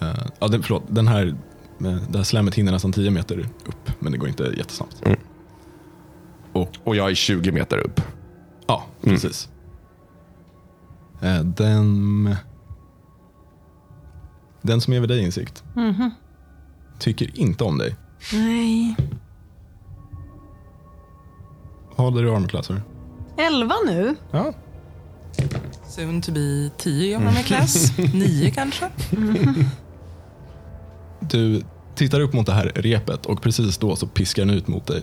D: Eh, ja, det, förlåt, den här, eh, det här slammet hinner nästan 10 meter upp, men det går inte jättesnabbt.
E: Mm.
D: Och
E: Och jag är 20 meter upp.
D: ja, precis. Eh, den, den som ger dig insikt tycker inte om dig.
C: Nej.
D: Vad håller du i armorklasser?
C: Elva nu?
D: Ja.
B: Soon to be 10 om man är klass. 9 kanske.
D: Du tittar upp mot det här repet och precis då så piskar den ut mot dig.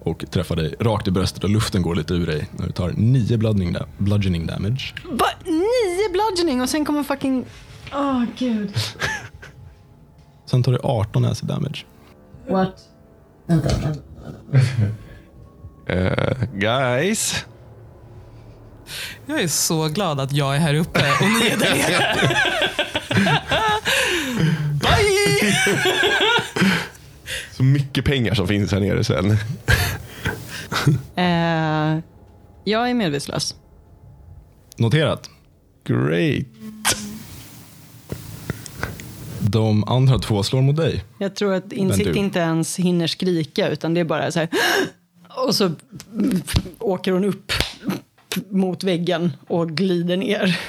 D: Och träffar dig rakt i bröstet och luften går lite ur dig när du tar nio bludgeoning, da- bludgeoning damage.
C: Va? Nio bludgeoning och sen kommer fucking... Åh, gud.
D: Sen tar du 18 acid damage.
C: What?
E: Eh, guys.
B: Jag är så glad att jag är här uppe och ni är där nere. Bye! *laughs*
E: Så mycket pengar som finns här nere sen.
C: Eh, jag är medvetslös.
D: Noterat.
E: Great.
D: De andra två slår mot dig.
C: Jag tror att insikt
D: du.
C: inte ens hinner skrika utan det är bara så här... *gasps* Och så åker hon upp mot väggen och glider ner.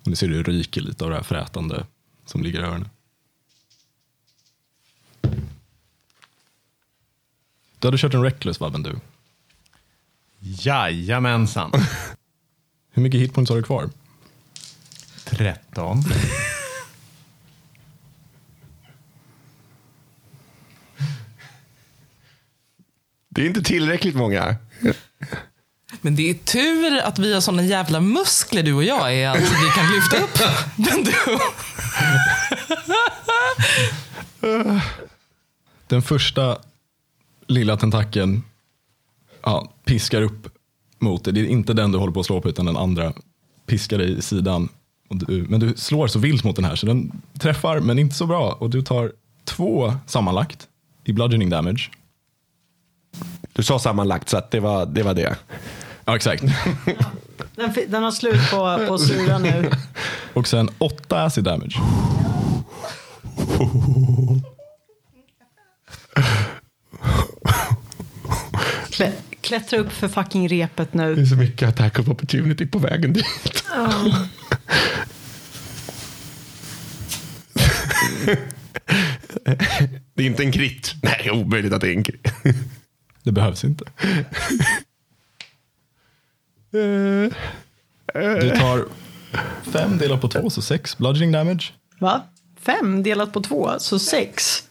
D: Och ni ser det ryker lite av det här frätande som ligger i öronen. Du hade kört en reckless vabben du.
A: Jajamensan. *laughs*
D: Hur mycket hitpoints har du kvar?
A: 13. *laughs*
E: Det är inte tillräckligt många.
B: Men det är tur att vi har såna jävla muskler du och jag är att vi kan lyfta upp den du.
D: Den första lilla tentakeln ja, piskar upp mot dig. Det är inte den du håller på att slå på utan den andra piskar dig i sidan. Och du, men du slår så vilt mot den här så den träffar men inte så bra. Och du tar två sammanlagt i bludgeoning damage.
E: Du sa sammanlagt så att det var det. Var det.
D: Ja, exakt. *laughs*
C: Den, fi- den har slut på, på sura nu.
D: Och sen åtta acid damage.
C: Klä, klättra upp för fucking repet
E: Det är
C: nu.
E: så mycket attack of opportunity på vägen dit. *laughs* det är inte en krit. Nej, omöjligt att det är en krit.
D: Det behövs inte. Du tar fem delat på två, så sex bludgeoning damage.
C: Va? Fem delat på två, så sex.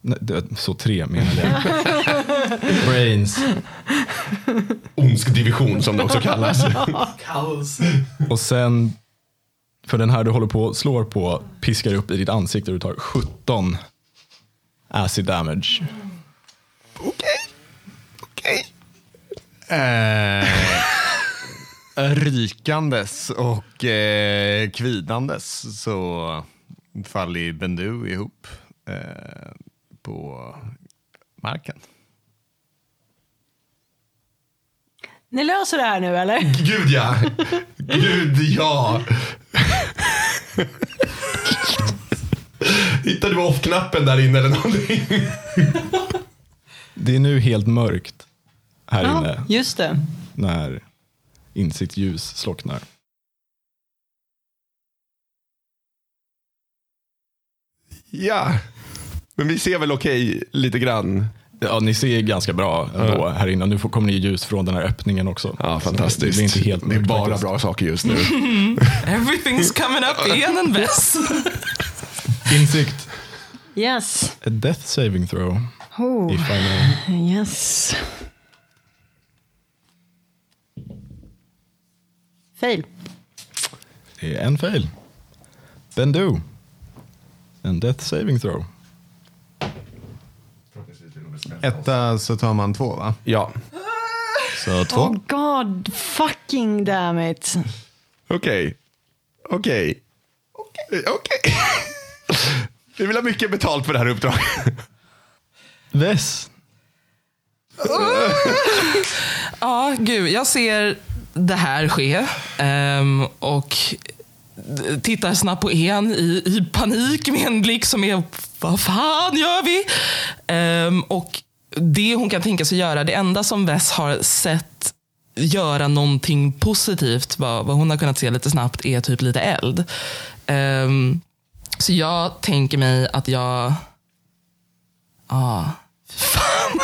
D: Nej, det- så tre menar jag. *laughs* Brains.
E: Ondsk division som det också kallas. *laughs*
B: Kaos.
D: Och sen, för den här du håller på slår på, piskar upp i ditt ansikte och du tar 17 acid damage.
A: Eh, rykandes och eh, kvidandes så faller Bendu ihop eh, på marken.
C: Ni löser det här nu eller?
E: Gud ja! Gud ja! Hittade du off-knappen där inne eller någonting?
D: Det är nu helt mörkt här
C: Ja,
D: inne
C: just det.
D: när insiktsljus slocknar.
E: Ja, men vi ser väl okej lite grann.
D: Ja, ni ser ganska bra ändå här inne. Nu får- kommer ni ljus från den här öppningen också.
E: Ja,
D: Så
E: fantastiskt.
D: Det blir inte helt
E: det är bara
D: faktiskt.
E: bra saker just nu. *laughs*
B: Everything's coming up igen en bäst.
D: Insikt.
C: Yes.
D: A death saving throw.
C: Oh,
D: If I may.
C: yes. Fail.
D: Det är en fail. Bendu. En death saving throw.
A: Etta så tar man två va?
E: Ja,
A: Så två.
C: Oh god fucking damn it.
E: okej. Okej. Okej. Vi vill ha mycket betalt för det här uppdraget.
D: Vess.
B: Ja, gud. Jag ser det här ske Um, och tittar snabbt på en i, i panik med en blick som är vad fan gör vi? Um, och det hon kan tänka sig göra, det enda som Vess har sett göra någonting positivt, vad, vad hon har kunnat se lite snabbt, är typ lite eld. Um, så jag tänker mig att jag... Ja, fan.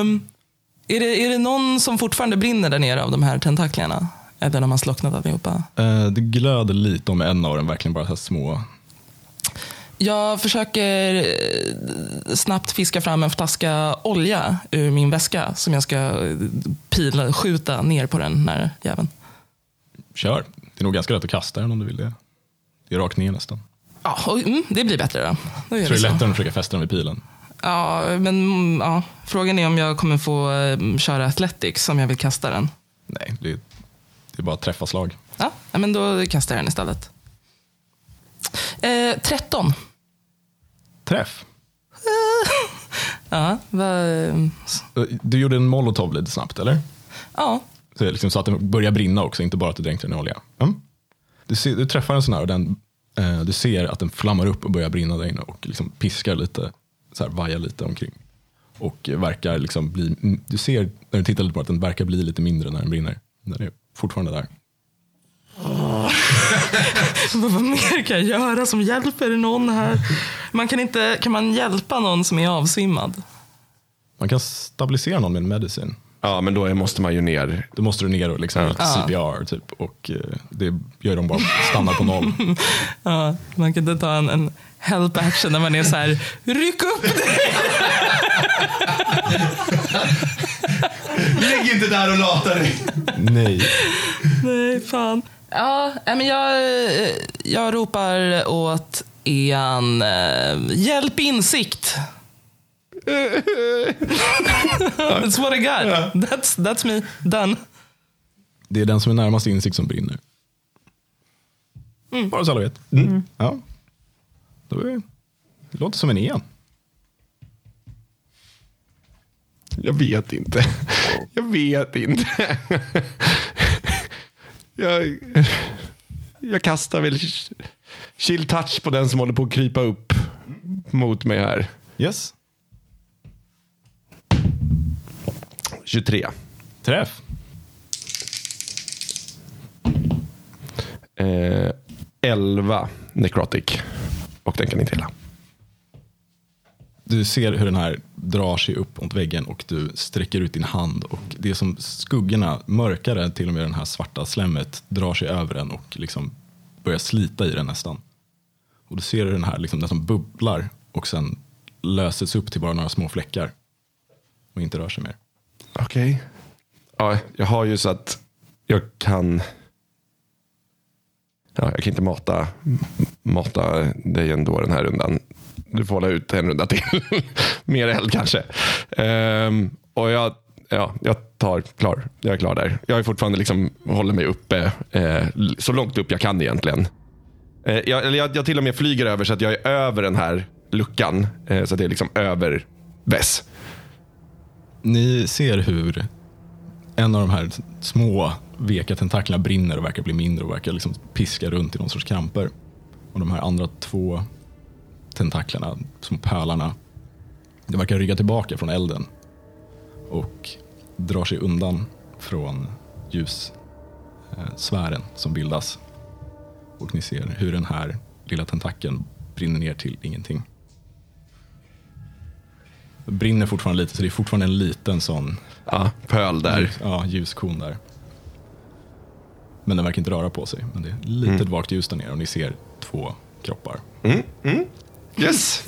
B: um, *laughs* är, det, är det någon som fortfarande brinner där nere av de här tentaklerna? Eller har slocknat allihopa?
D: Eh, det glöder lite om en av dem, verkligen bara så små.
B: Jag försöker eh, snabbt fiska fram en flaska olja ur min väska som jag ska eh, pila, skjuta ner på den här jäveln.
D: Kör. Det är nog ganska lätt att kasta den om du vill det. Det är rakt ner nästan.
B: Ja, och, mm, det blir bättre då. då
D: Så det är lättare att försöka fästa den vid pilen.
B: Ja, men mm, ja, frågan är om jag kommer få eh, köra Athletics om jag vill kasta den.
D: Nej, det är, det är bara att träffa slag.
B: Ja, men då kastar jag den istället. Eh, 13.
D: Träff. *laughs*
B: Ja, vad...
D: Du gjorde en molotov lite snabbt, eller?
B: Ja,
D: Så, liksom så att den börjar brinna också, inte bara att du dränkte den i olja. Mm. Du, ser, du träffar en sån här och den, eh, du ser att den flammar upp och börjar brinna där inne och liksom piskar lite, så här, vajar lite omkring. Och verkar liksom bli, mm, du ser när du tittar lite på att den verkar bli lite mindre när den brinner. Den är fortfarande där. *laughs*
B: vad, vad mer kan jag göra som hjälper någon här? Man kan, inte, kan man hjälpa någon som är avsvimmad?
D: Man kan stabilisera någon med en medicin.
E: Ja, men då måste man ju ner.
D: Då måste du ner och liksom lite CPR typ och eh, det gör de bara stannar på noll. *laughs*
B: Ja, man kan inte ta en, en help action när man är så här, ryck upp dig! *laughs*
E: Ligg inte där och lata dig.
D: Nej.
B: Nej, fan. Ja, men jag, eh, jag ropar åt Ian, eh, hjälp insikt. *laughs* That's what I got. That's, that's me. Done.
D: Det är den som är närmast insikt som brinner. Bara så alla vet. Ja. Då är, det låter som en igen.
E: Jag vet inte. Jag vet inte. Jag, jag kastar väl chill touch på den som håller på att krypa upp mot mig här.
D: Yes.
E: 23.
D: Träff.
E: Eh, 11 necrotic. Och den kan inte hela.
D: Du ser hur den här drar sig upp mot väggen och du sträcker ut din hand och det är som skuggorna, mörkare till och med den här svarta slemmet, drar sig över den och liksom börjar slita i den nästan. Och du ser hur den här liksom nästan bubblar och sen löses upp till bara några små fläckar och inte rör sig mer.
E: Okej. Ja, jag har ju så att jag kan... Ja, jag kan inte mata, mata dig ändå den här rundan. Du får hålla ut en runda till. *laughs* Mer eld kanske. Um, och jag, ja, jag tar klar. Jag är klar där. Jag är fortfarande liksom, håller mig uppe eh, så långt upp jag kan egentligen. Eh, jag, eller jag, jag till och med flyger över så att jag är över den här luckan. Eh, så att det är liksom över väss.
D: Ni ser hur en av de här små veka tentaklerna brinner och verkar bli mindre och verkar liksom piska runt i någon sorts kramper. Och de här andra två tentaklerna, små pölarna, de verkar rygga tillbaka från elden och drar sig undan från ljussfären som bildas. Och ni ser hur den här lilla tentakeln brinner ner till ingenting. Det brinner fortfarande lite, så det är fortfarande en liten sån
E: Ja, pöl där.
D: Ljus, ja, ljuskon där. Men den verkar inte röra på sig. Men det är lite vagt ljus där nere och ni ser två kroppar.
E: Yes.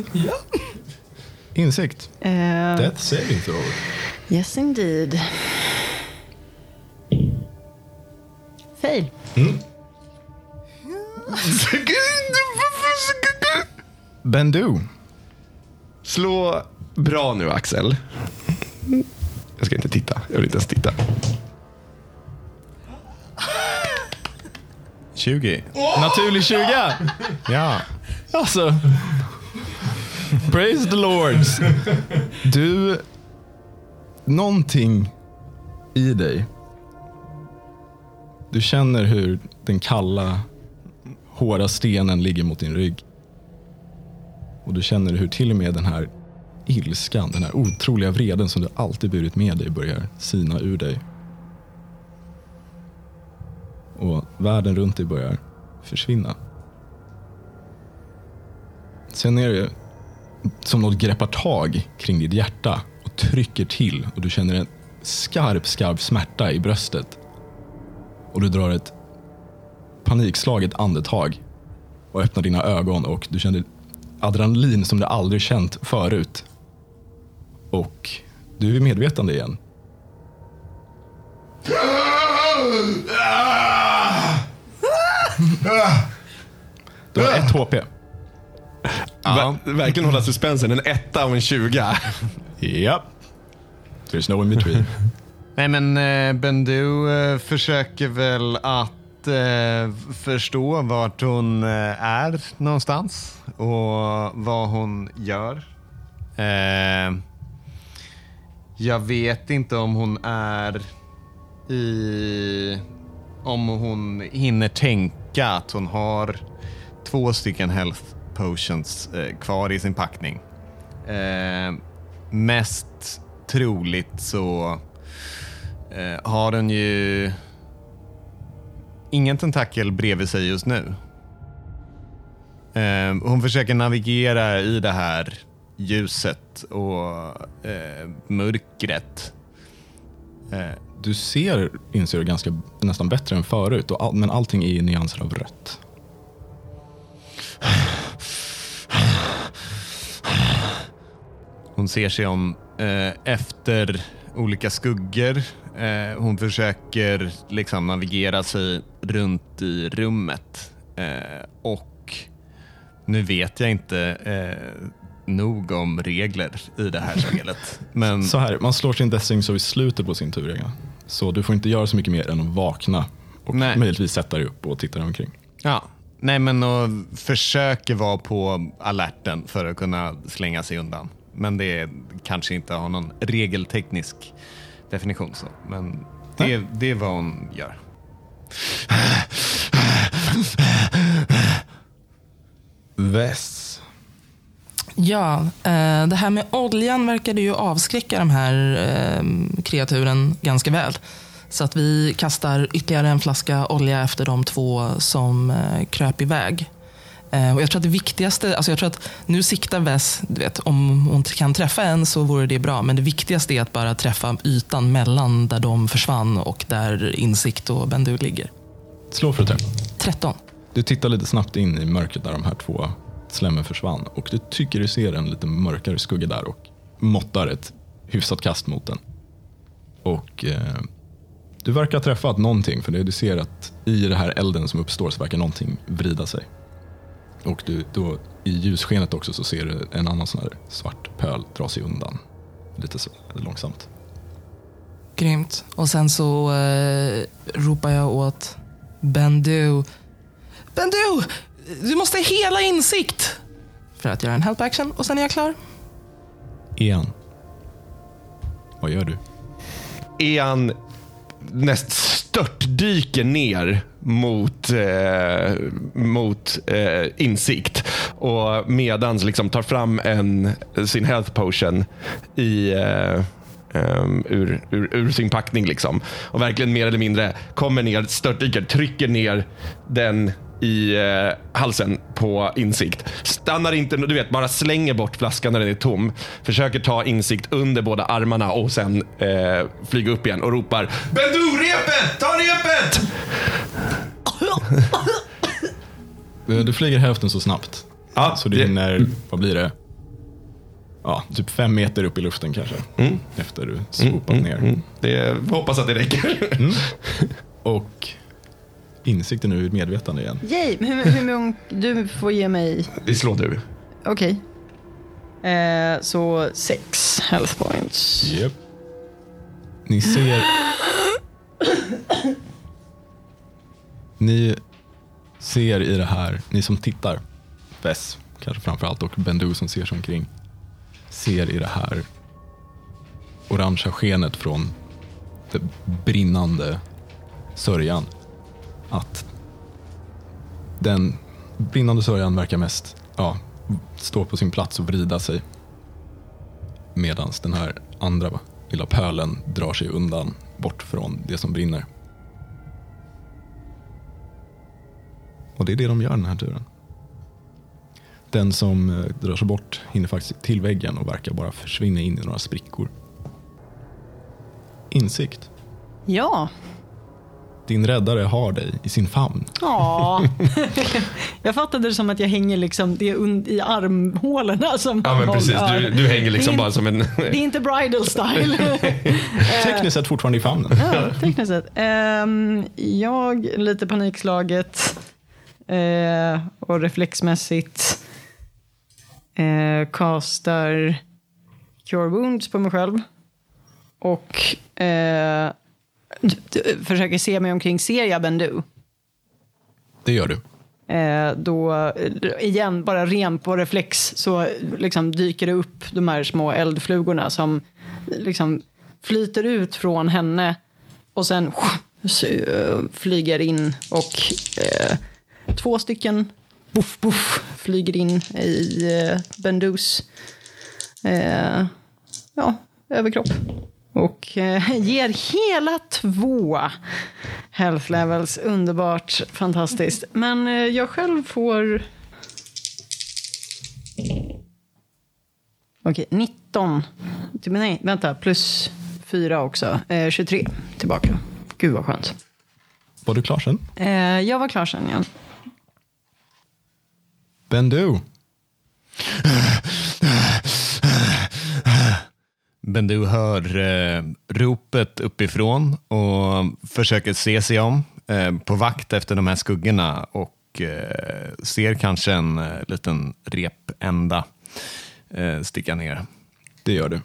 D: Insikt.
C: Eh,
D: Death saving throw.
C: yes indeed. Fail. *laughs*
D: Bendu.
E: Slå bra nu Axel. Jag ska inte titta. Jag vill inte ens titta.
D: 20. Naturlig 20. Ja. Alltså. Praise the lords. Du. Någonting i dig. Du känner hur den kalla, hårda stenen ligger mot din rygg. Och du känner hur till och med den här ilskan, den här otroliga vreden som du alltid burit med dig börjar sina ur dig. Och världen runt dig börjar försvinna. Sen är det som något greppar tag kring ditt hjärta och trycker till och du känner en skarp, skarp smärta i bröstet. Och du drar ett panikslaget andetag och öppnar dina ögon och du känner adrenalin som du aldrig känt förut. Och du är medvetande igen. Du har ett HP.
E: Ver- verkligen hålla suspensen. En etta och en 20.
D: Japp. There's no in between.
F: Nej men eh, Bendu eh, försöker väl att eh, förstå vart hon eh, är någonstans och vad hon gör. Eh, jag vet inte om hon är i... Om hon hinner tänka att hon har två stycken health potions eh, kvar i sin packning. Eh, mest troligt så eh, har den ju ingen tentakel bredvid sig just nu. Eh, hon försöker navigera i det här ljuset och eh, mörkret. Eh,
D: Du ser, inser du, ganska, nästan bättre än förut, all, men allting är i nyanser av rött.
F: Hon ser sig om eh, efter olika skuggor. Eh, hon försöker liksom navigera sig runt i rummet. Eh, och nu vet jag inte. Nog om regler i det här spelet. *laughs* Men
D: Så här, man slår sin Death Saving Throw i slutet på sin tur. Ega. Så du får inte göra så mycket mer än att vakna och
F: Nej.
D: möjligtvis sätta dig upp och titta dig omkring.
F: ja, nej men och försöker vara på alerten för att kunna slänga sig undan. Men det kanske inte har någon regelteknisk definition. Så. Men det, det är vad hon gör. *sighs*
D: Väss.
B: Ja, eh, det här med oljan verkade ju avskräcka de här eh, kreaturen ganska väl. Så att vi kastar ytterligare en flaska olja efter de två som eh, kröp iväg. Och jag tror att det viktigaste, alltså jag tror att nu siktar Vess, du vet, om hon kan träffa en så vore det bra. Men det viktigaste är att bara träffa ytan mellan där de försvann och där Insikt och Bendu ligger.
D: Slå för att träffa.
B: 13.
D: Du tittar lite snabbt in i mörkret där de här två slemmen försvann och du tycker du ser en lite mörkare skugga där och måttar ett hyfsat kast mot den. Och eh, du verkar ha träffat någonting för det du ser att i den här elden som uppstår så verkar någonting vrida sig. Och du, då, i ljusskenet också så ser du en annan sån här svart pöl dra sig undan. Lite så, långsamt.
B: Grymt. Och sen så eh, ropar jag åt Bendu. Bendu! Du måste hela insikt! För att göra en help action och sen är jag klar.
D: Igen. Vad gör du?
E: Ean näst störtdyker ner mot, eh, mot eh, insikt och medans liksom tar fram en, sin health potion i, eh, um, ur, ur, ur sin packning. Liksom. Och verkligen mer eller mindre kommer ner, störtdyker, trycker ner den i eh, halsen på insikt. Stannar inte, du vet, bara slänger bort flaskan när den är tom. Försöker ta insikt under båda armarna och sen eh, flyga upp igen och ropar Bendu, repet! Ta repet!
D: Du, du flyger hälften så snabbt.
E: Ja,
D: Så du
E: det-
D: hinner, vad blir det? Ja, typ fem meter upp i luften kanske. Efter du swopat ner.
E: Mm, det, hoppas att det räcker. *laughs*
D: Och insikten nu i medvetande igen.
C: Yay! Hur, hur många... Du får ge mig...
E: Det slår du.
C: Okej. Eh, så sex health points.
D: Yep. Ni ser... Ni ser i det här, ni som tittar, Vess kanske framförallt och Bendu som ser sig omkring, ser i det här orangea skenet från det brinnande sörjan att den brinnande sörjan verkar mest ja, stå på sin plats och vrida sig medan den här andra lilla pölen drar sig undan bort från det som brinner. Och det är det de gör den här turen. Den som eh, drar sig bort hinner faktiskt till väggen och verkar bara försvinna in i några sprickor. Insikt.
C: Ja.
D: Din räddare har dig i sin famn.
C: Ja. *laughs* jag fattade det som att jag hänger liksom det i armhålorna. Som
E: Ja, men precis. Du, du hänger liksom bara som en...
C: Det är inte bridal style. *laughs*
D: Tekniskt sett fortfarande i famnen.
C: ja, tekniskt sett. Ehm, jag, lite panikslaget eh, och reflexmässigt eh, castar Cure Wounds på mig själv. Och eh, försöker se mig omkring. Ser jag Bendu?
D: Det gör du.
C: Eh, då, igen, bara ren på reflex, så liksom dyker det upp de här små eldflugorna som liksom flyter ut från henne och sen flyger in och eh, två stycken buff, buff, flyger in i eh, Bendus eh, ja, överkropp. Och eh, ger hela två health levels. Underbart, fantastiskt. Men eh, jag själv får... Okej, 19. Typ, Nej, vänta. Plus 4 också. Eh, 23 tillbaka. Gud vad skönt.
D: Var du klar sen?
C: Eh, jag var klar sen, ja.
D: Bendu.
F: Bendu hör eh, ropet uppifrån och försöker se sig om eh, på vakt efter de här skuggorna och eh, ser kanske en eh, liten repända
A: eh, sticka ner.
D: Det gör du.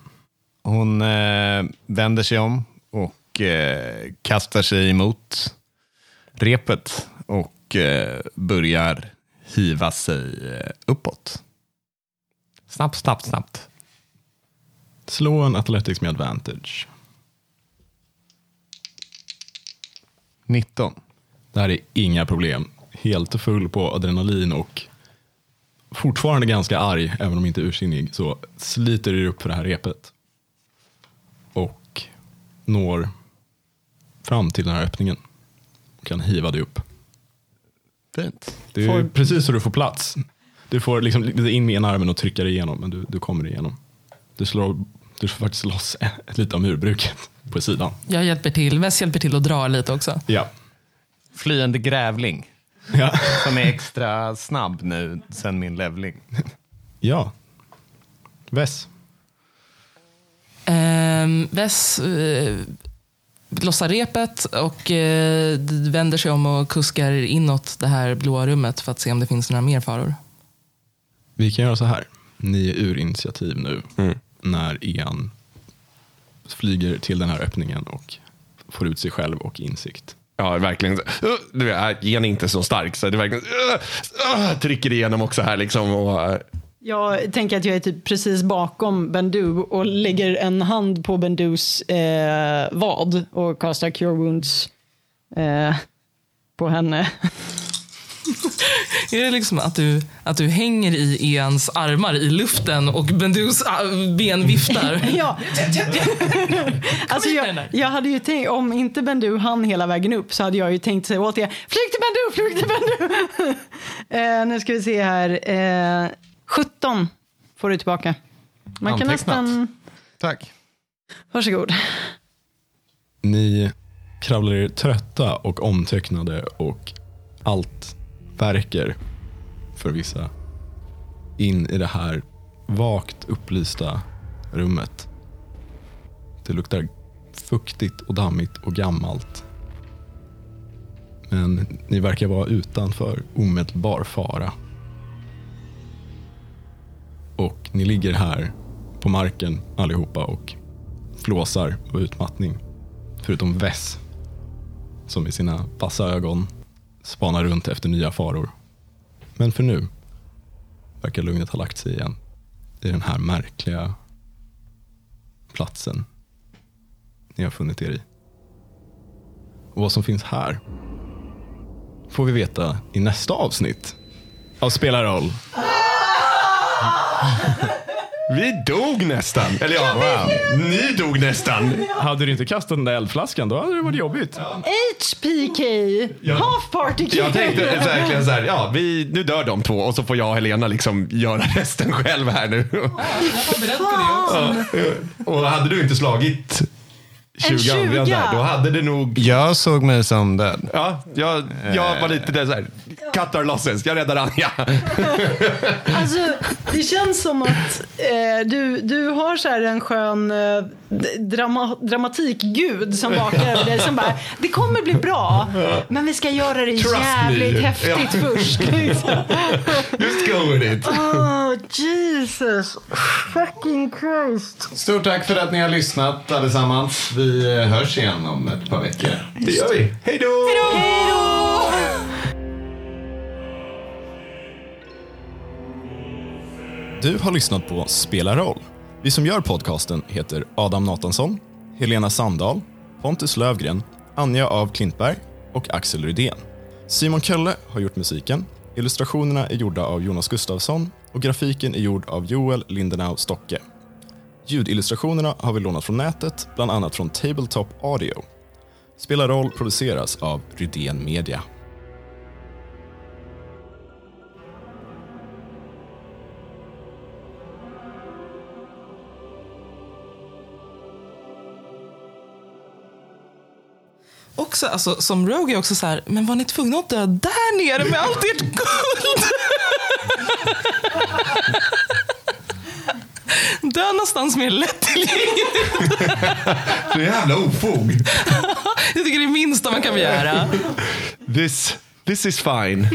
A: Hon eh, vänder sig om och eh, kastar sig emot repet och eh, börjar hiva sig eh, uppåt. Snabbt, snabbt, snabbt.
D: Slå en Athletics med advantage.
A: 19.
D: Det här är inga problem. Helt full på adrenalin och fortfarande ganska arg, även om inte ursinnig, så sliter du upp för det här repet. Och når fram till den här öppningen. Och kan hiva dig upp.
A: Fint.
D: Det är
C: Får-
D: precis så du får plats. Du får liksom lite in med ena armen och trycka dig igenom, men du, du kommer igenom. Du slår, du får faktiskt loss ett lite av murbruket på sidan.
B: Jag hjälper till. Vess hjälper till att dra lite också.
D: Ja.
A: Flyende grävling.
D: Ja.
A: Som är extra snabb nu sen min levling. *laughs*
D: ja. Vess.
B: Ehm, Vess eh, lossar repet och eh, vänder sig om och kuskar inåt det här blåa rummet för att se om det finns några mer faror.
D: Vi kan göra så här. Ni är ur initiativ nu
E: Mm.
D: När Ian flyger till den här öppningen och får ut sig själv och insikt.
E: Ja, verkligen. Uh, Du vet, gen är inte så stark, så det verkligen uh, uh, trycker igenom också här. Liksom, och, uh,
C: Jag tänker att jag är typ precis bakom Bendu och lägger en hand på Bendus eh, vad och kastar Cure Wounds eh, på henne. *laughs*
B: Är det liksom att du, att du hänger i Ians armar i luften och Bendus ah, ben viftar? *laughs*
C: ja. alltså jag, jag hade ju tänkt, om inte Bendu hann hela vägen upp så hade jag ju tänkt säga åt er, flyg till Bendu, flyg till Bendu. *laughs* eh, nu ska vi se här. Eh, 17 får du tillbaka. Man kan
A: Antecknat.
C: nästan...
A: Tack.
C: Varsågod.
D: Ni kravlar er trötta och omtöcknade och allt verkar för vissa in i det här vagt upplysta rummet. Det luktar fuktigt och dammigt och gammalt. Men ni verkar vara utanför omedelbar fara. Och ni ligger här på marken allihopa och flåsar av utmattning. Förutom Vess, som i sina vassa ögon spanar runt efter nya faror. Men för nu verkar lugnet ha lagt sig igen i den här märkliga platsen ni har funnit er i. Och vad som finns här får vi veta i nästa avsnitt av Spela roll. *laughs*
E: vi dog nästan. Eller ja, wow. ni dog nästan.
D: Hade du inte kastat den där eldflaskan då hade det varit jobbigt.
C: HPK, half party kid.
E: Jag tänkte verkligen så här, ja, vi, nu dör de två och så får jag och Helena liksom göra resten själv här nu. Och hade du inte slagit 20
C: En
E: andra
C: 20.
E: där, då hade det nog...
A: Jag såg mig som död.
E: Ja, jag, jag var lite där så här, cut our losses, jag räddar Anja. *laughs*
C: Alltså, det känns som att eh, du, du har så här en skön eh, drama, dramatikgud som vakar över dig som bara, det kommer bli bra, men vi ska göra det
E: Trust
C: jävligt
E: me.
C: häftigt
E: Ja.
C: först. *laughs* Liksom.
E: Just go with it.
C: Oh, Jesus fucking Christ.
A: Stort tack för att ni har lyssnat allesammans. Vi eh, hörs igen om ett par veckor.
E: Det gör vi. Hej då!
D: Du har lyssnat på Spela roll. Vi som gör podcasten heter Adam Nathansson, Helena Sandahl, Pontus Lövgren, Anja av Klintberg och Axel Rydén. Simon Kölle har gjort musiken. Illustrationerna är gjorda av Jonas Gustafsson och grafiken är gjord av Joel Lindenau Stocke. Ljudillustrationerna har vi lånat från nätet, bland annat från Tabletop Audio. Spela roll produceras av Rydén Media.
B: Också, alltså, som Rogue är också så här, men var ni tvungna att dö där nere med allt ert guld? *laughs* Dö någonstans mer lättillgängligt. *laughs*
E: Så jävla ofog.
B: Jag tycker det är minsta man kan begära.
E: This, this is fine.